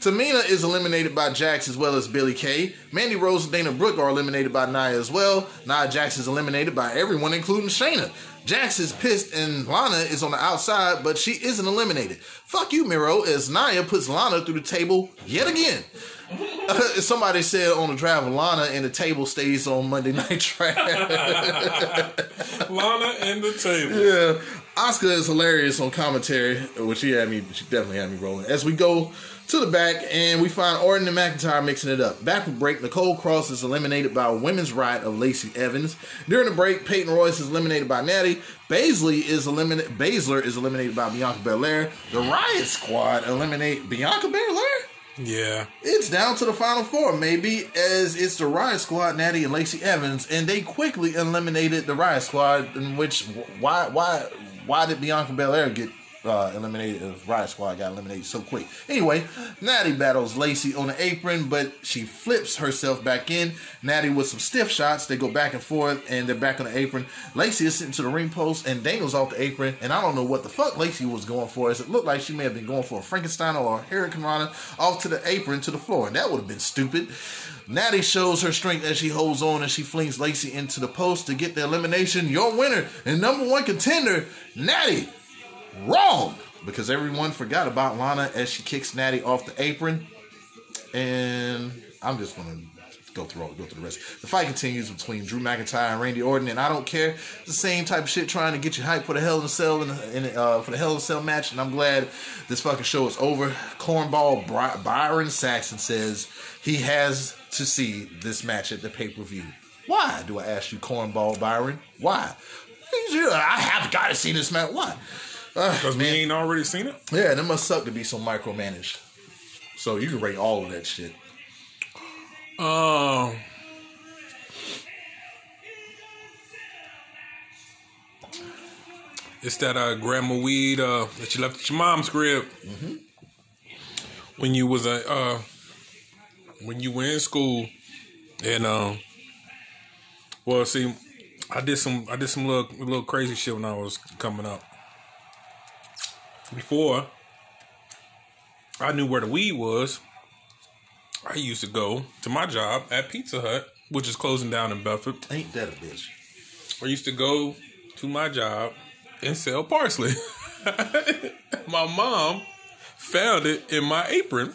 Tamina is eliminated by Jax as well as Billie Kay. Mandy Rose and Dana Brooke are eliminated by Nia as well. Nia Jax is eliminated by everyone, including Shayna. Jax is pissed and Lana is on the outside, but she isn't eliminated. Fuck you, Miro, as Nia puts Lana through the table yet again. *laughs* somebody said on the drive, Lana and the table stays on Monday *laughs* Night Trash. *laughs* Lana and the table. Yeah, Asuka is hilarious on commentary, which she had me. She definitely had me rolling. As we go to the back, and we find Orton and McIntyre mixing it up. Back with break, Nicole Cross is eliminated by women's right of Lacey Evans. During the break, Peyton Royce is eliminated by Natty. Baszler is eliminated. Baszler is eliminated by Bianca Belair. The Riot Squad eliminate Bianca Belair. Yeah. It's down to the final four, maybe, as it's the Riot Squad, Natty and Lacey Evans, and they quickly eliminated the Riot Squad. In which, why, why, why did Bianca Belair get uh, eliminated? If Riot Squad got eliminated so quick. Anyway, Natty battles Lacey on the apron, but she flips herself back in. Natty with some stiff shots. They go back and forth, and they're back on the apron. Lacey is sitting to the ring post, and Daniel's off the apron, and I don't know what the fuck Lacey was going for. As it looked like she may have been going for a Frankenstein or a hurricanrana off to the apron to the floor, and that would have been stupid. Natty shows her strength as she holds on and she flings Lacey into the post to get the elimination. Your winner and number one contender, Natty. Wrong, because everyone forgot about Lana as she kicks Natty off the apron. And I'm just gonna go through go through the rest. The fight continues between Drew McIntyre and Randy Orton, and I don't care. It's the same type of shit trying to get you hyped for the Hell in a Cell in uh, for the Hell in a Cell match, and I'm glad this fucking show is over. Cornball Bry- Byron Saxton says he has to see this match at the pay per view. Why do I ask you, Cornball Byron? Why? I have got to see this match. Why? Uh, Because we ain't already seen it. yeah, and it must suck to be so micromanaged. So you can rate all of that shit. Um. It's that uh, grandma weed uh, that you left at your mom's crib when you was a uh, when you were in school, and um, well, see, I did some I did some little little crazy shit when I was coming up. Before I knew where the weed was, I used to go to my job at Pizza Hut, which is closing down in Bedford. Ain't that a bitch? I used to go to my job and sell parsley. *laughs* my mom found it in my apron.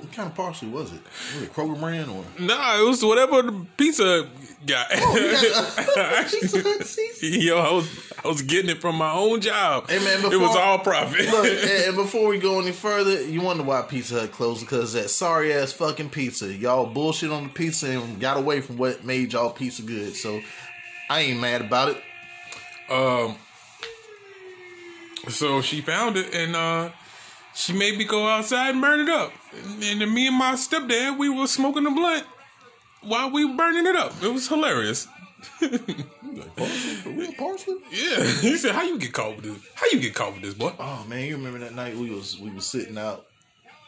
What kind of parsley was it? Was it Kroger brand or? Nah, it was whatever the pizza got. *laughs* Pizza Hut season? Yo, I was I was getting it from my own job. Hey, man, it was all profit. Look, *laughs* and, and before we go any further, you wonder why Pizza Hut closed because that sorry ass fucking pizza. Y'all bullshit on the pizza and got away from what made y'all pizza good. So I ain't mad about it. Um, so she found it and uh, she made me go outside and burn it up. And then me and my stepdad, we were smoking a blunt while we were burning it up. It was hilarious. *laughs* Like, parsley? For real parsley? Yeah, *laughs* he said, "How you get caught with this? How you get caught with this, boy?" Oh man, you remember that night we was we was sitting out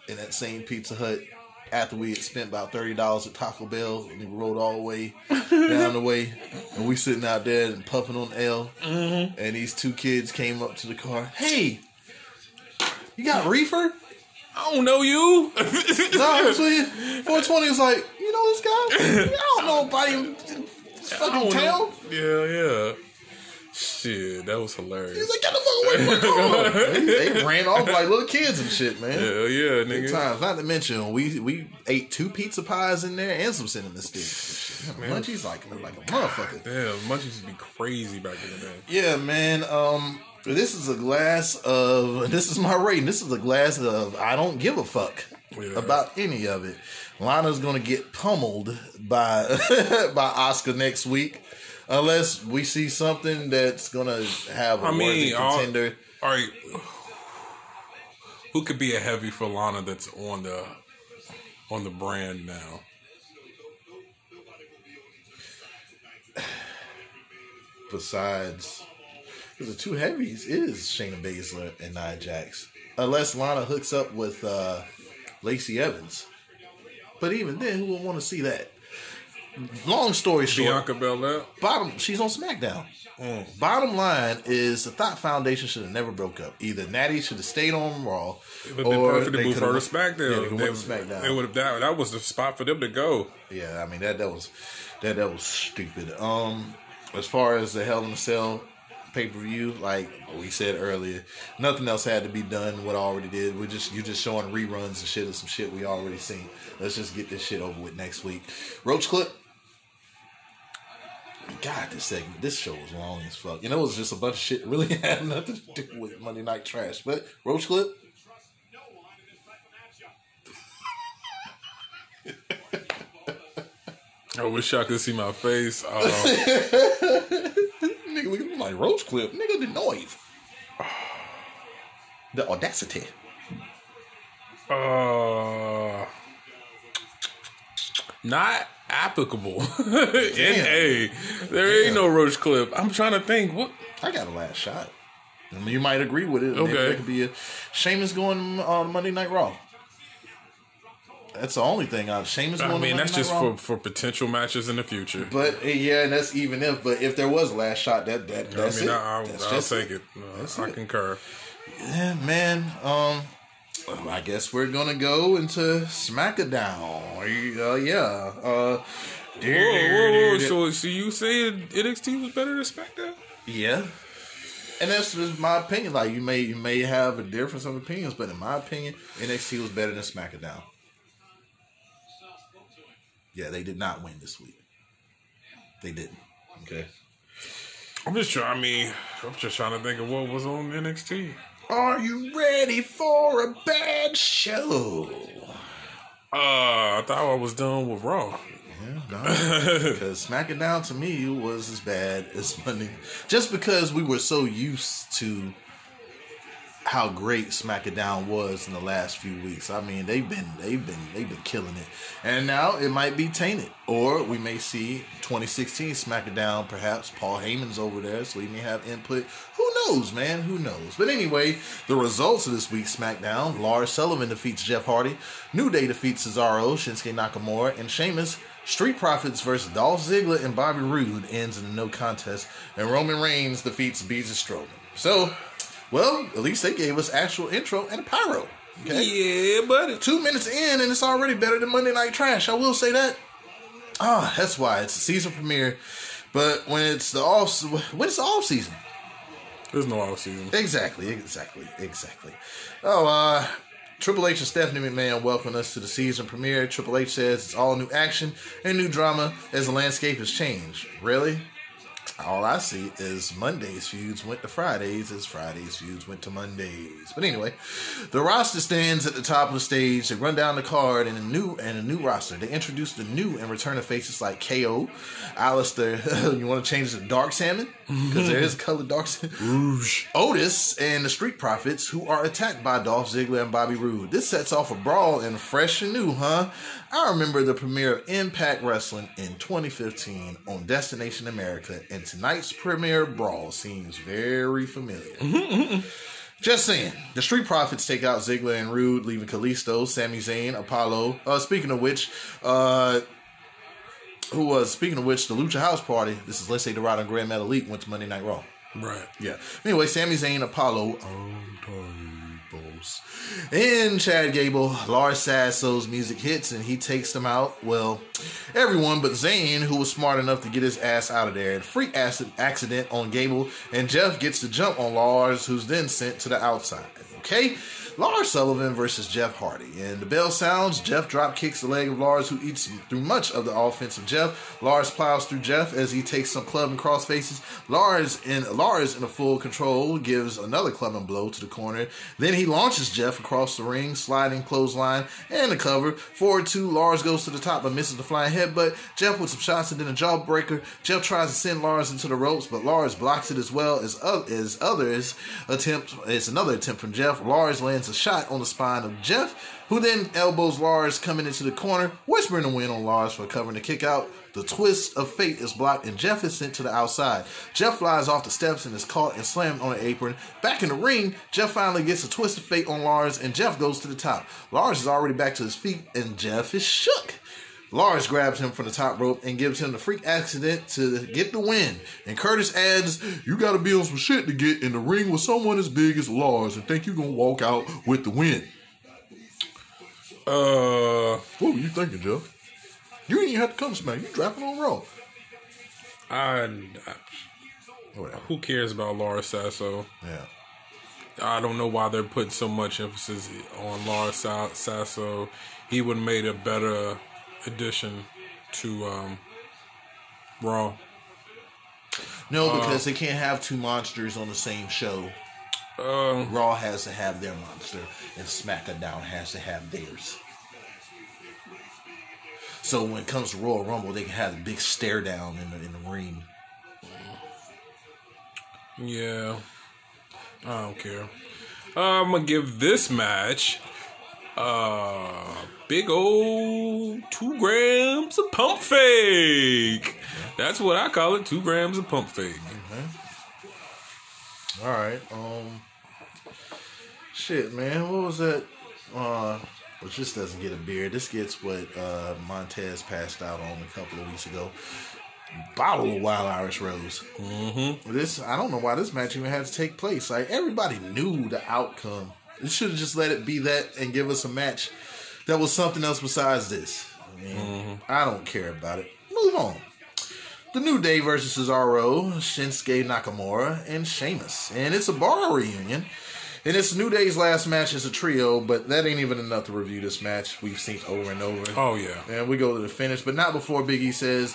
in that same Pizza Hut after we had spent about thirty dollars at Taco Bell and we rode all the way *laughs* down the way and we sitting out there and puffing on L mm-hmm. and these two kids came up to the car. Hey, you got reefer? I don't know you. No, I'm 420 was like, you know this guy? I don't know nobody in this I fucking don't town. know. Yeah, yeah. Shit, that was hilarious. He's like, get the fuck away from my car. *laughs* they, they ran off like little kids and shit, man. Hell yeah, Good nigga. times. Not to mention, we we ate two pizza pies in there and some cinnamon sticks. and shit. Munchies like like a motherfucker. Damn, munchies used to be crazy back in the day. Yeah, man. Um, this is a glass of. This is my rating. This is a glass of. I don't give a fuck Yeah. about any of it. Lana's gonna get pummeled by *laughs* by Asuka next week, unless we see something that's gonna have a I worthy mean, all- contender. All right, who could be a heavy for Lana that's on the on the brand now? *sighs* besides the two heavies is Shayna Baszler and Nia Jax. Unless Lana hooks up with uh, Lacey Evans. But even then, who would want to see that? Long story short, Bianca Belair. bottom she's on SmackDown. Mm. Bottom line is the Thought Foundation should have never broke up. Either Natty should have stayed on Raw, It would have been perfect to move her to SmackDown. Yeah, they They- SmackDown. It would have that, that was the spot for them to go. Yeah, I mean that that was that that was stupid. Um, as far as the Hell in a Cell pay per view, like we said earlier, nothing else had to be done. What I already did, we just you just showing reruns and shit of some shit we already seen. Let's just get this shit over with next week. Roach clip. God, this segment, this show was long as fuck. You know, it was just a bunch of shit. Really *laughs* had nothing to do with Monday Night Trash. But Roach clip. *laughs* I wish y'all could see my face. *laughs* Uh, Nigga look at me like roach clip. Nigga, the noise. The audacity. uh, not applicable. *laughs* N.A. There ain't no roach clip. I'm trying to think. What? I got a last shot. I mean, you might agree with it. Okay. There could be a Sheamus going on Monday Night Raw. That's the only thing. Uh, Sheamus I mean, that's just for, for potential matches in the future. But eh, yeah, and that's even if. But if there was last shot, that that that's I mean, it. I, will just take it. No, That's I it. concur. Yeah, man. Um, well, I guess we're gonna go into SmackDown. Uh, yeah. Uh, Whoa, whoa, whoa. So, so you saying NXT was better than SmackDown? Yeah. And that's just my opinion. Like you may you may have a difference of opinions, but in my opinion, NXT was better than SmackDown. Yeah, they did not win this week. They didn't. Okay. I'm just trying. I mean, I'm just trying to think of what was on NXT. Are you ready for a bad show? Uh, I thought I was done with Raw. Yeah. Because *laughs* SmackDown to me was as bad as Monday. Just because we were so used to how great SmackDown was in the last few weeks. I mean, they've been they've been they've been killing it, and now it might be tainted, or we may see 2016 SmackDown. Perhaps Paul Heyman's over there, so he may have input. Who knows, man? Who knows? But anyway, the results of this week's SmackDown: Lars Sullivan defeats Jeff Hardy, New Day defeats Cesaro, Shinsuke Nakamura, and Sheamus. Street Profits versus Dolph Ziggler and Bobby Roode ends in a no contest, and Roman Reigns defeats Beats Strowman. So, well, at least they gave us actual intro and a pyro. Okay, Yeah, buddy. two minutes in, and it's already better than Monday Night Trash. I will say that. Ah, that's why it's a season premiere. But when it's the off, when it's the off season, There's no off season. Exactly, exactly, exactly. Oh, uh, Triple H and Stephanie McMahon welcome us to the season premiere. Triple H says it's all new action and new drama as the landscape has changed. Really? All I see is Monday's feuds went to Fridays as Fridays feuds went to Mondays. But anyway, the roster stands at the top of the stage. They run down the card and a new and a new roster. They introduce the new and returning faces like KO, Aleister. *laughs* you want to change it to Dark Salmon *laughs* because there is colored Dark Salmon. Rouge. Otis and the Street Profits, who are attacked by Dolph Ziggler and Bobby Roode. This sets off a brawl and fresh and new, huh? I remember the premiere of Impact Wrestling in 2015 on Destination America, and tonight's premiere brawl seems very familiar. Just saying. The Street Profits take out Ziggler and Roode, leaving Kalisto, Sami Zayn, Apollo. Uh, speaking of which, uh, who was speaking of which, the Lucha House Party. This is Lince Dorado and Grand Metalik went to Monday Night Raw. Right. Yeah. Anyway, Sami Zayn, Apollo, Untouchables, and Chad Gable. Lars Sasso's music hits and he takes them out. Well, everyone but Zayn, who was smart enough to get his ass out of there. And freak acid accident on Gable, and Jeff gets the jump on Lars, who's then sent to the outside. Okay. Lars Sullivan versus Jeff Hardy. And the bell sounds. Jeff drop kicks the leg of Lars, who eats through much of the offense of Jeff. Lars plows through Jeff as he takes some club and cross faces. Lars in Lars in a full control gives another club and blow to the corner. Then he launches Jeff across the ring, sliding clothesline and the cover. Forward two, Lars goes to the top but misses the flying headbutt. Jeff with some shots and then a jawbreaker. Jeff tries to send Lars into the ropes, but Lars blocks it as well as, uh, as others attempt. It's another attempt from Jeff. Lars lands a shot on the spine of Jeff, who then elbows Lars coming into the corner, whispering a win on Lars for covering the kick out. The twist of fate is blocked and Jeff is sent to the outside. Jeff flies off the steps and is caught and slammed on the apron. Back in the ring, Jeff finally gets a twist of fate on Lars and Jeff goes to the top. Lars is already back to his feet and Jeff is shook. Lars grabs him from the top rope and gives him the freak accident to get the win. And Curtis adds, You gotta be on some shit to get in the ring with someone as big as Lars and think you're gonna walk out with the win. Uh, What were you thinking, Jeff? You didn't even have to come smack. You dropping on Raw. I, I Whatever. who cares about Lars Sasso? Yeah. I don't know why they're putting so much emphasis on Lars Sasso. He would have made a better addition to um, Raw. No, because they can't have two monsters on the same show. Uh, Raw has to have their monster, and SmackDown has to have theirs. So when it comes to Royal Rumble, they can have a big stare down in the in the ring. yeah, I don't care. I'm gonna give this match uh big old two grams of pump fake. That's what I call it, two grams of pump fake. All right. Um. Shit, man. What was that? Uh. Which this doesn't get a beer. This gets what uh, Montez passed out on a couple of weeks ago. Bottle of Wild Irish Rose. Mm-hmm. This I don't know why this match even had to take place. Like everybody knew the outcome. It should have just let it be that and give us a match that was something else besides this. I mean, mm-hmm. I don't care about it. Move on. The New Day versus Cesaro, Shinsuke Nakamura, and Sheamus. And it's a bar reunion. And it's New Day's last match as a trio, but that ain't even enough to review this match. We've seen it over and over. Oh yeah. And we go to the finish, but not before Biggie says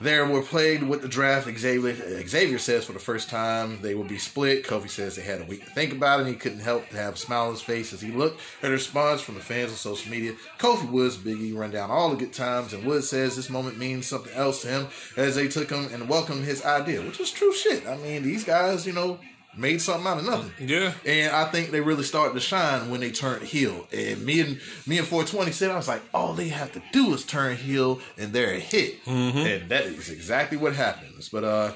there were played with the draft. Xavier, Xavier says for the first time they will be split. Kofi says they had a week to think about it, and he couldn't help to have a smile on his face as he looked at a response from the fans on social media. Kofi Woods, Biggie run down all the good times, and Woods says this moment means something else to him as they took him and welcomed his idea, which is true shit. I mean, these guys, you know, made something out of nothing. Yeah. And I think they really started to shine when they turned heel. And me and me and 420 said, I was like, all they have to do is turn heel and they're a hit. And that is exactly what happens. But uh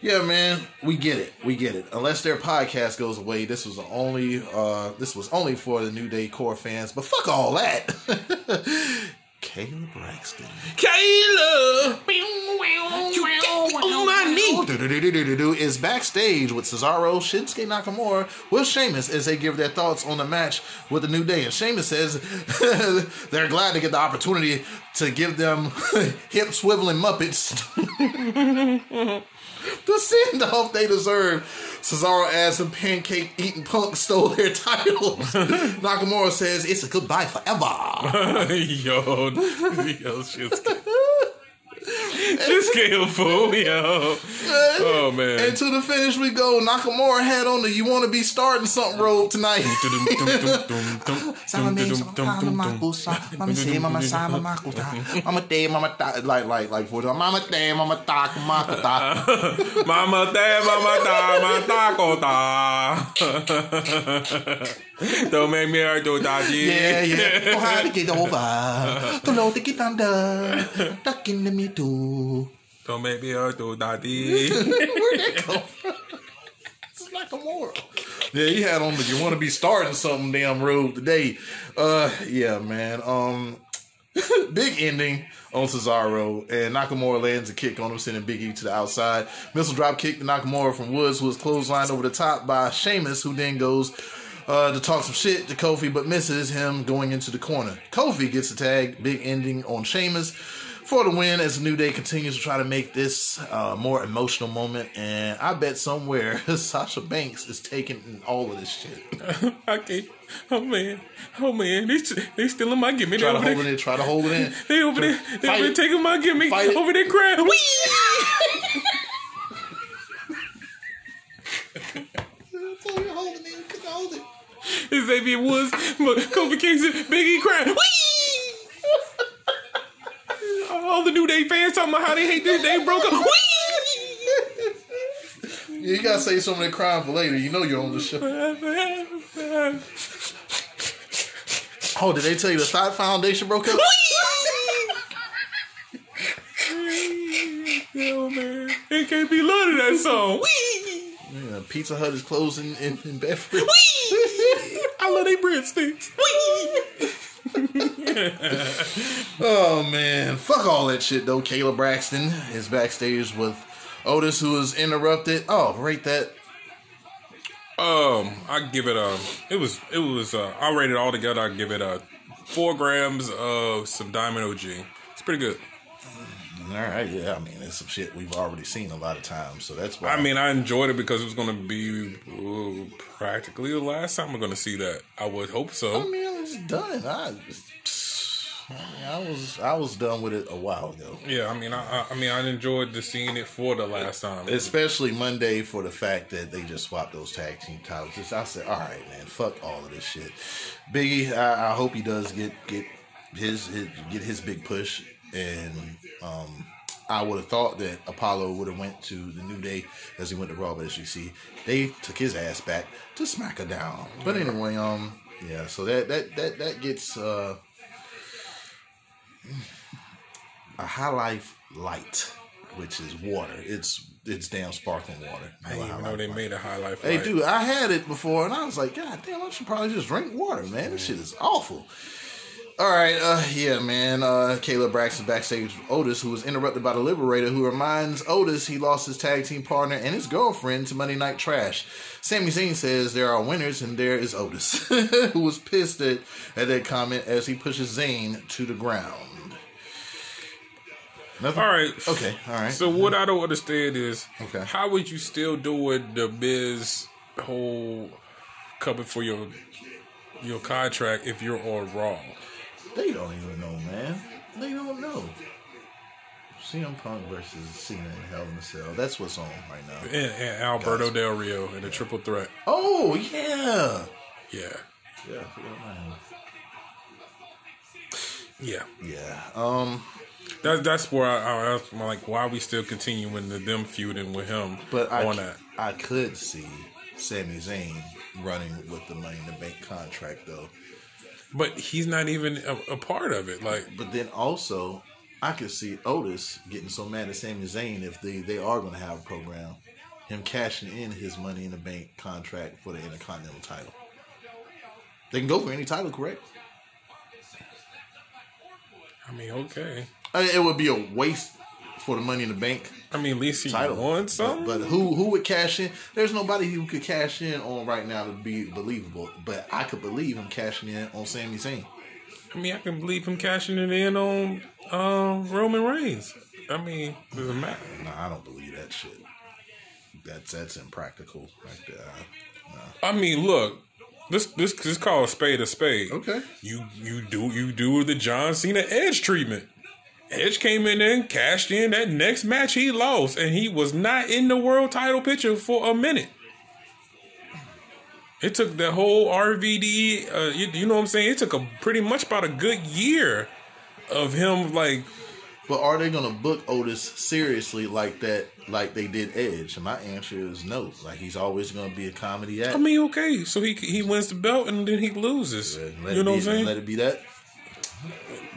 yeah, man, we get it. We get it. Unless their podcast goes away, this was only uh this was only for the New Day core fans. But fuck all that. *laughs* Kayla Braxton. Kayla, you got me on my knee. Is backstage with Cesaro, Shinsuke Nakamura, with Sheamus as they give their thoughts on the match with the New Day. And Sheamus says *laughs* they're glad to get the opportunity to give them *laughs* hip swiveling Muppets *laughs* *laughs* the send off they deserve. Cesaro adds some pancake eating punk stole their *laughs* titles. *laughs* Nakamura says it's a goodbye forever. yo, yo, shit's *laughs* Just fool, yo. Oh man. And to the finish we go. Nakamura had on the "You Want to Be Starting Something" robe tonight. like like like for mama day, mama *laughs* mama tak. Mama mama ta, mama. *laughs* Don't make me hurt you, daddy. Yeah, yeah. Know how to get over. To get under. Tuck into me too. Don't make me hurt you, daddy. *laughs* Where'd that come from? *laughs* It's like a moral. Yeah, he had on the you want to be starting something damn robe today. Uh yeah, man. Um *laughs* big ending on Cesaro and Nakamura lands a kick on him, sending Big E to the outside. Missile drop kick to Nakamura from Woods, who was clotheslined over the top by Sheamus, who then goes uh, to talk some shit to Kofi, but misses him going into the corner. Kofi gets a tag, big ending on Sheamus for the win as the New Day continues to try to make this uh, more emotional moment. And I bet somewhere *laughs* Sasha Banks is taking all of this shit. *laughs* okay. Oh man. Oh man. They they stealing my gimmick. Try They to hold there- it in, try to hold it in. *laughs* They over there. They over there taking my gimmick. Fight. Over there crying. Whee! Hold it in, hold it. Xavier Woods, but Kofi Kingston, Big E crying. Whee! All the New Day fans talking about how they hate this. They broke up. *laughs* Yeah, you gotta say some of that crime for later. You know you're on the show. Oh, did they tell you the Thought Foundation broke up? *laughs* Oh man, it can't be to that song. Whee! Yeah, Pizza Hut is closing in, in Bedford. *laughs* I love they breadsticks. *laughs* Oh man, fuck all that shit though. Kayla Braxton is backstage with Otis, who was interrupted. Oh, rate that. Um, I give it a. It was. It was. Uh, I rated it all together. I give it a four grams of some Diamond OG. It's pretty good. All right, yeah. I mean, it's some shit we've already seen a lot of times, so that's why. I mean, I enjoyed it because it was going to be uh, practically the last time we're going to see that. I would hope so. I mean, it's done. I, I, mean, I was, I was done with it a while ago. Yeah, I mean, I, I, I mean, I enjoyed the seeing it for the last time. Especially Monday for the fact that they just swapped those tag team titles. I said, all right, man, fuck all of this shit. Biggie, I, I hope he does get get his, his get his big push, and um, I would have thought that Apollo would have went to the New Day as he went to Raw, but as you see, they took his ass back to smack her down. But anyway, um, yeah, so that that that that gets uh, a High Life Light, which is water. It's it's damn sparkling water. I didn't even know they made a highlight. Hey, Light. dude, I had it before, and I was like, God damn, I should probably just drink water, man. This shit is awful. All right, uh, yeah, man. Uh, Kayla Braxton backstage with Otis, who was interrupted by the Liberator, who reminds Otis he lost his tag team partner and his girlfriend to Monday Night Trash. Sami Zayn says there are winners, and there is Otis, *laughs* who was pissed at, at that comment as he pushes Zayn to the ground. Nothing? All right. Okay, all right. So what I don't understand is, Okay. how would you still do it? The Miz whole cover for your your contract if you're on Raw. They don't even know, man. They don't know. CM Punk versus Cena in Hell in a Cell. That's what's on right now. And, and Alberto Del Rio in a triple threat. Oh yeah, Yeah. yeah. I forgot my name. Yeah. Yeah. Um. That's that's where I, I, I'm like, why are we still continuing the them feuding with him But I, on c- that? I could see Sami Zayn running with the Money in the Bank contract though. But he's not even a, a part of it. Like, But then also, I could see Otis getting so mad at Sami Zayn if they, they are going to have a program, him cashing in his Money in the Bank contract for the Intercontinental title. They can go for any title, correct? I mean, okay. I mean, it would be a waste for the Money in the Bank I mean, at least he title. won something. But, but who who would cash in? There's nobody who could cash in on right now to be believable. But I could believe him cashing in on Sami Zayn. I mean, I can believe him cashing it in on um, Roman Reigns. I mean, doesn't matter. No, I don't believe that shit. That's that's impractical right there. I mean, look, this this this called a spade a spade. Okay. You you do you do the John Cena Edge treatment, Edge came in there, cashed in. That next match he lost, and he was not in the world title picture for a minute. It took the whole RVD. Uh, you, you know what I'm saying? It took a pretty much about a good year of him like But are they gonna book Otis seriously like that, like they did Edge? And my answer is no. Like he's always gonna be a comedy act. I mean, okay, so he he wins the belt and then he loses. Let you know be, what I'm saying? Let it be that.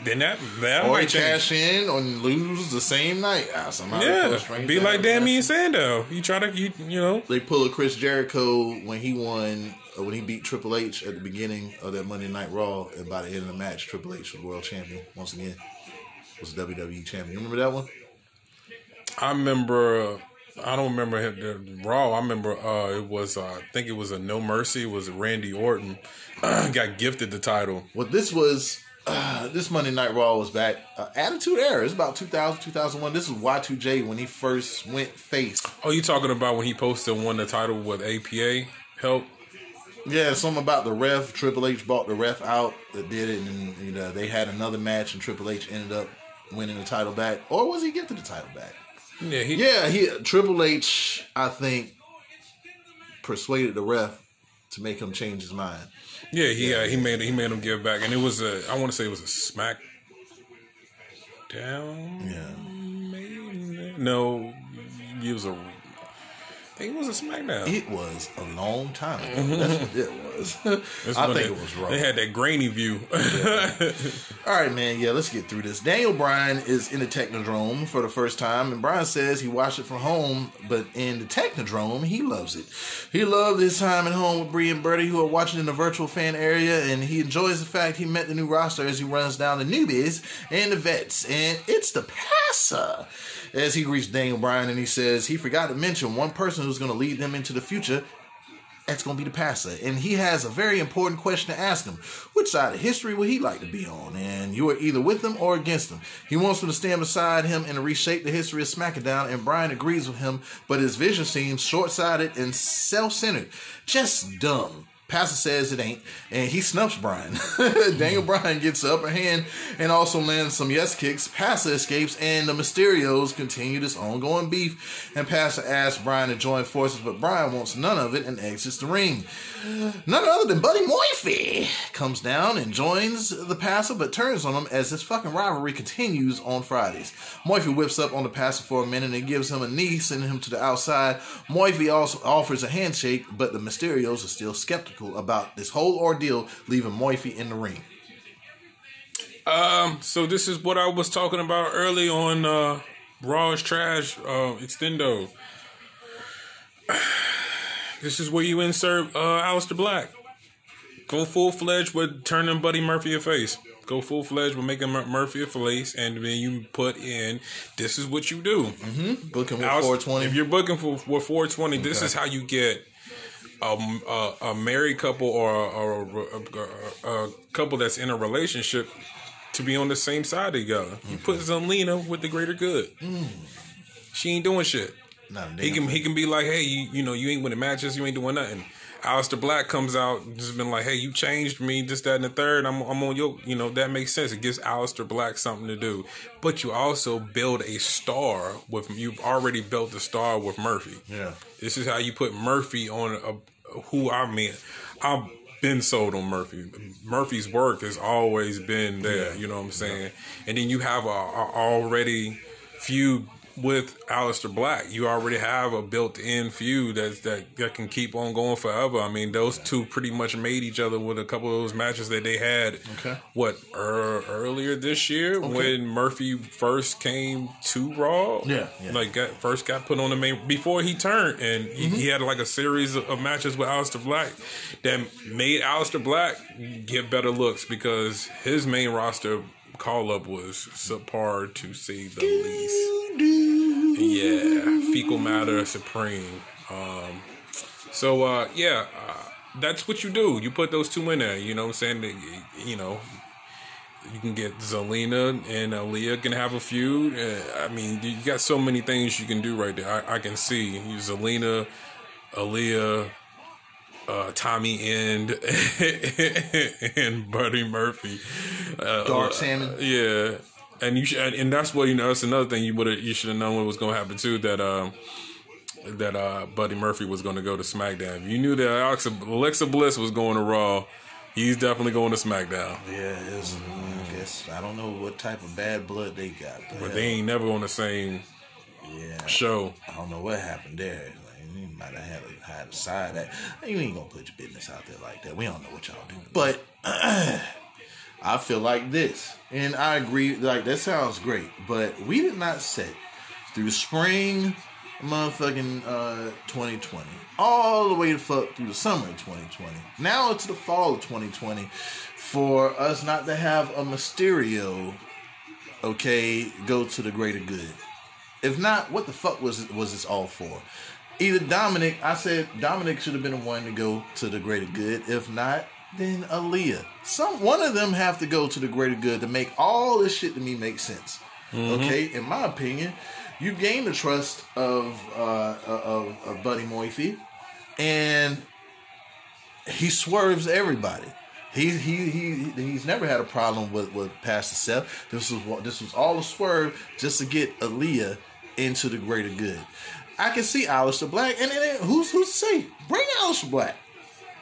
Then that that Or might cash in or lose the same night. Ah, somebody Yeah, be like Damien Sandow. You try to you, you know They pull a Chris Jericho when he won, uh, when he beat Triple H at the beginning of that Monday Night Raw, and by the end of the match, Triple H was world champion once again. Was WWE champion. You remember that one? I remember. I don't remember him- the Raw. I remember uh, it was. Uh, I think it was a No Mercy. It was Randy Orton *clears throat* got gifted the title. Well, this was uh, *sighs* this Monday Night Raw was back uh, Attitude Era. It's about 2000, 2001. This is Y2J when he first went face. Oh, you talking about when he posted won the title with APA help? Yeah, something about the ref. Triple H bought the ref out that did it, and you know they had another match, and Triple H ended up winning the title back, or was he gifted the title back? Yeah, he, Yeah, he Triple H, I think, persuaded the ref to make him change his mind. Yeah, he uh, he made he made him give back, and it was a. I want to say it was a Smack. Down. Yeah, Maybe? No, it was a. I think it was a SmackDown. it was a long time ago. That's what it was. *laughs* That's I think they- it was wrong. They had that grainy view. *laughs* All right, man. Yeah, let's get through this. Daniel Bryan is in the Technodrome for the first time, and Bryan says he watched it from home, but in the Technodrome, he loves it. He loved his time at home with Brie and Birdie, who are watching in the virtual fan area, and he enjoys the fact he met the new roster as he runs down the newbies and the vets. And it's the passer. As he greets Daniel Bryan, and he says he forgot to mention one person who's going to lead them into the future that's going to be the passer. And he has a very important question to ask him. Which side of history would he like to be on? And you are either with him or against him. He wants them to stand beside him and reshape the history of SmackDown, and Bryan agrees with him, but his vision seems short sighted and self centered. Just dumb. Pastor says it ain't, and he snuffs Bryan. *laughs* Daniel mm-hmm. Bryan gets the upper hand and also lands some yes kicks. Pastor escapes, and the Mysterios continue this ongoing beef. And Pastor asks Bryan to join forces, but Bryan wants none of it and exits the ring. None other than Buddy Murphy comes down and joins the Pastor, but turns on him as this fucking rivalry continues on Fridays. Murphy whips up on the Pastor for a minute and gives him a knee, sending him to the outside. Murphy also offers a handshake, but the Mysterios are still skeptical about this whole ordeal, leaving Murphy in the ring. Um, so this is what I was talking about early on uh Raw is Trash uh Extendo. *sighs* This is where you insert uh Aleister Black. Go full fledged with turning Buddy Murphy a face. Go full fledged with making Mur- Murphy a face, and then you put in this is what you do. Booking with Aleister- 420. If you're booking for with 420, this is how you get a, a, a married couple or, a, a, a, a couple that's in a relationship to be on the same side together. You put Zelina with the greater good. She ain't doing shit. He can he can be like, hey, you you know, you ain't winning matches, you ain't doing nothing. Aleister Black comes out, just been like, hey, you changed me, this, that, and the third. I'm I'm on your, you know, that makes sense. It gives Aleister Black something to do. But you also build a star with you've already built a star with Murphy. Yeah. This is how you put Murphy on a who I mean. I've been sold on Murphy. Murphy's work has always been there. You know what I'm saying? And then you have a, a already feud with Aleister Black. You already have a built-in feud that that that can keep on going forever. I mean, those two pretty much made each other with a couple of those matches that they had. Okay. What er, earlier this year when Murphy first came to Raw? Yeah, yeah. like got first got put on the main before he turned, and he, he had like a series of, of matches with Aleister Black that made Aleister Black get better looks because his main roster call up was subpar to say the least. Yeah, fecal matter supreme. Um, so uh, yeah, uh, that's what you do. You put those two in there. You know what I'm saying? You know, you can get Zelina and Aaliyah can have a feud. Uh, I mean, you got so many things you can do right there. I, I can see Zelina, Aaliyah, uh, Tommy End, *laughs* and Buddy Murphy. Uh, Dark uh, Salmon. Yeah. and you should, and that's what you know. That's another thing you would have you should have known what was going to happen too. That um that uh Buddy Murphy was going to go to SmackDown. You knew that Alexa, Alexa Bliss was going to Raw. He's definitely going to SmackDown. Yeah, it's, I guess I don't know what type of bad blood they got, but, But they ain't never on the same yeah, show. I don't know what happened there. You might have had a, had a side that you ain't gonna put your business out there like that. We don't know what y'all do, but *clears throat* I feel like this, and I agree. Like that sounds great, but we did not set through spring, motherfucking uh, 2020, all the way to fuck through the summer of 2020. Now it's the fall of 2020 for us not to have a Mysterio, okay, go to the greater good. If not, what the fuck was was this all for? Either Dominik, I said Dominik should have been the one to go to the greater good. If not, then Aaliyah. Some one of them have to go to the greater good to make all this shit to me make sense. Okay, in my opinion, you gain the trust of uh, of, of Buddy Moifi, and he swerves everybody. He he he he's never had a problem with with Pastor Seth. This was what this was all a swerve just to get Aaliyah into the greater good. I can see Aleister Black, and, and who's who's to say bring Aleister Black,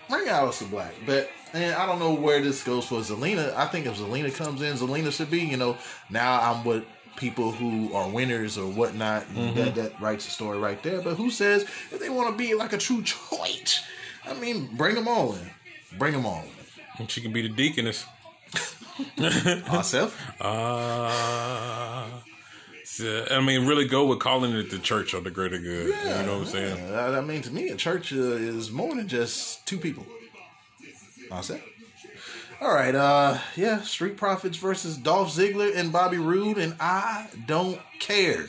bring Aleister Black. But and I don't know where this goes for Zelina. I think if Zelina comes in, Zelina should be. You know, now I'm with people who are winners or whatnot. That that writes a story right there. But who says if they want to be like a true choice? I mean, bring them all in. Bring them all in. And she can be the deaconess. *laughs* Myself? *laughs* Uh, so, I mean, really go with calling it the church of the greater good. Yeah, you know what I'm saying? I I mean, to me, a church uh, is more than just two people. Myself. All right, uh, yeah, Street Profits versus Dolph Ziggler and Bobby Roode, and I don't care.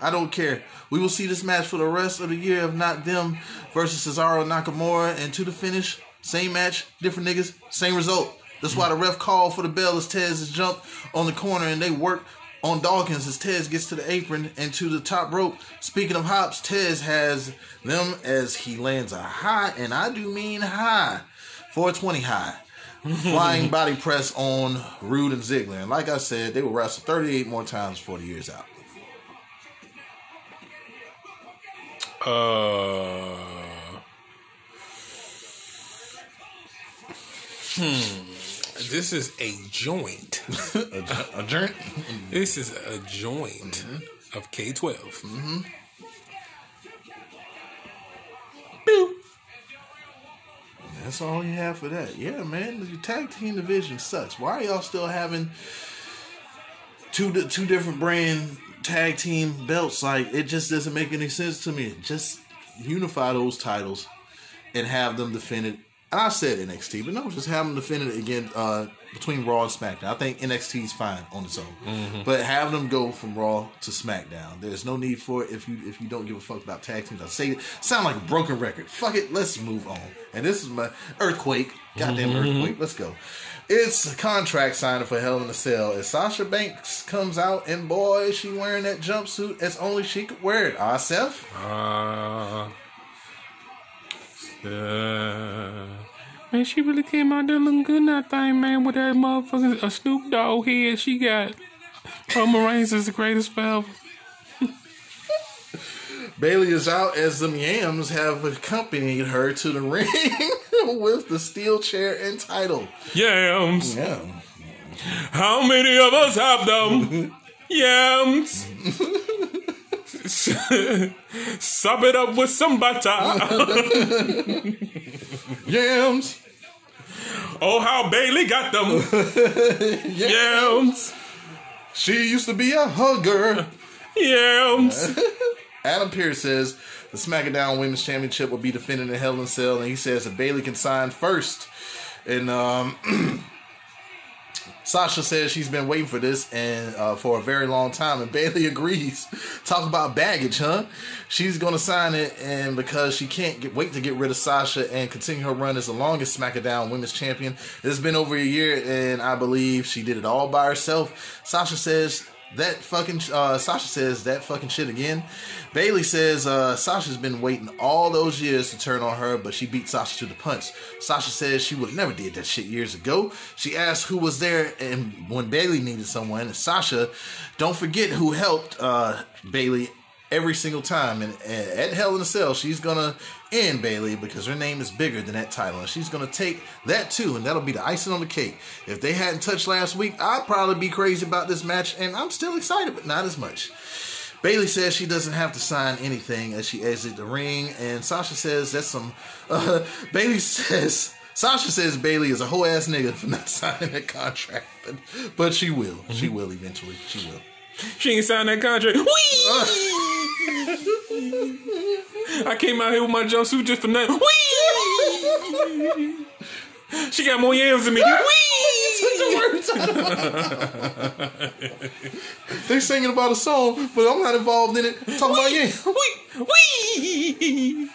I don't care. We will see this match for the rest of the year, if not them versus Cesaro Nakamura, and to the finish, same match, different niggas, same result. That's why the ref called for the bell as Tez jumped on the corner and they work on Dawkins as Tez gets to the apron and to the top rope. Speaking of hops, Tez has them as he lands a high, and I do mean high, 420 high. *laughs* Flying body press on Roode and Ziggler. And like I said, they will wrestle 38 more times before the year's out. Uh, hmm. This is a joint. *laughs* A, a joint? this is a joint of K12. Mm-hmm. That's all you have for that. Yeah, man. The tag team division sucks. Why are y'all still having two two different brand tag team belts? Like it just doesn't make any sense to me. Just unify those titles and have them defended. And I said NXT, but no, just have them defended again uh, between Raw and SmackDown. I think NXT is fine on its own, but have them go from Raw to SmackDown. There's no need for it if you if you don't give a fuck about tag teams. I say it sound like a broken record. Fuck it, let's move on. And this is my earthquake, goddamn earthquake. Let's go. It's a contract signing for Hell in a Cell. As Sasha Banks comes out, and boy, is she wearing that jumpsuit as only she could wear it. Ah, Seth? Uh, uh, man, she really came out there looking good in that thing, man, with that motherfucking a Snoop Dogg head she got. Roman Reigns is the greatest forever. *laughs* Bayley is out as the Yams have accompanied her to the *laughs* ring with the steel chair and title. Yams. Yeah. How many of us have them? *laughs* Yams. Sub it up with some butter. Yams. Oh, how Bayley got them. *laughs* Yams. She used to be a hugger. Yams. *laughs* Adam Pearce says the SmackDown Women's Championship will be defended in Hell in a Cell, and he says that Bayley can sign first. And um, *clears throat* Sasha says she's been waiting for this and uh, for a very long time, and Bayley *laughs* agrees. Talk about baggage, huh? She's gonna sign it, and because she can't get, wait to get rid of Sasha and continue her run as the longest SmackDown Women's Champion. It's been over a year, and I believe she did it all by herself. Sasha says that fucking uh, Sasha says that fucking shit again. Bayley says uh, Sasha's been waiting all those years to turn on her, but she beat Sasha to the punch. Sasha says she would never did that shit years ago. She asked who was there and when Bayley needed someone. And Sasha, don't forget who helped uh, Bailey every single time. And uh, at Hell in a Cell, she's gonna end Bayley because her name is bigger than that title, and she's gonna take that too, and that'll be the icing on the cake. If they hadn't touched last week, I'd probably be crazy about this match, and I'm still excited, but not as much. Bayley says she doesn't have to sign anything as she exits the ring, and Sasha says that's some. Uh, *laughs* Bayley says. Sasha says Bayley is a whole ass nigga for not *laughs* signing that contract, but, but she will. She will eventually. She will. She ain't signed that contract. *laughs* Whee! I came out here with my jumpsuit just for nothing. Whee! She got more yams than me. Whee! They singing about a song, but I'm not involved in it. Talking about yeah. Whee! Whee!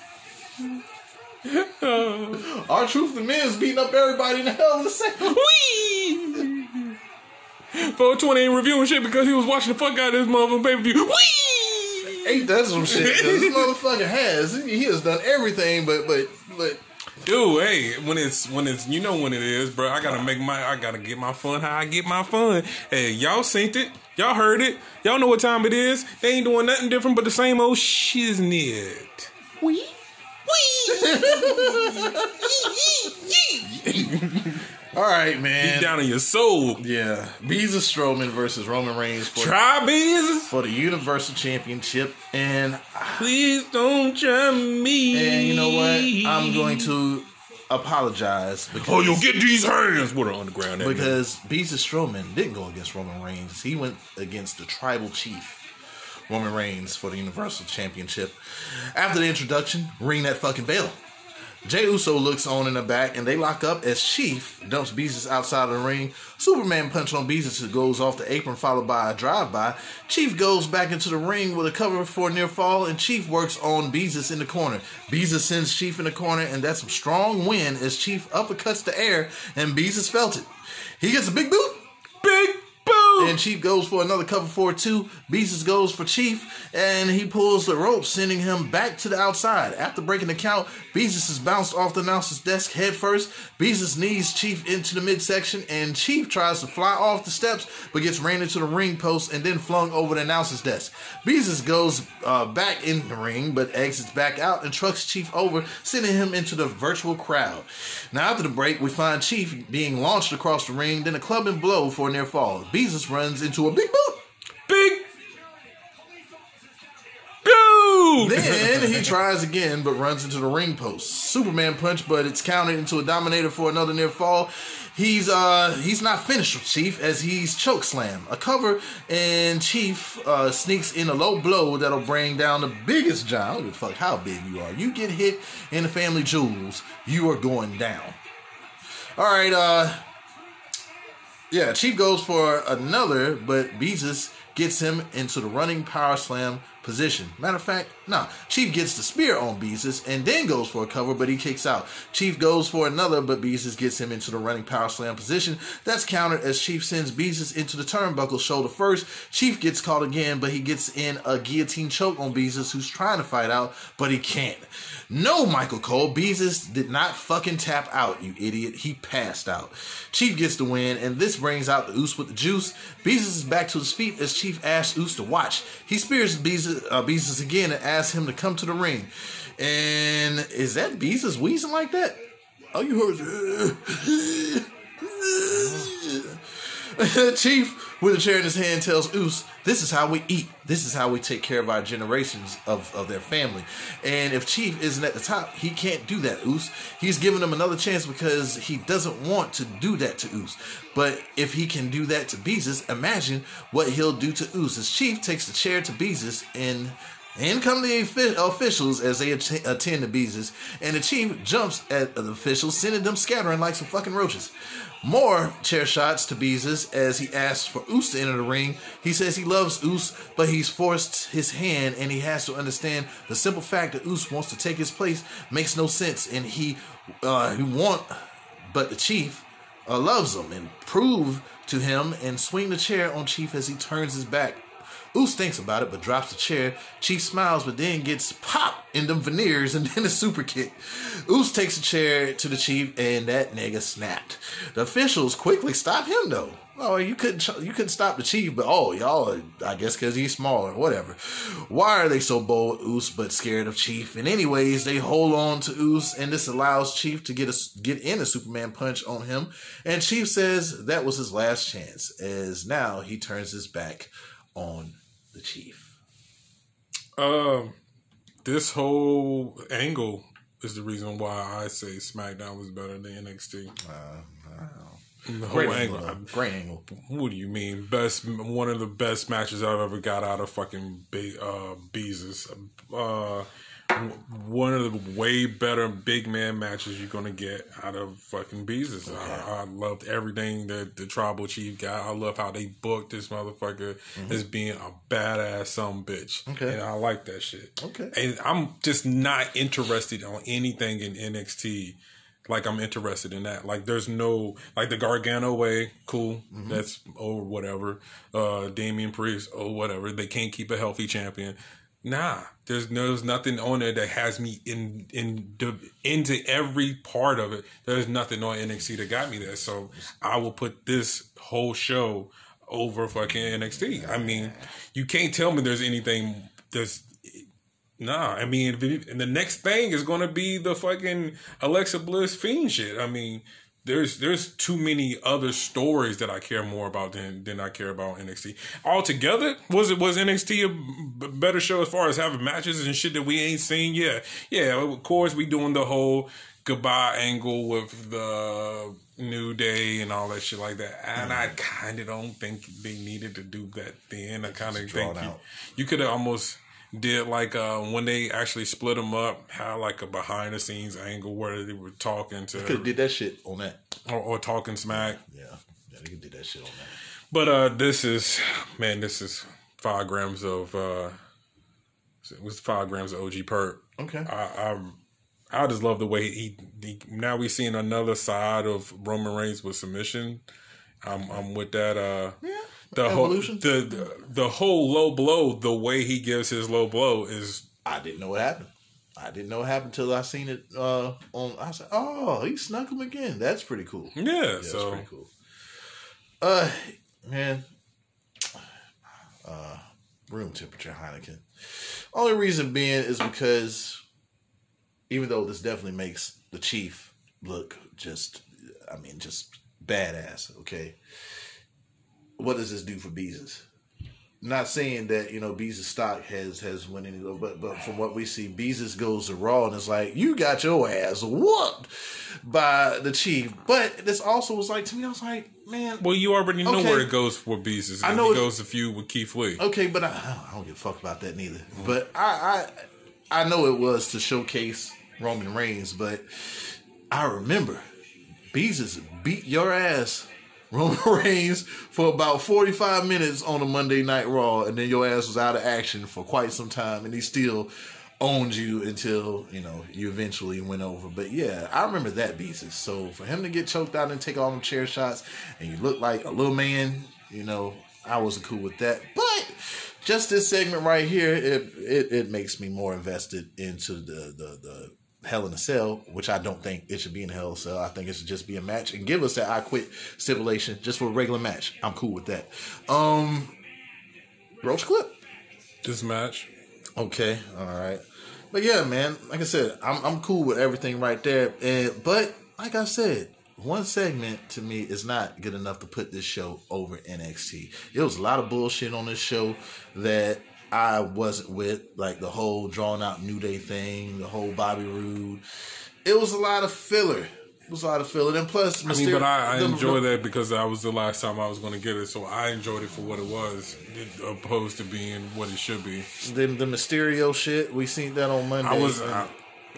R-Truth the men's beating up everybody in the hell of the second. Whee! 420 ain't reviewing shit because he was watching the fuck out of this motherfucking pay per view. Whee! Ain't that some shit? 'cause This *laughs* motherfucker has. He has done everything, but but but Dude, hey, when it's when it's you know when it is, bro. I gotta make my I gotta get my fun how I get my fun. Hey, y'all synced it, y'all heard it, y'all know what time it is. They ain't doing nothing different but the same old shiznit. we. *laughs* *laughs* All right, man. Keep down in your soul. Yeah, Beeza Strowman versus Roman Reigns for Try business. for the Universal Championship, and ah. Please don't try me. and you know what? I'm going to apologize because Oh, you'll get these hands with an underground. that because Beeza Strowman didn't go against Roman Reigns. He went against the Tribal Chief. Roman Reigns for the Universal Championship. After the introduction, ring that fucking bell. Jey Uso looks on in the back and they lock up as Chief dumps Beezus outside of the ring. Superman punch on Beezus who goes off the apron followed by a drive-by. Chief goes back into the ring with a cover for a near fall and Chief works on Beezus in the corner. Beezus sends Chief in the corner and that's a strong win as Chief uppercuts the air and Beezus felt it. He gets a big boot. Big. And Chief goes for another cover for two. Beezus goes for Chief, and he pulls the rope, sending him back to the outside. After breaking the count, Beezus is bounced off the announcer's desk head first. Beezus knees Chief into the midsection, and Chief tries to fly off the steps, but gets ran into the ring post and then flung over the announcer's desk. Beezus goes uh, back in the ring, but exits back out and trucks Chief over, sending him into the virtual crowd. Now, after the break, we find Chief being launched across the ring, then a clubbing blow for a near fall. Beezus runs into a big boot. Big boo. Then he tries again, but runs into the ring post. Superman punch, but it's counted into a dominator for another near fall. He's uh he's not finished with Chief as he's choke slam. A cover and Chief uh, sneaks in a low blow that'll bring down the biggest giant. I don't give a fuck how big you are. You get hit in the family jewels, you are going down. All right, uh yeah, Chief goes for another, but Beezus gets him into the running power slam position. Matter of fact, no. Chief gets the spear on Beezus and then goes for a cover, but he kicks out. Chief goes for another, but Beezus gets him into the running power slam position. That's countered as Chief sends Beezus into the turnbuckle shoulder first. Chief gets caught again, but he gets in a guillotine choke on Beezus, who's trying to fight out, but he can't. No, Michael Cole. Beezus did not fucking tap out, you idiot. He passed out. Chief gets the win, and this brings out the Oos with the juice. Beezus is back to his feet as Chief asks Oos to watch. He spears Beezus, uh, Beezus again and asks him to come to the ring. And is that Beezus wheezing like that? Oh, you heard. *laughs* Chief, with a chair in his hand, tells Oos, This is how we eat. This is how we take care of our generations of, of their family. And if Chief isn't at the top, he can't do that, Oos. He's giving him another chance because he doesn't want to do that to Oos. But if he can do that to Beezus, imagine what he'll do to Oos. As Chief takes the chair to Beezus and in come the officials as they att- attend the Beezus, and the chief jumps at the officials, sending them scattering like some fucking roaches. More chair shots to Beezus as he asks for Oos to enter the ring. He says he loves Oos, but he's forced his hand, and he has to understand the simple fact that Oos wants to take his place makes no sense, and he uh, he want, but the chief uh, loves him and prove to him and swing the chair on Chief as he turns his back. Oos thinks about it but drops the chair. Chief smiles but then gets popped in them veneers and *laughs* then a super kick. Oos takes the chair to the Chief and that nigga snapped. The officials quickly stop him though. Oh, you couldn't you couldn't stop the chief, but oh, y'all, I guess because he's smaller, whatever. Why are they so bold, Oos, but scared of Chief? And anyways, they hold on to Oos, and this allows Chief to get a get in a Superman punch on him. And Chief says that was his last chance, as now he turns his back on the Chief. Um, this whole angle is the reason why I say SmackDown was better than NXT. the whole Great angle. angle, great angle. What do you mean? Best one of the best matches I've ever got out of fucking Be- uh, Beezus. Uh, w- one of the way better big man matches you're gonna get out of fucking Beezus. I, I loved everything that the Tribal Chief got. I love how they booked this motherfucker as being a badass some bitch. Mm-hmm. Okay. and I like that shit. Okay. and I'm just not interested on anything in NXT like I'm interested in that. Like there's no like the Gargano way, cool. Mm-hmm. That's or whatever. Uh Damian Priest or whatever. They can't keep a healthy champion. Nah, there's no, there's nothing on there that has me in in the, into every part of it. There's nothing on NXT that got me there. So I will put this whole show over fucking NXT. I mean, you can't tell me there's anything there's Nah, I mean, and the next thing is to be the fucking Alexa Bliss fiend shit. I mean, there's there's too many other stories that I care more about than than I care about NXT. Altogether, was it was NXT a b- better show as far as having matches and shit that we ain't seen? Yeah, yeah. Of course, we doing the whole goodbye angle with the New Day and all that shit like that. And I kind of don't think they needed to do that then. I kind of think you, you could have almost did like uh, when they actually split them up, had like a behind the scenes angle where they were talking Could have to did that shit on that. or, or talking smack. Yeah, yeah, they could did that shit on that. But uh, this is man, this is five grams of uh, it was five grams of OG perp. Okay. I, I I just love the way he, he now we're seeing another side of Roman Reigns with submission. I'm I'm with that. Uh, the Evolution. whole the, the the whole low blow. The way he gives his low blow is I didn't know what happened. I didn't know what happened until I seen it uh, on. I said, "Oh, he snuck him again. That's pretty cool." yeah. Yeah, that's so pretty cool. Uh, man, uh, room temperature Heineken. Only reason being is because even though this definitely makes the chief look just, I mean, just badass. Okay, what does this do for Beezus? Not saying that you know Beezus stock has has went any but but from what we see, Beezus goes to Raw and it's like you got your ass whooped by the chief. But this also was like to me, I was like, man, well, you already know Okay. where it goes for Beast. I know it- goes to feud with Keith Lee. okay, but I, I don't give a fuck about that neither. But I, I I know it was to showcase Roman Reigns, but I remember Beezus beat your ass. Roman *laughs* Reigns for about 45 minutes on a Monday Night Raw, and then your ass was out of action for quite some time, and he still owned you until, you know, you eventually went over. But yeah, I remember that Beezus. So for him to get choked out and take all them chair shots, and you look like a little man, you know, I wasn't cool with that. But just this segment right here, it it, it makes me more invested into the the the Hell in a Cell, which I don't think it should be in Hell in a Cell. I think it should just be a match and give us that I quit stipulation just for a regular match. I'm cool with that. Um, Roach clip. This match, Okay, all right. But yeah, man, like I said, I'm I'm cool with everything right there. And but like I said, one segment to me is not good enough to put this show over NXT. It was a lot of bullshit on this show that I wasn't with, like the whole drawn out New Day thing, the whole Bobby Roode. It was a lot of filler. It was a lot of filler. And plus, I mean, but I, I enjoy that because that was the last time I was going to get it, so I enjoyed it for what it was, opposed to being what it should be. the, the Mysterio shit. We seen that on Monday. I was, I,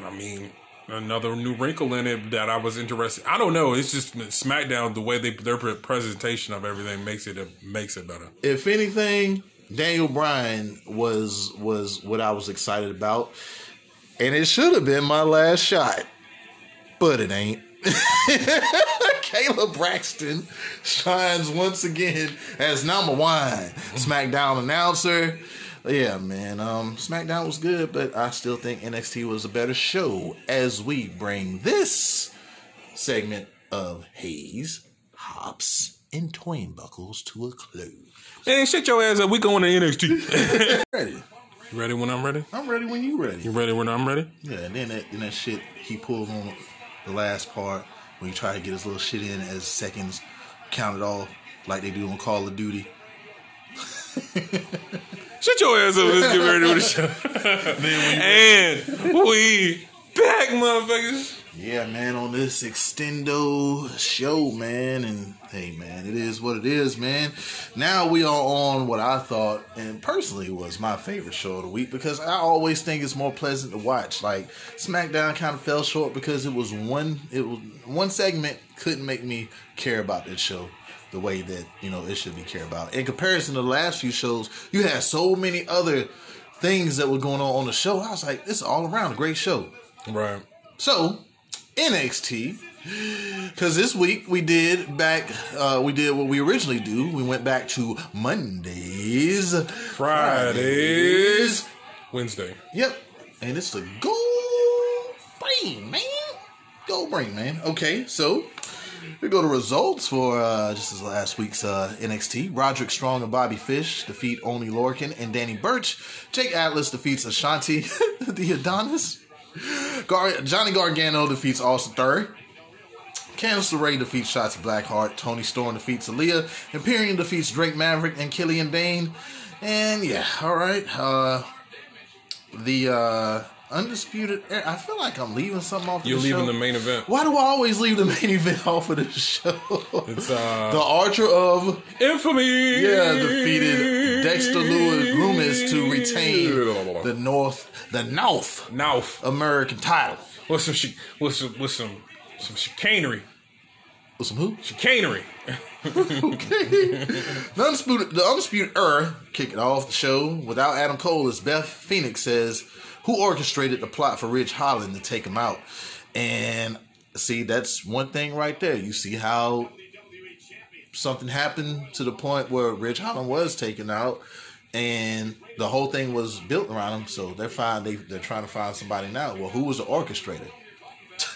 I mean, another new wrinkle in it that I was interested. I don't know. It's just SmackDown. The way they their presentation of everything makes it makes it better. if anything, Daniel Bryan was was what I was excited about, and it should have been my last shot, but it ain't. *laughs* Kayla Braxton shines once again as number one SmackDown announcer. Yeah, man. Um, SmackDown was good, but I still think NXT was a better show as we bring this segment of Hayes, Hops, and Turnbuckles to a close. Hey, shut your ass up. We going to NXT. *laughs* Ready? you ready when I'm ready? I'm ready when you ready. You ready when I'm ready? Yeah, and then that, then that shit he pulled on the last part when he tried to get his little shit in as seconds counted off like they do on Call of Duty. *laughs* Shut your ass up. Let's get ready with the show. *laughs* and we back, motherfuckers. Yeah, man, on this extendo show, man, and hey, man, it is what it is, man. Now we are on what I thought and personally was my favorite show of the week because I always think it's more pleasant to watch. Like SmackDown kind of fell short because it was one, it was one segment couldn't make me care about that show the way that you know it should be cared about. In comparison to the last few shows, you had so many other things that were going on on the show. I was like, this is all around a great show. Right. So NXT, because this week we did back, uh, we did what we originally do. We went back to Mondays, Fridays, Wednesday. Yep, and it's the gold brain, man. Gold brain, man. Okay, so we go to results for uh, just as last week's uh, NXT. Roderick Strong and Bobby Fish defeat Oney Lorcan and Danny Burch. Jake Atlas defeats Ashante *laughs* the Adonis. Gar- Johnny Gargano defeats Austin Theory. Candice LeRae defeats Shotzi Blackheart. Toni Storm defeats Aaliyah. Imperium defeats Drake Maverick and Killian Dain. And yeah, all right. Uh, the uh, undisputed. I feel like I'm leaving something off. You're the leaving show. the main event. Why do I always leave the *laughs* main event off of this show? It's uh, the Archer of infamy. yeah defeated Dexter Lewis Lumis to retain the North the North Now, American title. what's some what's some what's some some chicanery? Some who? Chicanery. *laughs* Okay. the undisputed the undisputed er kicking off the show without Adam Cole as Beth Phoenix says who orchestrated the plot for Ridge Holland to take him out. And see, that's one thing right there. You see how something happened to the point where Ridge Holland was taken out and the whole thing was built around him. So they're fine. They they're trying to find somebody now. Well, who was the orchestrator?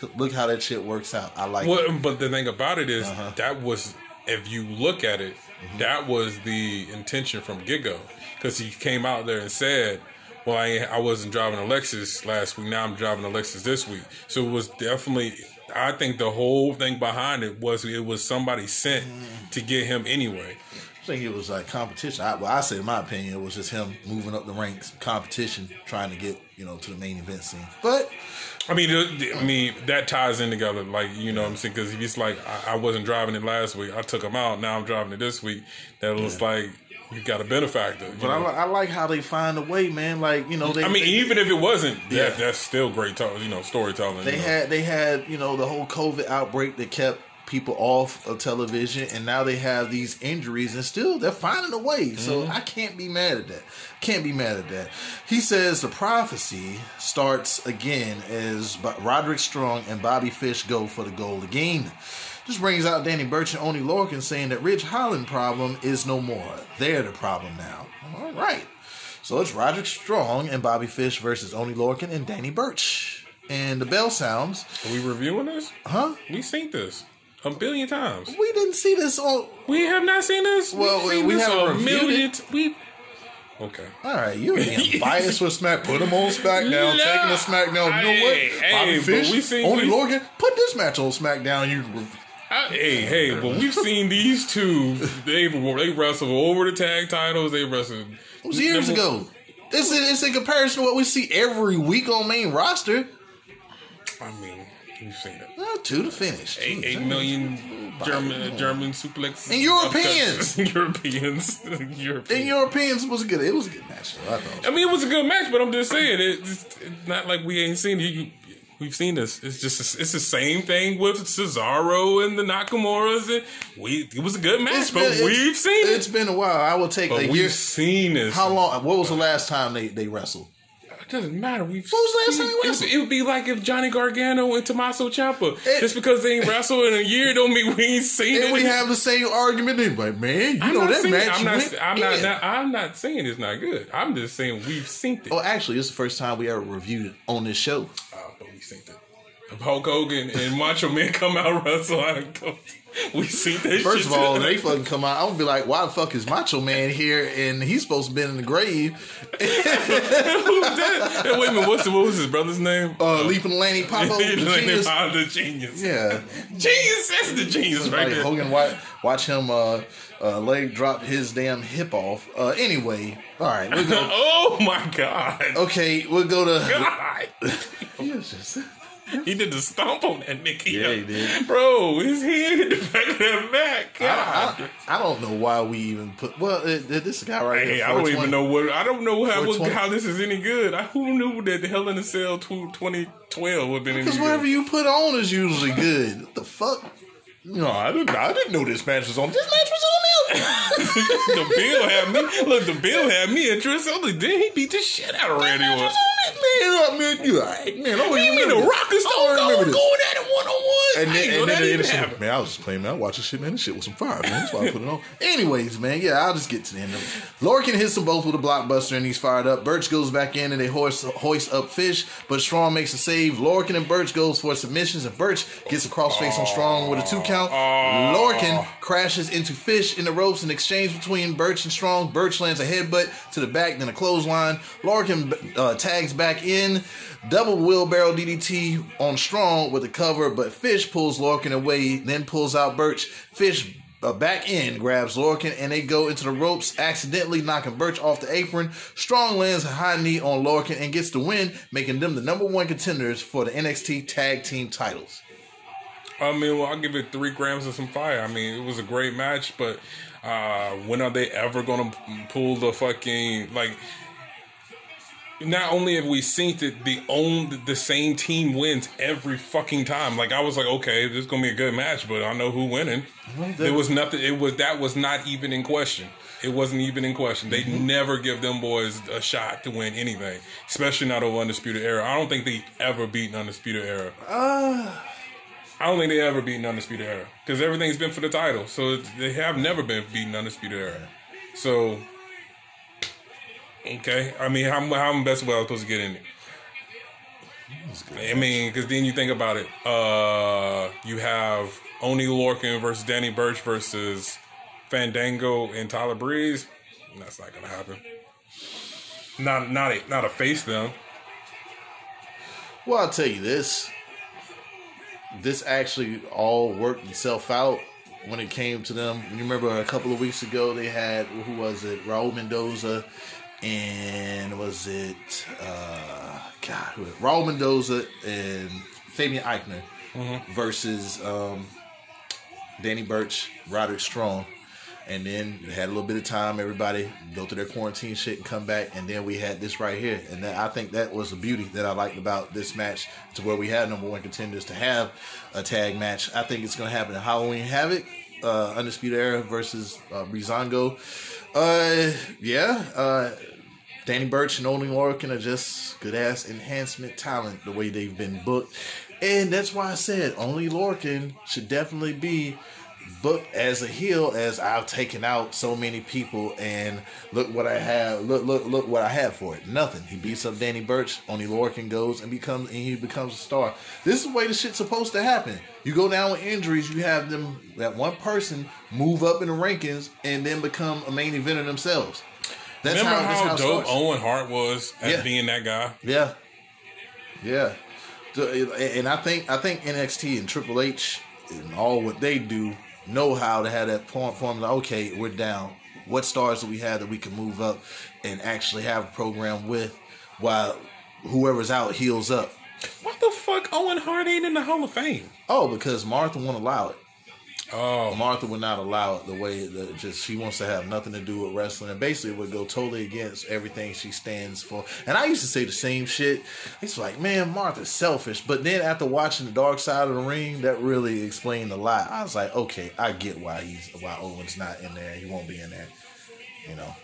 *laughs* Look how that shit works out. I like it. But the thing about it is Uh-huh. that was, if you look at it, Mm-hmm. that was the intention from Gigo because he came out there and said, "Well, I I wasn't driving a Lexus last week. Now I'm driving a Lexus this week." So it was definitely. I think the whole thing behind it was it was somebody sent Mm-hmm. to get him anyway. I think it was like competition. I, well, I say, in my opinion, it was just him moving up the ranks, competition, trying to get you know to the main event scene. But I mean, I mean that ties in together. Like you know, what I'm saying because if it's like I, I wasn't driving it last week, I took him out. Now I'm driving it this week. That was like you got a benefactor. but I, I like how they find a way, man. Like you know, they I mean, they, even if it wasn't, Yeah. that, that's still great talk. You know, storytelling. they you know. had they had you know the whole COVID outbreak that kept people off of television, and now they have these injuries, and still they're finding a way. So mm-hmm. I can't be mad at that. Can't be mad at that. He says the prophecy starts again as Roderick Strong and Bobby Fish go for the gold again. This brings out Danny Burch and Oney Lorcan saying that Ridge Holland problem is no more. They're the problem now. All right. So it's Roderick Strong and Bobby Fish versus Oney Lorcan and Danny Burch. And the bell sounds. Are we reviewing this? Huh? We seen this a billion times. We didn't see this on. We have not seen this. Well, We've we this haven't a million. it. We okay. All right, you're being *laughs* biased with Smack. Put him on SmackDown. No. Taking the SmackDown. You know what? Hey, Bobby Fish, we seen- Oney we- Lorcan. Put this match on SmackDown. You. I- hey, hey, but we've seen these two. They they wrestled over the tag titles. They wrestled. It was years ago. It's in, it's in comparison to what we see every week on main roster. I mean, you've seen it. Uh, two to finish. Eight, Jeez, eight that million German German suplexes And Europeans. Europeans, Europeans. And Europeans was a good. It was a good match. Though, I thought. I mean, it was a good match, but I'm just saying it's, it's not like we ain't seen it. You, we've seen this. It's just it's the same thing with Cesaro and the Nakamura's. And we it was a good match, It's but been- we've seen It's It's been a while. I will take But a we've year. seen this. How long? What was the last time they they wrestled? Doesn't matter. We've was the last time it, would- wrestled? it would be like if Johnny Gargano and Tommaso Ciampa. It- Just because they ain't wrestled in a year, don't mean we ain't seen it. And we have the same argument. They like, man, you I'm know that match. I'm not. I'm not, not. I'm not saying it's not good. I'm just saying we've seen it. Oh, actually, it's the first time we ever reviewed it on this show. Oh, but we seen it. Hulk Hogan and Macho Man come out *laughs* wrestle. I *laughs* We seen that. First of all, they fucking come out. I'm gonna be like, why the fuck is Macho Man here? And he's supposed to be in the grave. *laughs* Who's that? Hey, wait a minute. What's the, what was his brother's name? Uh, leaping Lanny Poffo, the *laughs* genius. the genius. Yeah, Genius. That's the genius right like there. Hogan watch, watch him uh, uh, leg drop his damn hip off. Uh, anyway, all right, we'll go. Oh my god. Okay, we'll go to. God. He was just- *laughs* He did the stomp on that nigga. Yeah, he did. Bro, his head hit the back of that back. I, I, I don't know why we even put. Well, it, it- this guy right Hey, here. I don't even know what. I don't know how, 420. how this is any good. I, who knew that the Hell in a Cell tw- 2012 would have been any Because good? whatever you put on is usually good. What the fuck? No, I didn't. I didn't know this match was on. This match was on there. *laughs* the bill had me. Look, the bill had me interested. I was like, then he beat the shit out of Randy This match Orton. was on it, man. I mean, you all right, man? I You mean the Rock and Stone Cold going at it one on one? And then, and then even the shit, man, I was just playing, man. I watched this shit, man. This shit was some fire, man. That's why I put it on. Anyways, man, yeah, I'll just get to the end of it. Lorcan hits them both with a blockbuster and he's fired up. Burch goes back in and they hoist, hoist up Fish, but Strong makes a save. Lorcan and Burch goes for submissions and Burch gets a crossface on Strong with a two count. Lorcan crashes into Fish in the ropes in exchange between Burch and Strong. Burch lands a headbutt to the back, then a clothesline. Lorcan uh, tags back in. Double wheelbarrow DDT on Strong with a cover, but Fish pulls Lorcan away, then pulls out Burch. Fish uh, back in grabs Lorcan, and they go into the ropes, accidentally knocking Burch off the apron. Strong lands a high knee on Lorcan and gets the win, making them the number one contenders for the NXT Tag Team titles. I mean, well, I'll give it three grams of some fire. I mean, it was a great match, but uh, when are they ever going to pull the fucking like? Not only have we seen that the own the same team wins every fucking time. Like I was like, okay, this is gonna be a good match, but I know who winning. There was nothing. It was that was not even in question. It wasn't even in question. They never give them boys a shot to win anything, especially not over Undisputed Era. I don't think they ever beat Undisputed Era. I don't think they ever beaten Undisputed Era because everything's been for the title. So they have never been beaten Undisputed Era. So okay, I mean, how how best way I was supposed to get in it? I mean, because then you think about it. Uh, you have Oney Lorcan versus Danny Burch versus Fandango and Tyler Breeze. That's not gonna happen. Not not a not a face them. Well, I'll tell you this. This actually all worked itself out when it came to them. You remember a couple of weeks ago they had who was it? Raul Mendoza and was it uh God who Raul Mendoza and Fabian Aichner versus um Danny Burch, Roderick Strong. And then they had a little bit of time. Everybody go through their quarantine shit and come back. And then we had this right here. And that, I think that was the beauty that I liked about this match to where we had number one contenders to have a tag match. I think it's going to happen Halloween Havoc, uh, Undisputed Era versus uh, Breezango. Uh, yeah, uh, Danny Burch and Oney Lorcan are just good ass enhancement talent the way they've been booked. And that's why I said Oney Lorcan should definitely be booked as a heel as I've taken out so many people and look what I have look look look what I have for it. Nothing. He beats up Danny Burch, Oney Lorcan goes and becomes and he becomes a star. This is the way the shit's supposed to happen. You go down with injuries, you have them that one person move up in the rankings and then become a main eventer themselves. That's Remember how, how, how dope starts. Owen Hart was at Yeah. being that guy? Yeah, yeah. And I think I think NXT and Triple H and all what they do know how to have that point formula. Okay, we're down. What stars do we have that we can move up and actually have a program with, while whoever's out heals up? What the fuck? Owen Hart ain't in the Hall of Fame. Oh, because Martha won't allow it. Oh, Martha would not allow it the way that just she wants to have nothing to do with wrestling and basically would go totally against everything she stands for. And I used to say the same shit. It's like, man, Martha's selfish. But then after watching the dark side of the ring, that really explained a lot. I was like, okay, I get why he's why Owen's not in there. He won't be in there. You know.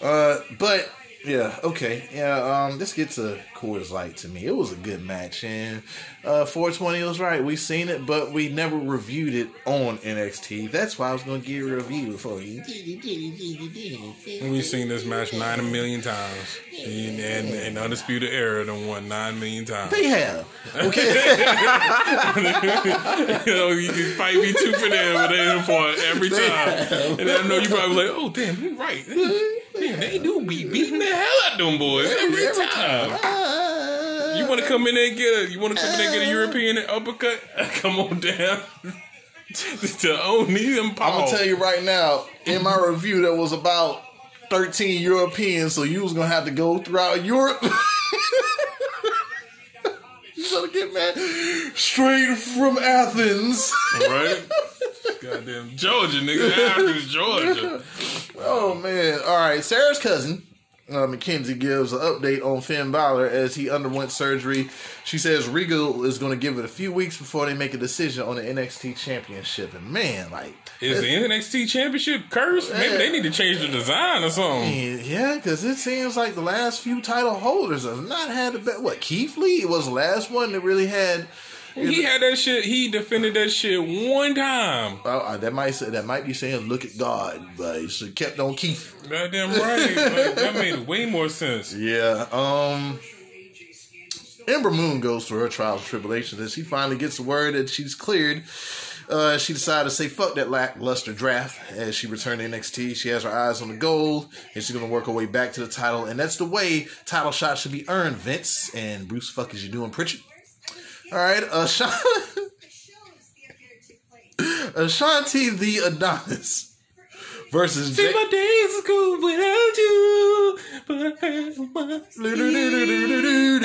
Uh but Yeah, okay. Yeah, um, this gets a Coors Light to me. It was a good match, and uh, 420 was right. We seen it, but we never reviewed it on NXT. That's why I was going to give a review for you. We've seen this match nine million times, and, and, and Undisputed Era done won nine million times. They have. Okay. you *laughs* know, you can fight me two for them, but they fought every time. And I know you probably like, oh damn, you're right. *laughs* Damn, they do be beating the hell out of them boys every, time. You want to come in there and get a? You want to come in there and get a European uppercut? *laughs* Come on down *laughs* to only them I'm gonna tell you right now. In my review, there was about 13 Europeans, so you was gonna have to go throughout Europe. *laughs* you gonna get mad straight from Athens. right? Goddamn Georgia, nigga. Athens, Georgia. Oh man! All right, Sarah's cousin. Uh, Mackenzie gives an update on Finn Balor as he underwent surgery. She says Regal is going to give it a few weeks before they make a decision on the NXT Championship. And man, like, Is the NXT Championship cursed? Maybe they need to change the design or something. Yeah, because it seems like the last few title holders have not had the best. What Keith Lee was the last one that really had. He had that shit. He defended that shit one time. Well, uh, that might say, that might be saying look at God, but he should kept on Keith. Goddamn right. Like, that made way more sense. Yeah. Um. Ember Moon goes through her trials and tribulations as she finally gets the word that she's cleared. Uh, she decided to say fuck that lackluster draft as she returned to NXT. She has her eyes on the gold and she's gonna work her way back to the title, and that's the way title shots should be earned, Vince and Bruce. Fuck is you doing, Prichard? All right, uh, Ashante, *laughs* Ashante the Adonis versus See, Jay- my days is cool without you, but I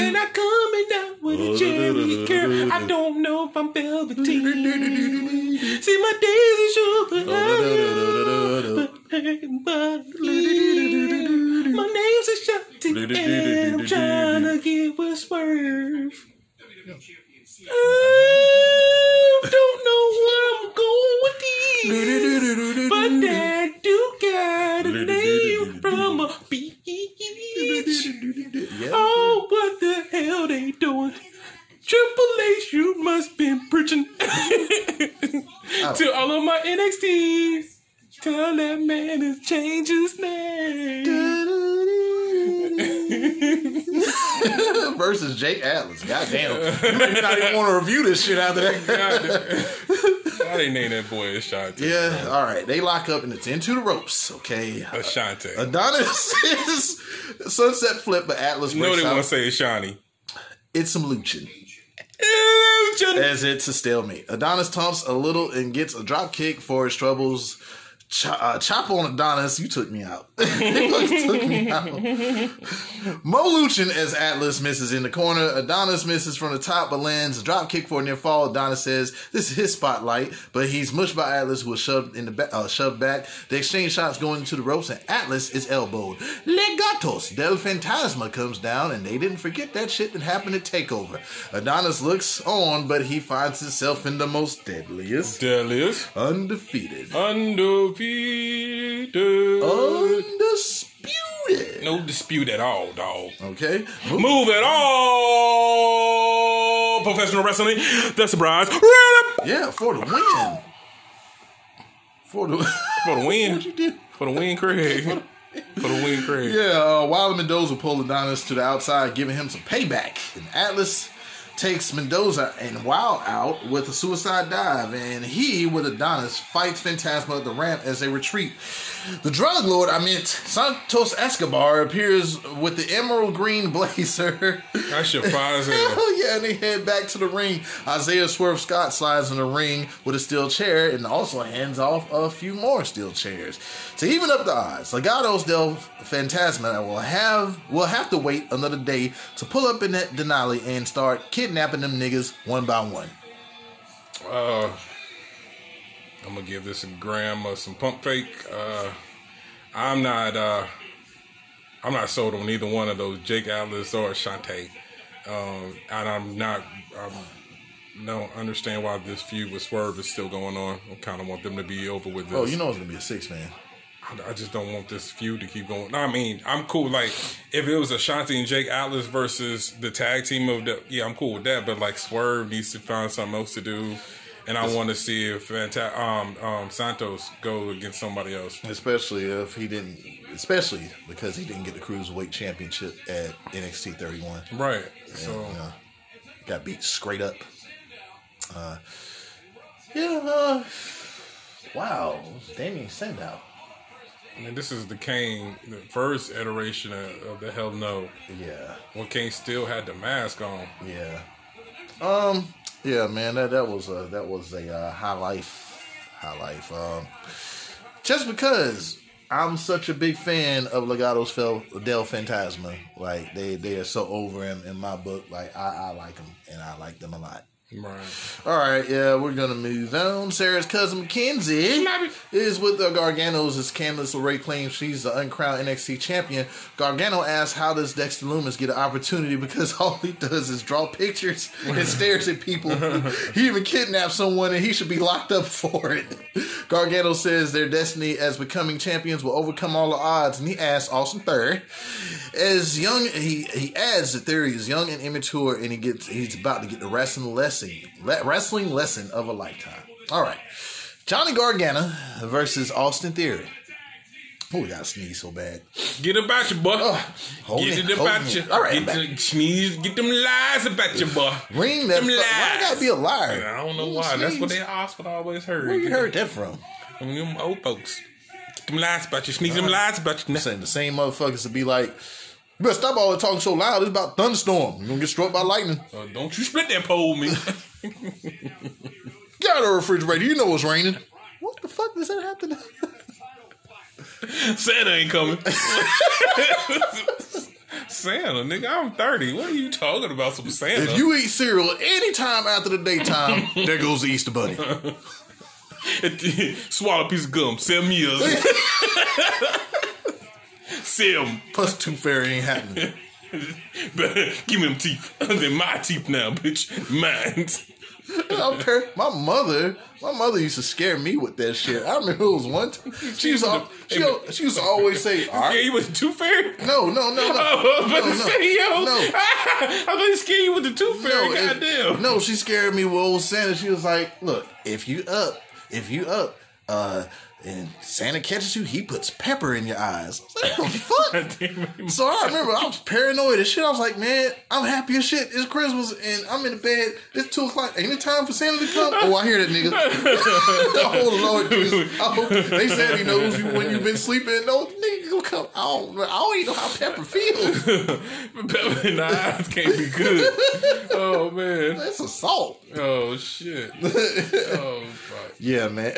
and I coming down with a cherry care. I don't know if I'm velveteen. See, my days is short without you, but my My name's Ashanti, and I'm trying to give a swerve. I don't know where I'm going with these, but I do got a name from a beach. Oh, what the hell they doing? Triple H, you must been preaching *laughs* to oh. all of my NXT. Tell that man to change his name. *laughs* versus Jake Atlas. Goddamn. You may not even want to review this shit after that. Why they name that boy Ashanti? yeah, all right. They lock up and it's into the ropes, okay? Ashante. Adonis is sunset flip, but Atlas no, breaks they want to out. say Ashanti. It's some luching. As it's a stalemate. Adonis taunts a little and gets a drop kick for his troubles. Ch- uh, chop on Adonis, you took me out. *laughs* took me out. Mo Luchin as Atlas misses in the corner. Adonis misses from the top but lands a drop kick for a near fall. Adonis says this is his spotlight, but he's mushed by Atlas, who was shoved in the ba- uh, shoved back. The exchange shots going into the ropes, and Atlas is elbowed. Legados del Fantasma comes down, and they didn't forget that shit that happened at Takeover. Adonis looks on, but he finds himself in the most deadliest, Deadliest. undefeated, Undefeated. Oh. undisputed. No dispute at all, dog. Okay, Move at all. Professional wrestling. The surprise. For Yeah, for the win. For the *laughs* for the win. what you do? For the win, Craig. *laughs* For the win, Craig. Yeah, uh, Wilder Mendoza pulled Adonis to the outside, giving him some payback. And Atlas takes Mendoza and Wilde out with a suicide dive, and he, with Adonis, fights Fantasma at the ramp as they retreat. The drug lord, I meant Santos Escobar, appears with the emerald green *laughs* blazer. That shit fire as hell. Oh yeah, and they head back to the ring. Isaiah Swerve Scott slides in the ring with a steel chair and also hands off a few more steel chairs to even up the odds. Legados del Fantasma will have will have to wait another day to pull up in that Denali and start kidnapping them niggas one by one. Uh, I'm gonna give this a gram some pump fake. Uh, I'm not. Uh, I'm not sold on either one of those, Jake Atlas or Shantae. Um, and I'm not. I don't understand why this feud with Swerve is still going on. I kind of want them to be over with this. Oh, you know it's gonna be a six man. I just don't want this feud to keep going. I mean, I'm cool. Like, if it was Ashante and Jake Atlas versus the tag team of the, yeah, I'm cool with that. But like, Swerve needs to find something else to do, and I want to see if Fanta- um, um, Santos go against somebody else. Especially if he didn't, especially because he didn't get the cruiserweight championship at NXT 31. Right. So You know, got beat straight up. Uh, yeah. Uh, wow, Damien Sandow. I mean, this is the Kane, the first iteration of, of the Hell No. Yeah. When Kane still had the mask on. Yeah. Um. Yeah, man. That that was a that was a uh, high life, high life. Um. Just because I'm such a big fan of Legato's Fel Del Fantasma, like they they are so over him in my book. Like I I like them and I like them a lot. Right. All right, yeah, we're gonna move on. Sarah's cousin Mackenzie is with the Garganos as Candice LeRae claims she's the uncrowned NXT champion. Gargano asks how does Dexter Lumis get an opportunity because *laughs* all he does is draw pictures and *laughs* stares at people. he even kidnapped someone and he should be locked up for it. Gargano says their destiny as becoming champions will overcome all the odds, and he asks Austin Third as young he he adds the theory is young and immature and he gets he's about to get the wrestling lesson wrestling lesson of a lifetime all right johnny gargano versus austin theory oh we gotta sneeze so bad Get about you, boy. hold get it, it about it. you. All right, Get the sneeze. Get them lies about you, boy. ring that Them fu- why I gotta be a liar I don't know Ooh, why. That's what sneeze. they hospital always heard. where you Get heard that from Them, them old folks. Get them lies about you. Sneeze them lies about you. saying the same motherfuckers to be like you better stop all the talking so loud it's about thunderstorm you're gonna get struck by lightning Uh, don't you split that pole, me. *laughs* get out of the refrigerator you know it's raining what the fuck does that have to do Santa ain't coming. *laughs* Santa, nigga, I'm 30. What are you talking about? Some Santa? If you eat cereal anytime after the daytime, *laughs* there goes the Easter Bunny. swallow a piece of gum, seven years. Seven. Plus, Tooth Fairy ain't happening. *laughs* but Give me them teeth. *laughs* They're my teeth now, bitch. Mine. I'm my mother, my mother used to scare me with that shit. I remember it was one time. She used to, she, she used to always say, *laughs* "All Yeah, right, you with the tooth fairy? no, no, no, no." I was about No, to no. say, yo. No. I thought he scared you with the tooth fairy. No, if- Goddamn. no, she scared me with old Santa. She was like, "Look, if you up, if you up, uh, and Santa catches you, he puts pepper in your eyes." I was like, "What the *laughs* fuck?" So I remember I was paranoid as shit. I was like, man, I'm happy as shit. It's Christmas and I'm in the bed. It's two o'clock. Ain't it time for Santa to come? Oh, I hear that nigga. *laughs* oh Lord, Jesus. I hope they said he knows you when you've been sleeping. No nigga gonna come. I don't, I don't even know how Pepper feels. *laughs* Pepper in the eyes can't be good. Oh, man. That's assault. Oh, shit. Oh, fuck. Yeah, man.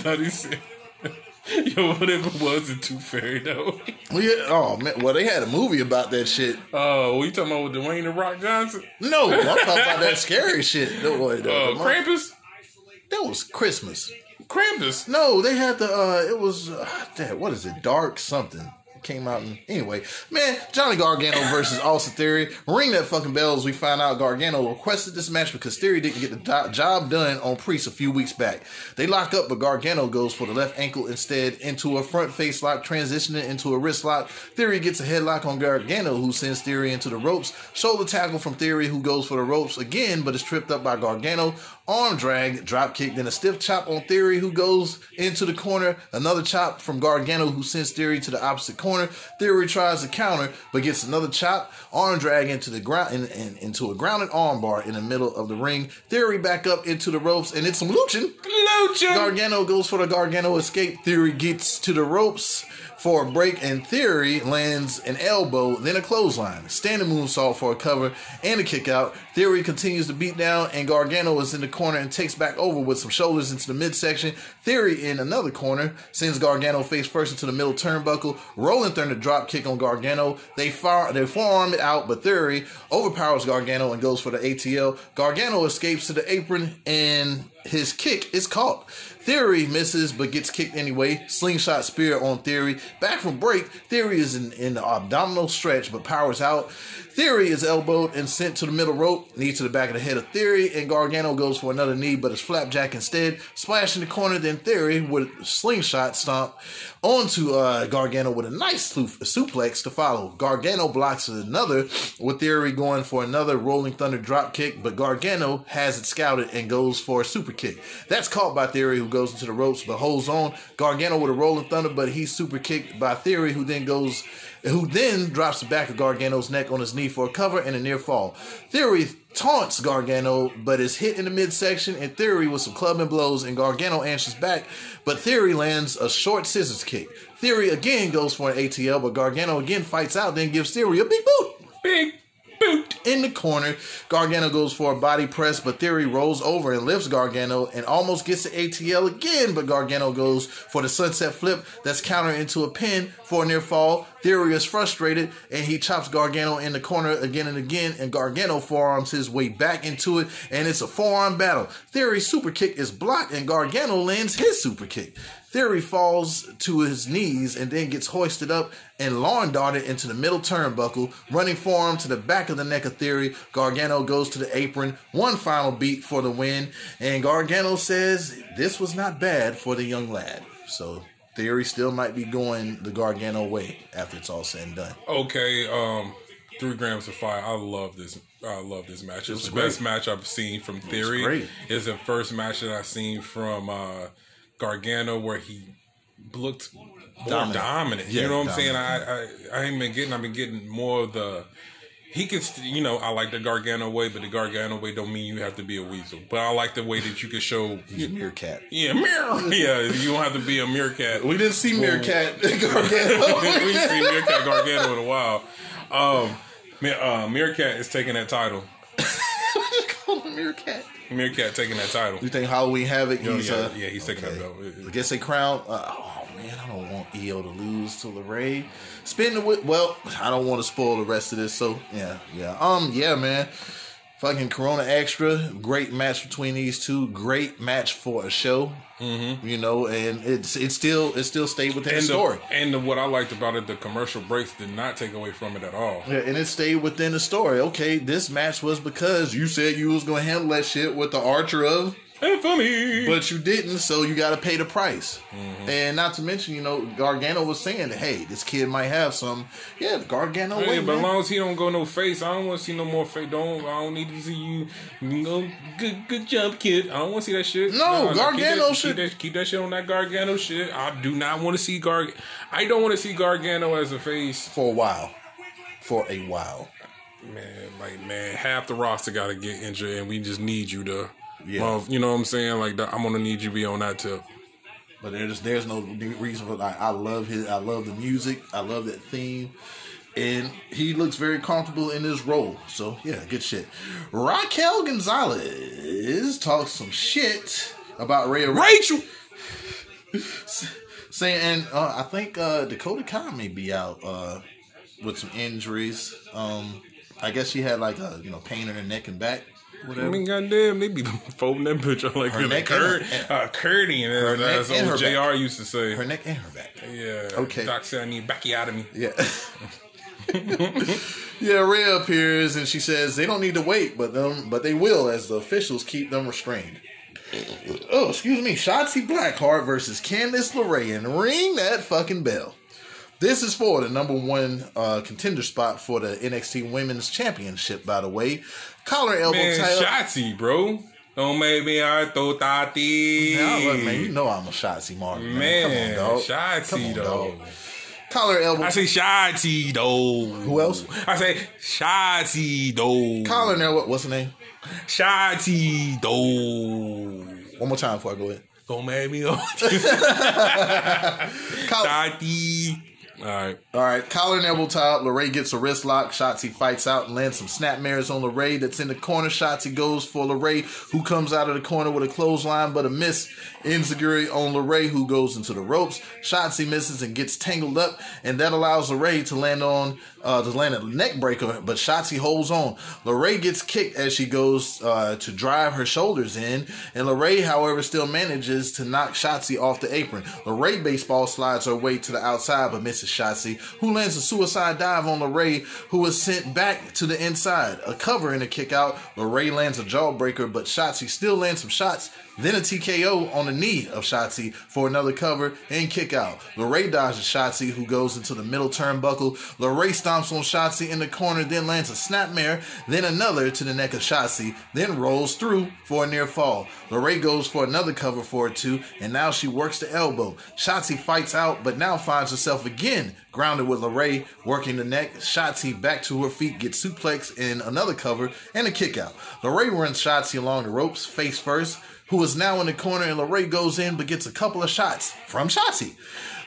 Thought he said. *laughs* Yo, whatever was a tooth fairy, though. *laughs* Well, yeah. Oh man. Well, they had a movie about that shit. Oh, what you talking about with Dwayne the Rock Johnson? No, I'm talking about that *laughs* scary shit. The- Uh, the- Krampus? that was Christmas. Krampus. No, they had the. uh It was. Uh, damn, what is it? Dark something. Came out in anyway. Man, Johnny Gargano versus Austin Theory. Ring that fucking bell as we find out Gargano requested this match because Theory didn't get the do- job done on Priest a few weeks back. They lock up, but Gargano goes for the left ankle instead into a front face lock, transitioning into a wrist lock. Theory gets a headlock on Gargano, who sends Theory into the ropes. Shoulder tackle from Theory, who goes for the ropes again, but is tripped up by Gargano. Arm drag, drop kick, then a stiff chop on Theory, who goes into the corner. Another chop from Gargano, who sends Theory to the opposite corner. Theory tries to counter, but gets another chop. Arm drag into the ground, in, in- into a grounded arm bar in the middle of the ring. Theory back up into the ropes, and it's some luching. Lucha. Gargano goes for the Gargano escape. Theory gets to the ropes for a break, and Theory lands an elbow, then a clothesline. Standing moonsault for a cover and a kick out. Theory continues to beat down, and Gargano is in the corner and takes back over with some shoulders into the midsection. Theory in another corner sends Gargano face first into the middle turnbuckle. Rolling Thunder drop kick on Gargano. They fire, they forearm it out, but Theory overpowers Gargano and goes for the ATL. Gargano escapes to the apron and his kick is caught. Theory misses but gets kicked anyway. Slingshot spear on Theory. Back from break, Theory is in, in the abdominal stretch but powers out. Theory is elbowed and sent to the middle rope, knee to the back of the head of Theory, and Gargano goes for another knee, but it's flapjack instead. Splash in the corner, then Theory with a slingshot stomp onto uh, Gargano with a nice su- suplex to follow. Gargano blocks another with Theory going for another Rolling Thunder drop kick, but Gargano has it scouted and goes for a super kick. That's caught by Theory, who goes into the ropes but holds on. Gargano with a Rolling Thunder, but he's super kicked by Theory, who then goes who then drops the back of Gargano's neck on his knee for a cover and a near fall. Theory taunts Gargano, but is hit in the midsection, and Theory with some clubbing blows, and Gargano answers back, but Theory lands a short scissors kick. Theory again goes for an ATL, but Gargano again fights out, then gives Theory a big boot. Big boot. In the corner, Gargano goes for a body press, but Theory rolls over and lifts Gargano and almost gets the ATL again, but Gargano goes for the sunset flip that's countered into a pin for a near fall. Theory is frustrated and he chops Gargano in the corner again and again, and Gargano forearms his way back into it, and it's a forearm battle. Theory's super kick is blocked, and Gargano lands his super kick. Theory falls to his knees and then gets hoisted up and lawn darted into the middle turnbuckle, running forearm to the back of the neck of Theory. Gargano goes to the apron, one final beat for the win, and Gargano says this was not bad for the young lad. So Theory still might be going the Gargano way after it's all said and done. Okay, um, three grams of fire. I love this. I love this match. It's the great. best match I've seen from Theory. It's the first match that I've seen from uh, Gargano where he looked Dominant. dominant. Yeah, you know what I'm saying? I, I I ain't been getting. I've been getting more of the. He can, st- you know, I like the Gargano way, but the Gargano way don't mean you have to be a weasel. But I like the way that you can show, He's a meerkat. yeah, mirror, yeah, you don't have to be a meerkat. We didn't see meerkat *laughs* we Gargano. ain't seen Meerkat Gargano in a while. Um, uh, Meerkat is taking that title. *laughs* What you call him meerkat. Meerkat taking that title. You think Halloween Havoc? Oh, He's yeah, uh, yeah, he's taking okay. that belt. It- I it- guess they crown. Uh, oh man, I don't want Io to lose to LeRae. Spin the whip. Well, I don't want to spoil the rest of this. So yeah, yeah. Um, yeah, man. Fucking Corona Extra, great match between these two. Great match for a show. Mm-hmm. You know, and it's it still it still stayed within And the story. and the, what I liked about it, the commercial breaks did not take away from it at all. Yeah, and it stayed within the story. Okay, this match was because you said you was gonna handle that shit with the Archer of Me, but you didn't, so you got to pay the price. Mm-hmm. And not to mention, you know, Gargano was saying, "Hey, this kid might have some." Yeah, Gargano Hey, way, but as long as he don't go no face, I don't want to see no more face. Don't I don't need to see you. You know, good good jump, kid. I don't want to see that shit. No, keep Gargano that, should- keep that, keep that shit on that Gargano shit. I do not want to see Garg. I don't want to see Gargano as a face. for a while, for a while. Man, like man, half the roster got to get injured, and we just need you to. Yeah. Well, you know what I'm saying? Like I'm gonna need you to be on that tip. But there's there's no reason for like I love his I love the music I love that theme, and he looks very comfortable in his role. So yeah, good shit. Raquel Gonzalez talks some shit about Rhea Rachel. *laughs* saying, and uh, I think uh, Dakota Kai may be out uh, with some injuries. Um, I guess she had like a you know pain in her neck and back. I mean, goddamn, they be *laughs* folding that bitch up like Her a neck cur- and her- uh, curdy, and her neck as and old Jr. back. used to say. her neck and her back. Yeah. Okay. Doc said I need bacchiotomy. Yeah. *laughs* yeah, Rhea appears and she says they don't need to wait, but them but they will as the officials keep them restrained. Oh, excuse me. Shotzi Blackheart versus Candice LeRae and ring that fucking bell. This is for the number one uh, contender spot for the NXT Women's Championship, by the way. Collar elbow Man, title. Shotzi, bro. Don't make me artho tati. Now, look, man, you know I'm a Shotzi Martin. Man, Man, come on, dog. Shotzi, though. dog. Collar elbow. I say Shotzi, though. Who else? I say Shotzi, though. Collar now. What, what's the name? Shotzi, though. One more time before I go in. Don't make me *laughs* *laughs* Collar, tati. All right. All right, collar and elbow tie. LeRae gets a wrist lock. Shotzi fights out and lands some snapmares on LeRae that's in the corner. Shotzi goes for LeRae, who comes out of the corner with a clothesline, but a miss. Enzuigiri on LeRae, who goes into the ropes. Shotzi misses and gets tangled up, and that allows LeRae to land on uh, to land a neck breaker, but Shotzi holds on. LeRae gets kicked as she goes uh, to drive her shoulders in, and LeRae, however, still manages to knock Shotzi off the apron. LeRae baseball slides her way to the outside, but misses Shotzi, who lands a suicide dive on LeRae, who is sent back to the inside. A cover and a kick out. LeRae lands a jawbreaker, but Shotzi still lands some shots. Then a TKO on the knee of Shotzi for another cover and kick out. LeRae dodges Shotzi, who goes into the middle turnbuckle. LeRae stomps on Shotzi in the corner, then lands a snapmare, then another to the neck of Shotzi, then rolls through for a near fall. LeRae goes for another cover for a two, and now she works the elbow. Shotzi fights out, but now finds herself again grounded with LeRae working the neck. Shotzi back to her feet, gets suplex in another cover and a kick out. LeRae runs Shotzi along the ropes, face first who is now in the corner, and LeRae goes in but gets a couple of shots from Shotzi.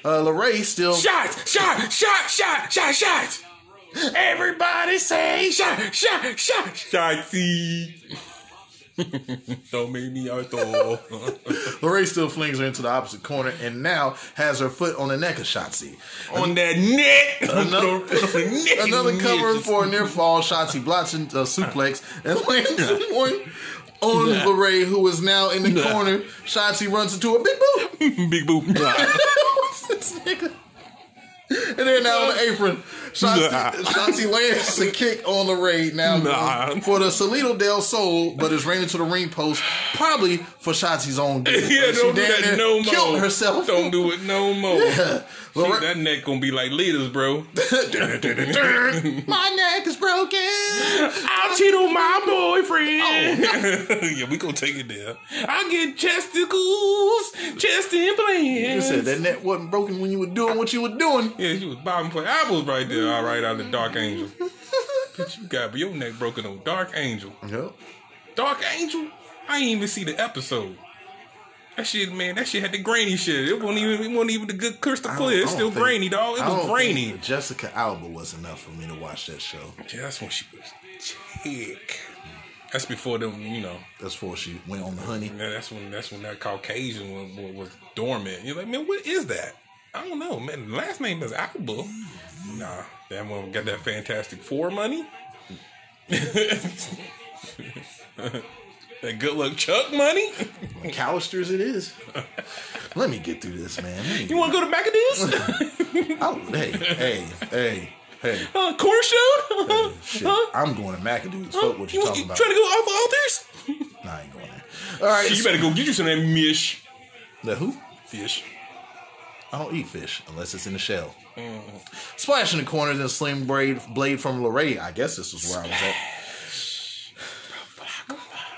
Uh, LeRae still. Shot, shot, shot, shot, shot, shot. Everybody say shot, shot, shot, shotty. *laughs* Don't make me out though. *laughs* LeRae still flings her into the opposite corner and now has her foot on the neck of Shotzi. On that neck. *laughs* Another, neck another cover for a near fall. Shotzi blocks a suplex and lands one on LeRae, who is now in the Nah. corner. Shotzi runs into a big boot. *laughs* Big boop. This *laughs* nigga. And they're now on the apron. Shotzi, Nah. Shotzi lands a kick on the raid now Nah. for the Salito del Sol, but is ran into the ring post, probably for Shotzi's own *laughs* good. Yeah, She don't do that no more. Killed herself. Don't do it no more. Yeah. Shit, LeRae- that neck gonna be like leaders, bro. *laughs* My neck is broken. I'll cheat on my boyfriend. Oh. *laughs* *laughs* yeah, we gonna take it there. I get testicles, chest implants. You said that neck wasn't broken when you were doing what you were doing. Yeah, she was bobbing for apples right there. All right, out of Dark Angel. Bitch, you got your neck broken on Dark Angel. Yep. Dark Angel? I ain't even see the episode. That shit, man, that shit had the grainy shit. It wasn't even, it wasn't even the good crystal clear. It's still think- grainy, dog. It was grainy. Jessica Alba was enough for me to watch that show. Yeah, that's when she was chick. That's before them, you know. That's before she went on the honey. Yeah, that's when that's when that Caucasian was, was, was dormant. You're like, man, what is that? I don't know, man. Last name is Alba. Nah, that one got that Fantastic Four money. *laughs* that good luck Chuck money. *laughs* Callisters it is. Let me get through this, man. You want to go to McAdoo's? *laughs* Oh, hey, hey, hey, hey. uh, corner show? *laughs* Shit, Huh? I'm going to McAdoo's. Fuck what you you talking about. trying to go off altars? Nah, I ain't going there. All right, You better go get you some of that mish the who? fish. I don't eat fish unless it's in the shell. Splash in the corner, then sling blade, blade from LeRae. I guess this was where I was at.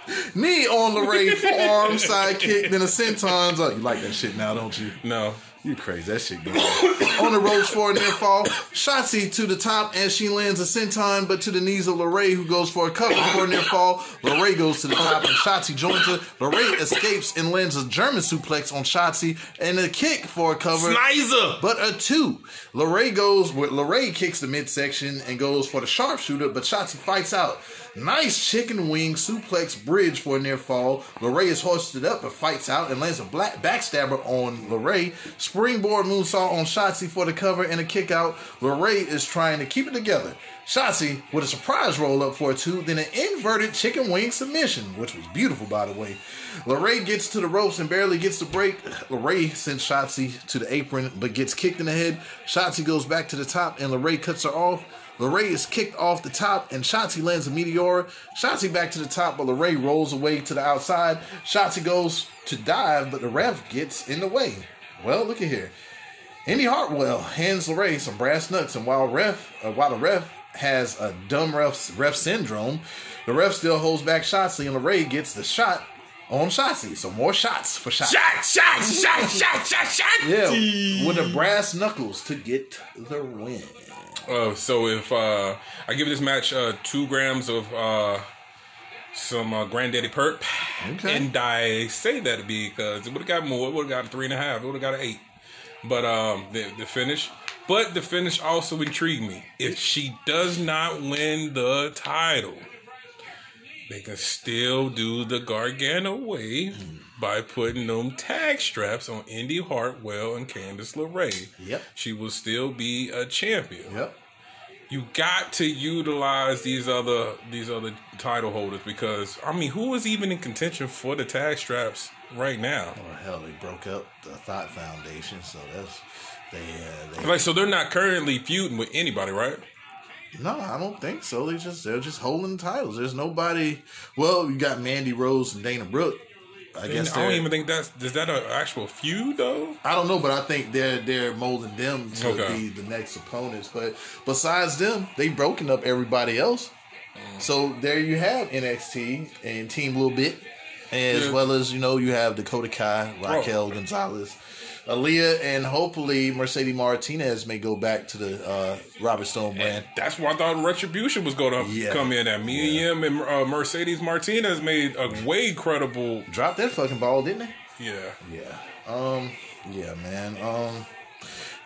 *laughs* Knee on LeRae, forearm, side kick, then a senton's up. You like that shit now, don't you? No. You crazy. That shit good. *coughs* on the ropes for a near fall. Shotzi to the top and she lands a senton, but to the knees of LeRae, who goes for a cover for a near fall. LeRae goes to the top and Shotzi joins her. LeRae escapes and lands a German suplex on Shotzi and a kick for a cover. Snizer. But a two. LeRae goes with LeRae kicks the midsection and goes for the sharpshooter, but Shotzi fights out. Nice chicken wing suplex bridge for a near fall. LeRae is hoisted up but fights out and lands a black backstabber on LeRae. Springboard moonsault on Shotzi for the cover and a kick out. LeRae is trying to keep it together. Shotzi with a surprise roll up for a two, then an inverted chicken wing submission, which was beautiful by the way. LeRae gets to the ropes and barely gets the break. LeRae sends Shotzi to the apron but gets kicked in the head. Shotzi goes back to the top and LeRae cuts her off. LeRae is kicked off the top and Shotzi lands a meteor. Shotzi back to the top, but LeRae rolls away to the outside. Shotzi goes to dive, but the ref gets in the way. Well, look at here. Indi Hartwell hands LeRae some brass nuts, and while ref, uh, while the ref has a dumb ref ref syndrome, the ref still holds back Shotzi, and LeRae gets the shot on Shotzi. So more shots for Shotzi. Shot, shot, shot, shot, shot, shot. Yeah, with the brass knuckles to get the win. Uh, so if uh, I give this match uh, two grams of uh, some uh, Granddaddy Perp, Okay. and I say that because it would have got more. It would have got a three and a half. It would have got an eight. But um, the, the finish, But the finish also intrigued me. If she does not win the title, they can still do the Gargano way by putting them tag straps on Indi Hartwell and Candice LeRae. Yep. She will still be a champion. Yep. You got to utilize these other these other title holders because I mean, who is even in contention for the tag straps right now? Or hell, they broke up the Thought Foundation, so that's they. Uh, they Like, so they're not currently feuding with anybody, right? no, I don't think so. They just they're just holding the titles. There's nobody. Well, you got Mandy Rose and Dana Brooke. I guess I don't even think that's is that an actual feud though. I don't know, but I think they're they're molding them to Okay. be the next opponents. But besides them, they've broken up everybody else. Mm. So there you have NXT and Team Little Bit, as Yeah. well as you know you have Dakota Kai, Raquel Gonzalez, Aliyah, and hopefully Mercedes Martinez may go back to the uh, Robert Stone brand. That's where I thought Retribution was going to Yeah. come in at. Mia Yim and uh, Mercedes Martinez made a way credible. Dropped that fucking ball, didn't they? Yeah. Yeah. Um. Yeah, man. Um.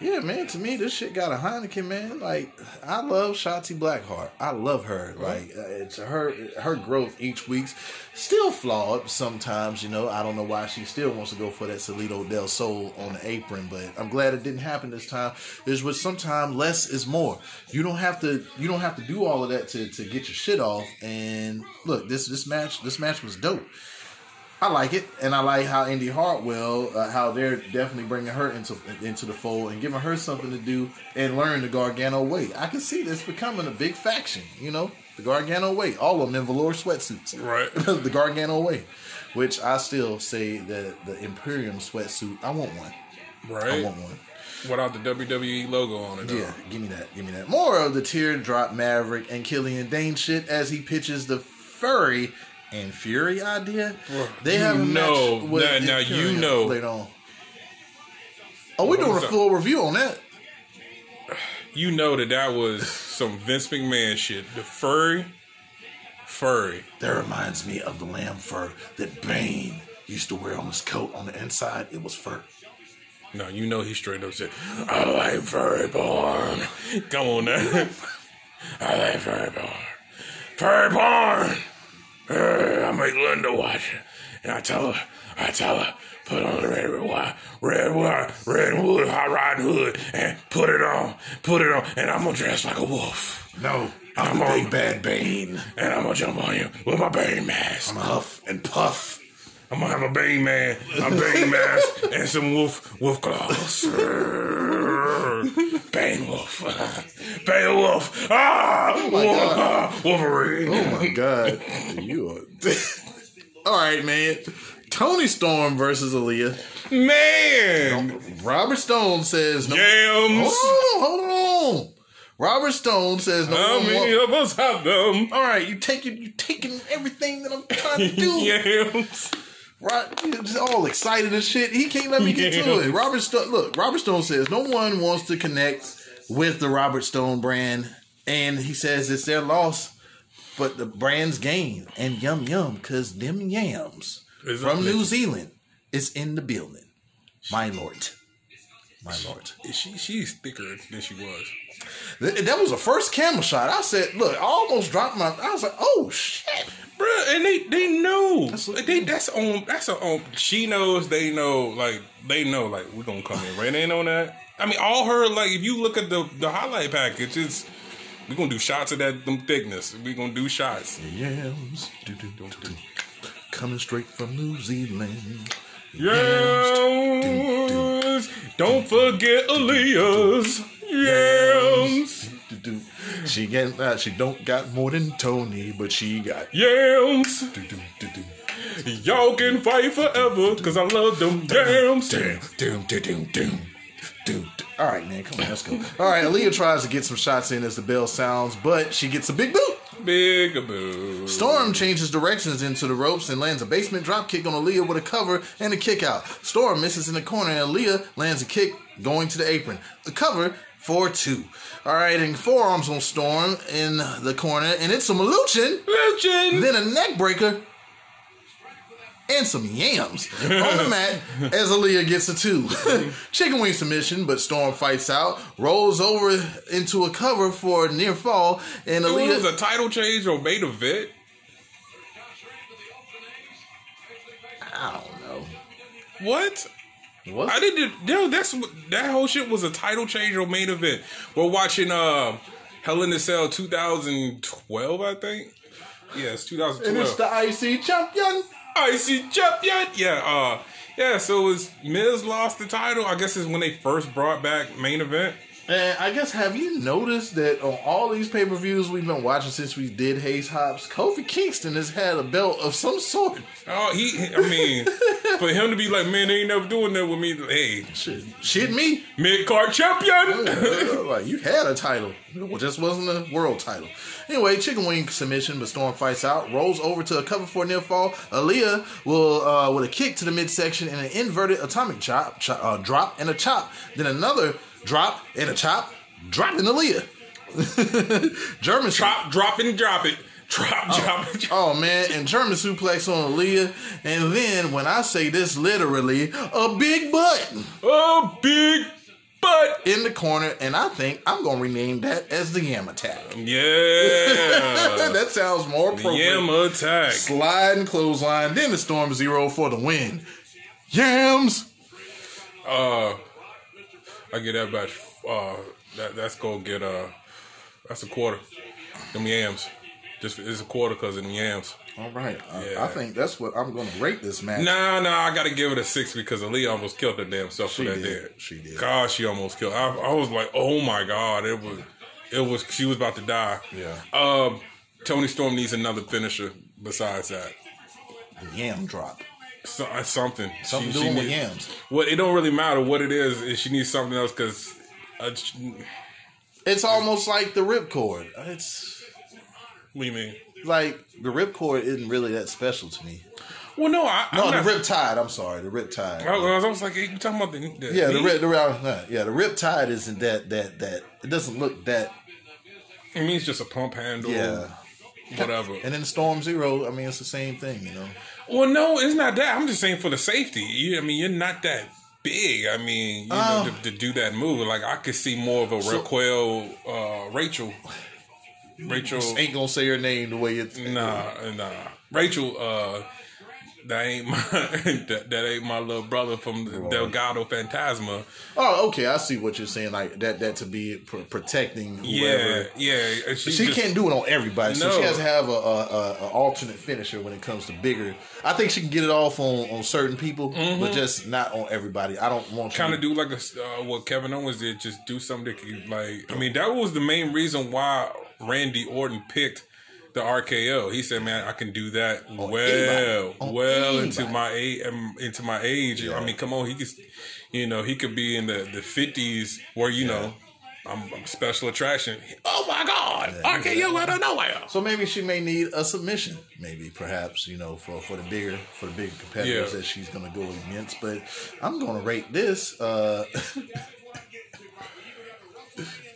Yeah, man. To me, this shit got a Heineken, man. Like, I love Shotzi Blackheart. I love her. Like, uh, it's her her growth each week's still flawed sometimes. You know, I don't know why she still wants to go for that Solito del Sol on the apron, but I'm glad it didn't happen this time. There's what sometimes less is more. You don't have to. You don't have to do all of that to to get your shit off. And look, this this match this match was dope. I like it, and I like how Indi Hartwell, uh, how they're definitely bringing her into into the fold and giving her something to do and learn the Gargano way. I can see this becoming a big faction. You know, the Gargano way. All of them in velour sweatsuits. Right. *laughs* the Gargano way, which I still say that the Imperium sweatsuit. I want one. Right. I want one. Without the WWE logo on it. Though. Yeah, give me that. Give me that. More of the teardrop Maverick and Killian Dain shit as he pitches the furry and Fury idea. They have a know- match with now- now you know. later on. Oh, we're doing a that? full review on that. You know that that was some Vince McMahon shit. The furry, furry. That reminds me of the lamb fur that Bane used to wear on his coat. On the inside, it was fur. No, you know he straight up said, "I like furry porn." Come on now. *laughs* I like furry porn. Furry porn. Uh, I make Linda watch it, and I tell her, I tell her, put on the red wire, red wire, red wood, hot riding hood, and put it on, put it on, and I'm gonna dress like a wolf, No, I'm the big bad Bane. and I'm gonna jump on you with my Bane mask. I'm huff and puff. I'm gonna have a Bane man, a Bane mask, and some wolf wolf claws. *laughs* Bane wolf, Bane wolf, ah, wolf, ah, Wolverine. Oh my god, you are. *laughs* All right, man. Toni Storm versus Aliyah. Man, Robert Stone says no. yams. Hold on, hold on. Robert Stone says no. How many of us have them? All right, you take it. You taking everything that I'm trying to *laughs* do. Yams. Right, you're just all excited and shit. He can't let me get to it. *laughs* Robert Stone, look, Robert Stone says no one wants to connect with the Robert Stone brand, and he says it's their loss, but the brand's gain. And yum yum, cause them yams Is from New. Zealand is in the building. My lord, my lord. She she's thicker than she was. Th- That was a first camera shot. I said, look, I almost dropped my. I was like, oh shit. Bruh, and they they know That's- they that's on that's a, on she knows they know like they know like we're gonna come in right in on that I mean all her like if you look at the the highlight package it's we're gonna do shots of that them thickness we're gonna do shots Yams, do, do, do, do. coming straight from New Zealand. yams don't forget Aliyah's yams. She get uh, she don't got more than Toni, but she got. yams y'all can fight forever cause I love them yams doom. All right, man, come on, let's go. All right, Aliyah tries to get some shots in as the bell sounds, but she gets a big boot. big boot. Storm changes directions into the ropes and lands a basement drop kick on Aliyah with a cover and a kick out. Storm misses in the corner and Aliyah lands a kick going to the apron. The cover for two. All right, and forearms on Storm in the corner, and it's a Maluchin, Legend then a neck breaker. and some yams *laughs* on the mat as Aliyah gets a two. *laughs* Chicken wing submission, but Storm fights out, rolls over into a cover for a near fall, and It was a title change or main event. I don't know. What? What? I didn't. No, that's what- that whole shit was a title change or main event. We're watching uh, Hell in a Cell 2012, I think. Yes, and it's the IC champion. IC champion. Yeah, uh, yeah. So it was Miz lost the title. I guess is when they first brought back main event. And I guess have you noticed that on all these pay per views we've been watching since we did Hayes Hops, Kofi Kingston has had a belt of some sort. Oh, he. I mean, for him to be like, man, they ain't never doing that with me. Hey, Shit, shit me. mid card champion. like you had a title, it just wasn't a world title. Anyway, chicken wing submission, but Storm fights out, rolls over to a cover for a near fall. Aliyah will uh, with a kick to the midsection and an inverted atomic chop, chop uh, drop and a chop, then another drop and a chop, dropping Aliyah. *laughs* German drop, drop and drop it. Drop, drop it. Drop. Oh man, and German suplex on Aliyah, and then when I say this literally, a big butt Oh, big butt. in the corner, and I think I'm gonna rename that as the Yam Attack. Yeah. *laughs* that sounds more appropriate. Yam attack. sliding clothesline, then the Storm Zero for the win. Yams. Uh, I get that batch. Uh, that that's go get uh, that's a quarter. Them yams. Just it's a quarter because of the yams. All right, I, Yeah. I think that's what I'm gonna rate this match. Nah, nah, I gotta give it a six because Aliyah almost killed her damn self She for that did. dead. She did. God, she almost killed. I, I was like, oh my god, it was, it was. She was about to die. Yeah. Um, Toni Storm needs another finisher besides that. The Yam drop. So, uh, something. Something She- with yams. Well, it don't really matter what it is. is She needs something else because. Uh, It's almost like the ripcord. It's what do you mean? like the ripcord isn't really that special to me. Well, no, I. No, I'm the not, rip tide. I'm sorry, the rip tide. I was, I was like, hey, you talking about the, the Yeah, the rip, the uh, yeah, the rip tide isn't that that that. It doesn't look that. It means just a pump handle. Yeah. Whatever. And then Storm Zero, I mean, it's the same thing, you know. Well, no, it's not that. I'm just saying for the safety. You, I mean, you're not that big. I mean, you know, Oh. to, to do that move, like I could see more of a Raquel, uh, Rachel, Rachel. Ain't gonna say her name the way it's. Nah, nah, Rachel. Uh, that ain't my *laughs* that, that ain't my little brother from Delgado Fantasma. Oh, okay, I see what you're saying. Like that, that to be pr- protecting whoever. Yeah, yeah. and She just- can't do it on everybody, so she has to have a, a, a, alternate finisher when it comes to bigger. I think she can get it off on, on certain people, but just not on everybody. I don't want to kind of do like a uh, what Kevin Owens did, just do something that could like. I mean, that was the main reason why Randy Orton picked the RKO. He said, "Man, I can do that well, anybody. On well into anybody. my age, um, into my age. I mean, come on, he could, you know, he could be in the the fifties where you know." I'm, I'm special attraction. Oh my God! RKO out of nowhere. So maybe she may need a submission, maybe perhaps you know for, for the bigger for the bigger competitors Yeah. that she's gonna go against. But I'm gonna rate this. Uh, *laughs*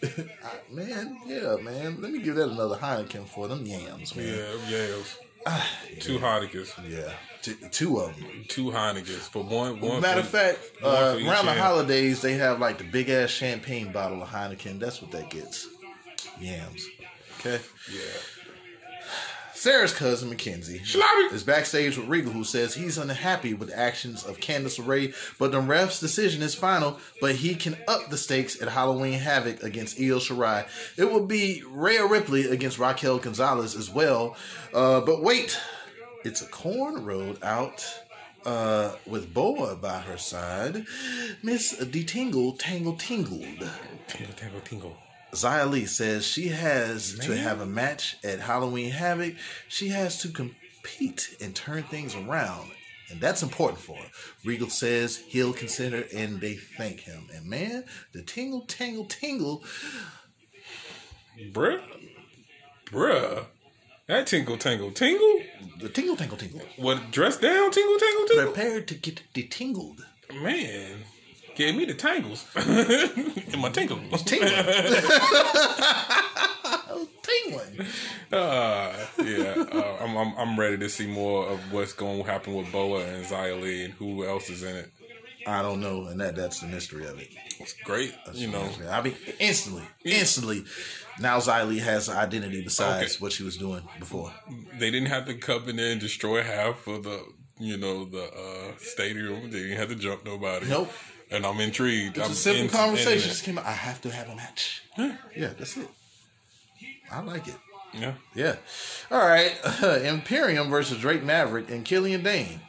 *laughs* man, yeah, man. Let me give that another Heineken for them yams, man. Yeah, yeah. Two Heineken's, Yeah, T- two of them. two Heineken's for one. One Matter of fact, uh, around the holidays they have like the big ass champagne bottle of Heineken. That's what that gets. Yams. Okay. Yeah. Sarah's cousin Mackenzie Schlappy. is backstage with Regal, who says he's unhappy with the actions of Candice LeRae, but the ref's decision is final. But he can up the stakes at Halloween Havoc against Io Shirai. It will be Rhea Ripley against Raquel Gonzalez as well. Uh, but wait, it's a corn road out. Uh, with Boa by her side, Miss Detingle Tangle Tingled. Tingle, Tangle tingle. Xia Li says she has to have a match at Halloween Havoc. She has to compete and turn things around. And that's important for her. Regal says he'll consider and they thank him. And man, the tingle, tangle, tingle. Bruh. Bruh. That tingle tangle tingle? The tingle, tangle, tingle. What dress down tingle tangle tingle? Prepare to get detingled. Man. Gave me the tangles. *laughs* In my tingle. Tingle. England. Uh, yeah, uh, I'm, I'm I'm ready to see more of what's going to happen with Boa and Li and who else is in it. I don't know, and that that's the mystery of it. It's great, you know. I mean, instantly, instantly. Now Xia Li has an identity besides Okay. what she was doing before. They didn't have to come in there and destroy half of the you know the uh, stadium. They didn't have to jump nobody. Nope. And I'm intrigued. It's I'm a simple into- conversation. Just came out. I have to have a match. Yeah, that's it. I like it. it. Yeah. Yeah. All right. *laughs* Imperium versus Drake Maverick and Killian Dain.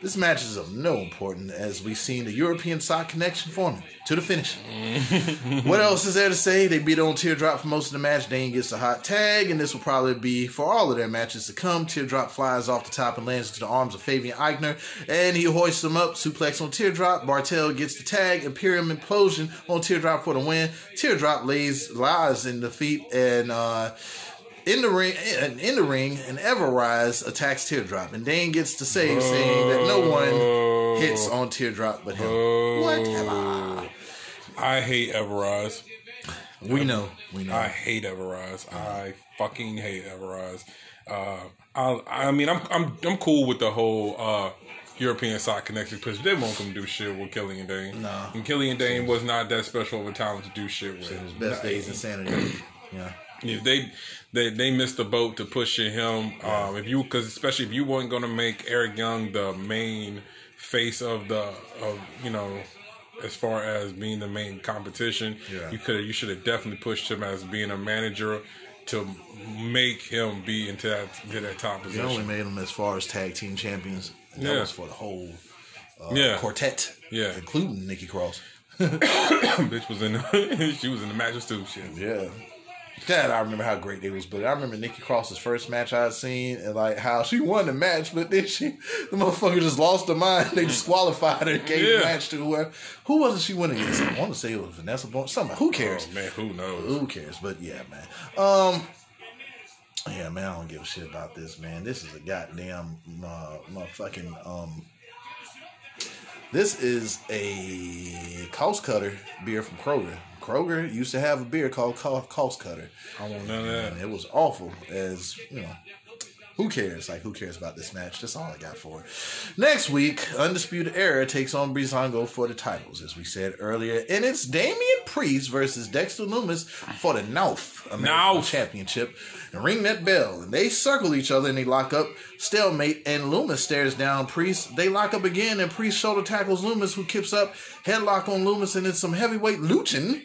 This match is of no importance as we've seen the European side connection forming to the finish. *laughs* what else is there to say? They beat on Teardrop for most of the match. Dain gets a hot tag, and this will probably be for all of their matches to come. Teardrop flies off the top and lands into the arms of Fabian Aichner, and he hoists him up. Suplex on Teardrop. Barthel gets the tag. Imperium implosion on Teardrop for the win. Teardrop lays lies in defeat, and uh, in the ring, in, in the ring, and Ever-Rise attacks Teardrop, and Dain gets to save, saying that no one hits on Teardrop but him. What Whatever. I hate Ever-Rise. We know, we know. I hate Ever-Rise. I fucking hate Ever-Rise. Uh, I, I mean, I'm I'm I'm cool with the whole uh, European side connection because they won't come do shit with Killian Dain. No. and Killian Dain was not that special of a talent to do shit with. His best days insanity. Yeah. If they they they missed the boat to pushing him, um, if you because especially if you weren't gonna make Eric Young the main face of the of you know as far as being the main competition, Yeah. you could you should have definitely pushed him as being a manager to make him be into that to that top position. only made him as far as tag team champions. And that Yeah. was for the whole uh, Yeah. quartet. Yeah. Including Nikki Cross. *coughs* Bitch was in the, *laughs* she was in the matches too. Shit. Yeah. God, I remember how great they was, but I remember Nikki Cross's first match I'd seen and like how she won the match, but then she the motherfucker just lost her mind. They disqualified her, gave the match to whoever. Who was it she went against? I want to say it was Vanessa Borne. Somebody. Who cares? Oh man, who knows? Who cares? But yeah, man. Um, yeah, man. I don't give a shit about this, man. This is a goddamn uh, motherfucking um. This is a cost cutter beer from Kroger. Kroger used to have a beer called Cost Cutter, I want none of that. and it was awful. As you know, who cares? Like, who cares about this match? That's all I got for it. Next week, Undisputed Era takes on Breezango for the titles, as we said earlier. And it's Damian Priest versus Dexter Lumis for the North American North. Championship. And ring that bell. And they circle each other and they lock up. Stalemate. And Lumis stares down Priest. They lock up again, and Priest shoulder tackles Lumis, who kips up. Headlock on Lumis, and it's some heavyweight luching.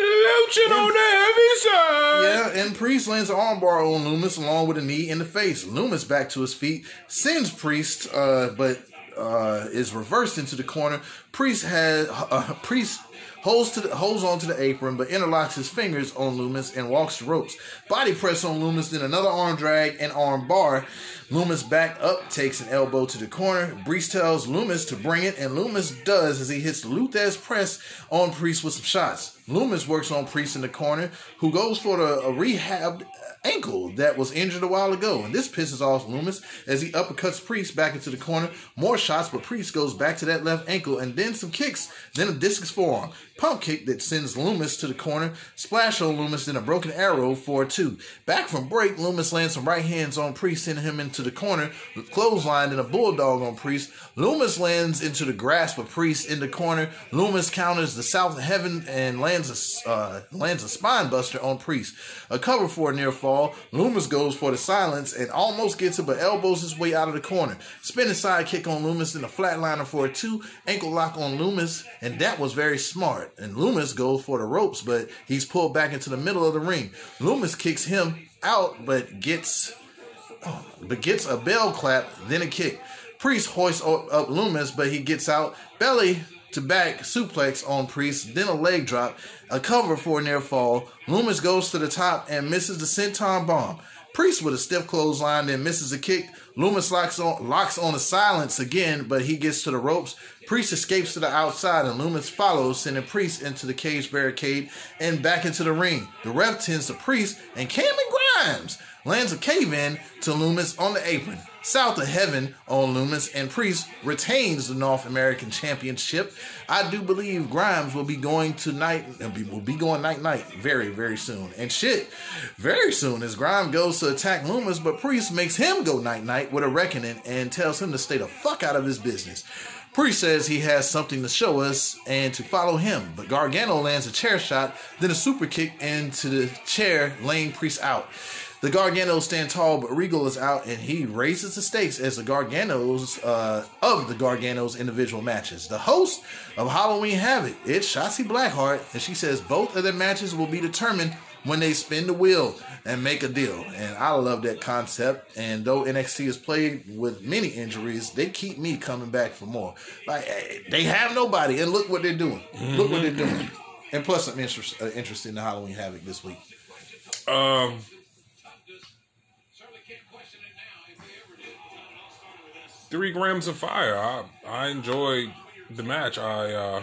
Luching on the heavy side. Yeah, and Priest lands an armbar on Lumis along with a knee in the face. Lumis back to his feet, sends Priest, uh, but uh, is reversed into the corner. Priest has uh, *laughs* Priest holds to the, holds onto the apron, but interlocks his fingers on Lumis and walks the ropes. Body press on Lumis, then another arm drag and arm bar. Lumis back up, takes an elbow to the corner. Priest tells Lumis to bring it, and Lumis does as he hits the Lou Thesz press on Priest with some shots. Lumis works on Priest in the corner, who goes for the, a rehabbed ankle that was injured a while ago. And this pisses off Lumis as he uppercuts Priest back into the corner. More shots, but Priest goes back to that left ankle and then some kicks, then a discus forearm. Pump kick that sends Lumis to the corner. Splash on Lumis, then a broken arrow for two. Back from break, Lumis lands some right hands on Priest, sending him into the corner. Clothesline and a bulldog on Priest. Lumis lands into the grasp of Priest in the corner. Lumis counters the South Heaven and lands a uh, lands a spine buster on Priest. A cover for a near fall. Lumis goes for the silence and almost gets it, but elbows his way out of the corner. Spinning side kick on Lumis, then a flatliner for a two. Ankle lock on Lumis, and that was very smart. And Lumis goes for the ropes, but he's pulled back into the middle of the ring. Lumis kicks him out, but gets but gets a bell clap, then a kick. Priest hoists up Lumis, but he gets out. Belly to back suplex on Priest, then a leg drop, a cover for a near fall. Lumis goes to the top and misses the senton bomb. Priest with a stiff clothesline, then misses a kick. Lumis locks on locks on the silence again, but he gets to the ropes. Priest escapes to the outside, and Lumis follows, sending Priest into the cage barricade and back into the ring. The ref tends to Priest, and Cameron Grimes lands a cave in to Lumis on the apron. South of Heaven on Lumis and Priest retains the North American Championship. I do believe Grimes will be going tonight. Uh, will be going night night very very soon. And shit, very soon as Grimes goes to attack Lumis, but Priest makes him go night night with a reckoning and tells him to stay the fuck out of his business. Priest says he has something to show us and to follow him, but Gargano lands a chair shot, then a super kick into the chair, laying Priest out. The Garganos stand tall, but Regal is out, and he raises the stakes as the Garganos uh, of the Garganos individual matches. The host of Halloween Havoc, it's Shotzi Blackheart, and she says both of their matches will be determined when they spin the wheel and make a deal. And I love that concept. And though NXT is played with many injuries, they keep me coming back for more. Like eh, they have nobody, and look what they're doing. Look what they're doing. And plus, I'm interest, uh, interested in the Halloween Havoc this week. Um, three grams of fire. I I enjoyed the match. I uh,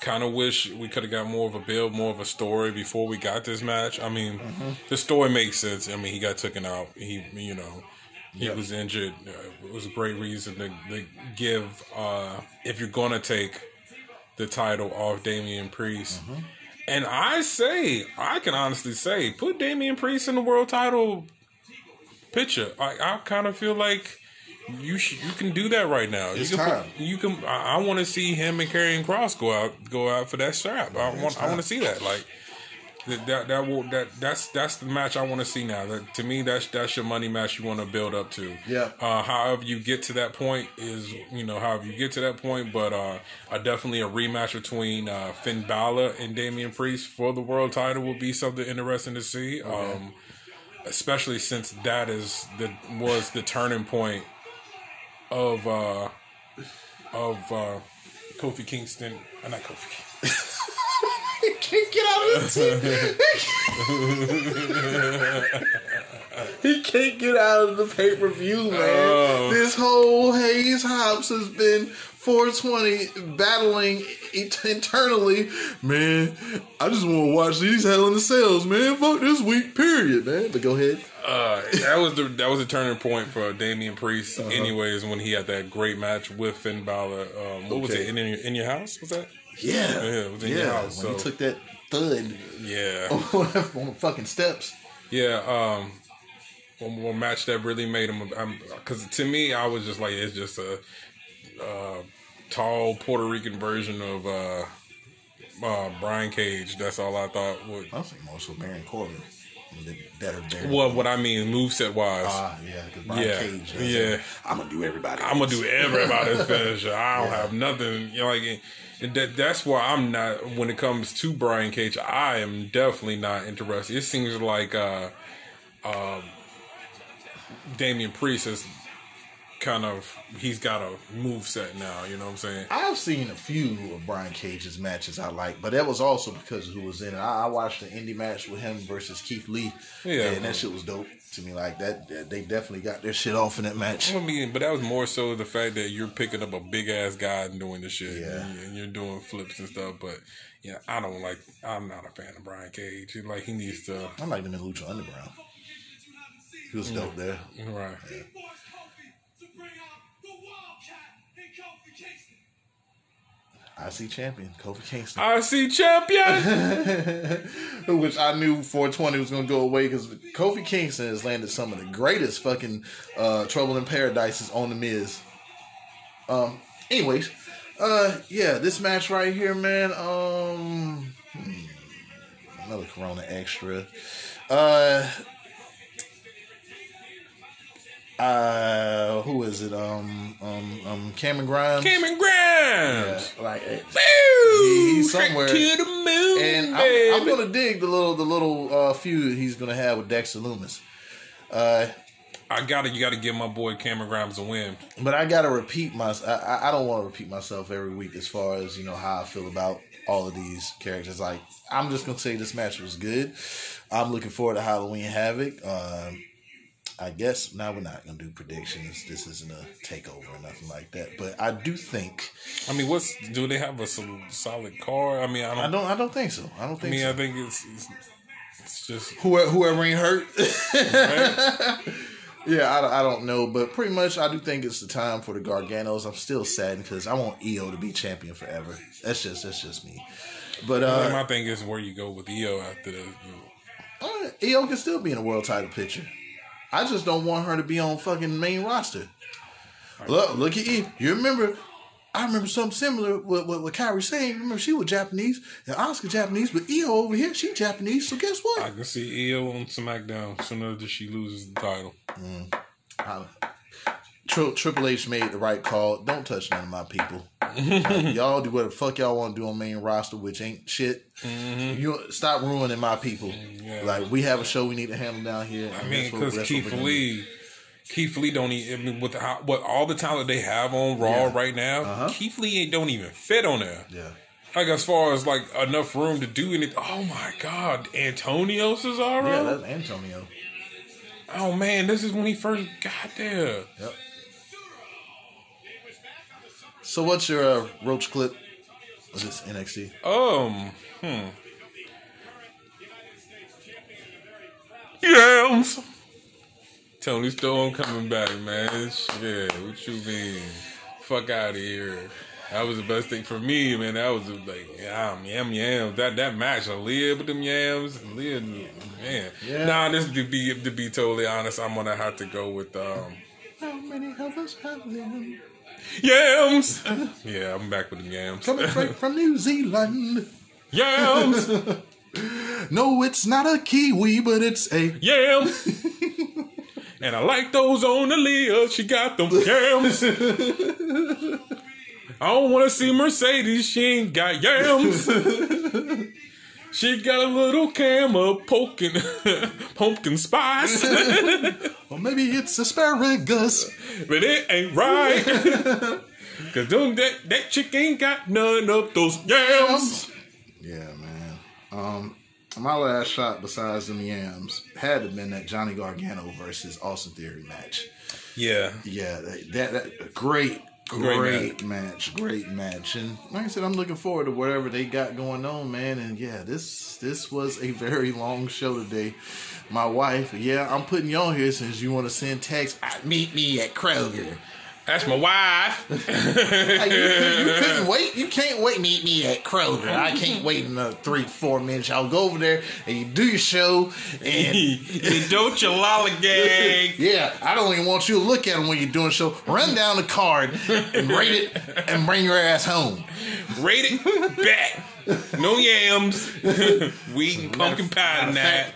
kind of wish we could have got more of a build, more of a story before we got this match. I mean, the story makes sense. I mean, he got taken out. He, you know, he Yeah. was injured. Uh, it was a great reason to, to give. Uh, if you're gonna take the title off Damian Priest. And I say, I can honestly say, put Damian Priest in the world title picture. I, I kind of feel like you sh- you can do that right now. It's you can time. you can. I, I want to see him and Karrion Kross go out go out for that strap. I want I want to see that. Like that that that will that that's that's the match I want to see now. That to me that's that's your money match you want to build up to. Yeah. Uh, however you get to that point is you know however you get to that point, but uh, uh definitely a rematch between uh, Finn Balor and Damian Priest for the world title will be something interesting to see. Um, especially since that is the was the turning point of uh of uh Kofi Kingston, uh, not Kofi. *laughs* he Can't get out of the He can't get out of the pay per view, man. Oh. This whole Hayes Hops has been 420 battling it- internally. Man, I just want to watch these hell in the cells, man. Fuck this week, period, man. But go ahead. Uh, that was the that was the turning point for Damian Priest. Uh-huh. Anyways, when he had that great match with Finn Balor, um, what was it in your, in your house? Was that? Yeah. Yeah, it was in your house, When he took that thud Yeah, *laughs* on the fucking steps. yeah. Um, one more match that really made him. Because to me, I was just like, it's just a uh, tall Puerto Rican version of uh, uh, Brian Cage. That's all I thought. Would, I was thinking more so Baron Corbin. Better well, what I mean, moveset wise. Ah, yeah, because Yeah, Cage. yeah. I'm gonna do everybody. I'm gonna do everybody's *laughs* finisher. I don't have nothing. You know, like that. That's why I'm not. When it comes to Brian Cage, I am definitely not interested. It seems like uh, um, Damian Priest is kind of he's got a move set now. You know what I'm saying? I've seen a few of Brian Cage's matches I like, but that was also because of who was in it. I, I watched the indie match with him versus Keith Lee. Yeah. and that shit was dope to me. Like that, that- they definitely got their shit off in that match. I mean, but that was more so the fact that you're picking up a big ass guy and doing the shit, Yeah. and, and you're doing flips and stuff. But yeah, I don't like. I'm not a fan of Brian Cage. Like he needs to. I liked him in Lucha Underground. He was dope there. Right. To bring out the Wildcat and Kofi Kingston. I see champion Kofi Kingston, I see champion. *laughs* which I knew 420 was gonna go away because Kofi Kingston has landed some of the greatest fucking uh, Trouble in Paradises on the Miz. Um. Anyways, uh, yeah, this match right here, man. Um, hmm, another Corona extra. Uh. Uh, who is it? Um, um, um, Cameron Grimes. Cameron Grimes. Yeah, like, eh! He's somewhere. To the moon, and I'm. I'm gonna dig the little the little uh, feud he's gonna have with Dexter Lumis. Uh, I gotta, you gotta give my boy Cameron Grimes a win. but I gotta repeat my. I, I- I don't want to repeat myself every week as far as you know how I feel about all of these characters. Like I'm just gonna say this match was good. I'm looking forward to Halloween Havoc. Um, I guess now we're not gonna do predictions. This isn't a takeover or nothing like that. But I do think I mean, what's do they have a solid car? I mean, I don't. I don't I don't think so. I don't I think mean, so. I think it's, it's It's just whoever, whoever ain't hurt. right? *laughs* yeah, I, I don't know, but pretty much I do think it's the time for the Garganos. I'm still sad because I want Io to be champion forever. That's just that's just me. But uh, my thing is where you go with Io after this. uh, Io can still be in a world title picture. I just don't want her to be on fucking main roster. Look, look at Eve. You remember? I remember something similar with with, with Kairi Sane. Remember, she was Japanese and Oscar Japanese, but Io over here, she Japanese. So guess what? I can see Io on SmackDown sooner than she loses the title. Mm. I- Tri- Triple H made the right call. Don't touch none of my people. Like, *laughs* y'all do what the fuck y'all want to do on main roster, which ain't shit. You stop ruining my people. Yeah. Like we have a show we need to handle down here. I mean, because Keith we're gonna do. Lee, Keith Lee don't even I mean, with how, what all the talent they have on Raw Yeah. right now. Uh-huh. Keith Lee ain't don't even fit on there. Yeah. Like as far as like enough room to do anything. Oh my God, Antonio Cesaro. Yeah, that's Antonio. oh man, this is when he first got there. Yep. So what's your uh, roach clip of this NXT? Um, hmm. Yams. Toni Storm coming back, man. Yeah, what you mean? Fuck out of here. That was the best thing for me, man. That was like, yam, yam, yam. That that match, I live with them yams, Aliyah, man. Yeah. Nah, this to be to be totally honest, I'm gonna have to go with um How many of us have them? Yams. yeah, I'm back with the yams. Coming straight *laughs* from New Zealand. yams, *laughs* No, it's not a kiwi, but it's a yam. *laughs* and I like those on Aliyah. She got them yams. I don't want to see Mercedes. She ain't got yams. She got a little camera poking *laughs* pumpkin spice, *laughs* Or maybe it's asparagus. but it ain't right. *laughs* Cause them, that that chick ain't got none of those yams. Yeah, man. Um, my last shot besides them yams had to have been that Johnny Gargano versus Austin Theory match. Yeah, Yeah, that, that, that great, Great great, match, great match. And like I said, I'm looking forward to whatever they got going on, man. And yeah, this this was a very long show today. My wife, yeah, I'm putting you on here since you want to send text. "Ah, Meet me at Kroger. That's my wife. *laughs* Like, you, couldn't, you couldn't wait. You can't wait. Meet me at Kroger. I can't *laughs* wait another three, four minutes. Y'all go over there and you do your show. And *laughs* you don't you lollygag. yeah, I don't even want you to look at them when you're doing a show. Run down the card and rate it and bring your ass home. Rate it back. No yams. we eating pumpkin pie tonight. fact,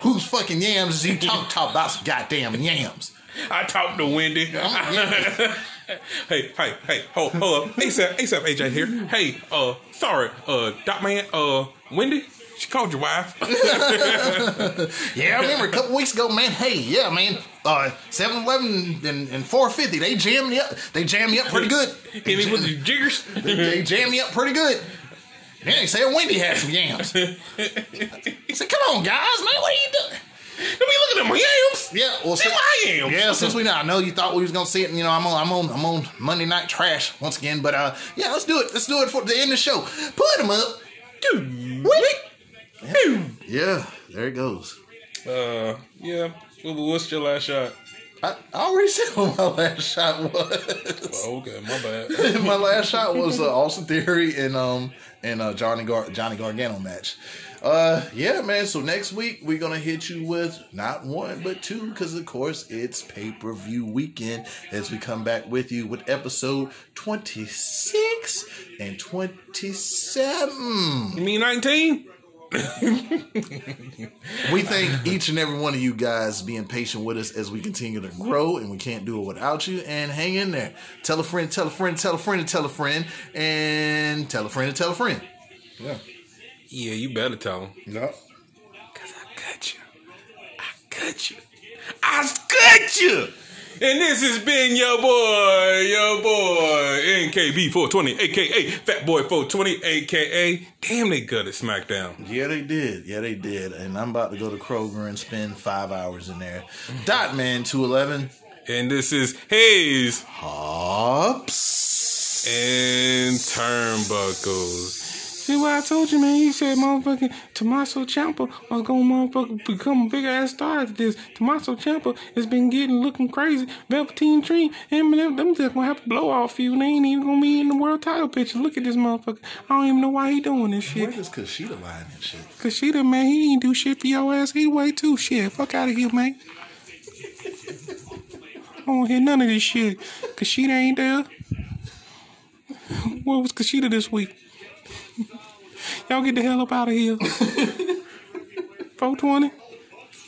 Whose fucking yams is you talk talk about some goddamn yams? I talked to Wendy. *laughs* hey, hey, hey, hold, hold up. ASAP, ASAP AJ here. Hey, uh, sorry, uh, Doc Man, uh, Wendy, she called your wife. *laughs* Yeah, I remember a couple weeks ago, man. Hey, yeah, man. Uh, 7-Eleven and, and 450, they jammed me up. They jammed me up pretty good. Hit me with the jiggers. They jammed me up pretty good. Then they said Wendy had some yams. *laughs* I said, come on, guys, man, what are you doing? Let me look at them yams. Yeah, well, See since, my yams. yeah, since we know, I know you thought we was gonna see it. And you know, I'm on, I'm on, I'm on Monday Night Trash once again. But uh, yeah, let's do it. Let's do it for the end of the show. Put them up. Yeah, there it goes. Uh, yeah. What's your last shot? I, I already *laughs* said what my last shot was. Oh, okay, my bad. *laughs* my last shot was uh, Austin Theory and um and uh, Johnny Gar- Johnny Gargano match. Uh, yeah, man. So next week we're gonna hit you with not one but two, because of course it's pay per view weekend as we come back with you with episode twenty six and twenty seven. You mean 19? *laughs* We thank each and every one of you guys being patient with us as we continue to grow, and we can't do it without you. And hang in there. Tell a friend, tell a friend, tell a friend, and tell a friend, and tell a friend, and tell a friend. Yeah. Yeah, you better tell him. Yeah. Cause I got you. I got you. I got you. And this has been your boy, your boy, NKB420, aka Fat Boy 420, aka Damn They at SmackDown. Yeah, they did. Yeah, they did. And I'm about to go to Kroger and spend five hours in there. Dot man two eleven. And this is Hayes Hops. and Turnbuckles. See what I told you, man? He said motherfucking Tommaso Ciampa was gonna motherfucking become a big ass star after this. Tommaso Ciampa has been getting looking crazy. Velveteen Dream, him and them, them just gonna have to blow off you. They ain't even gonna be in the world title picture. Look at this motherfucker. I don't even know why he doing this shit. Where does Kushida line and shit? The man, he ain't do shit for your ass anyway too. Shit, fuck out of here, man. I don't hear none of this shit. Kushida ain't there. Where was Kushida this week? Y'all get the hell up out of here. *laughs* 420.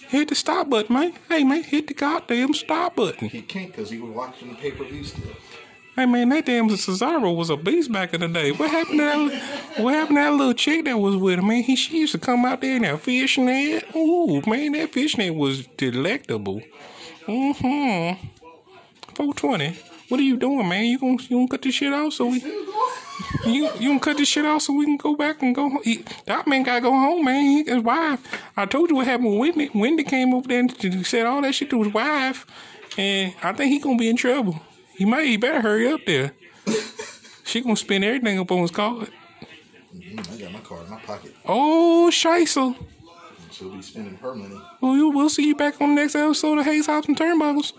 Hit the stop button, man. Hey, man, hit the goddamn stop button. He can't because he was watching the pay per view still. Hey, man, that damn Cesaro was a beast back in the day. What happened to that? What happened to that little chick that was with him, man? He she used to come out there in that fishnet. Ooh, man, that fishnet was delectable. Mm-hmm. 420. What are you doing, man? You gonna you gonna cut this shit off so we you you gonna cut this shit off so we can go back and go? He, that man gotta go home, man. He, his wife. I told you what happened with Wendy. Wendy came over there and said all that shit to his wife, and I think he gonna be in trouble. He might. He better hurry up there. she gonna spend everything up on his card. Mm, I got my card in my pocket. Oh, Scheisel. She'll be spending her money. Well, you, we'll see you back on the next episode of Hayes Hops and Turnbuckles.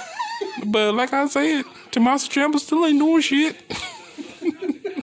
*laughs* but like I said, Tommaso Ciampa still ain't doing shit. *laughs*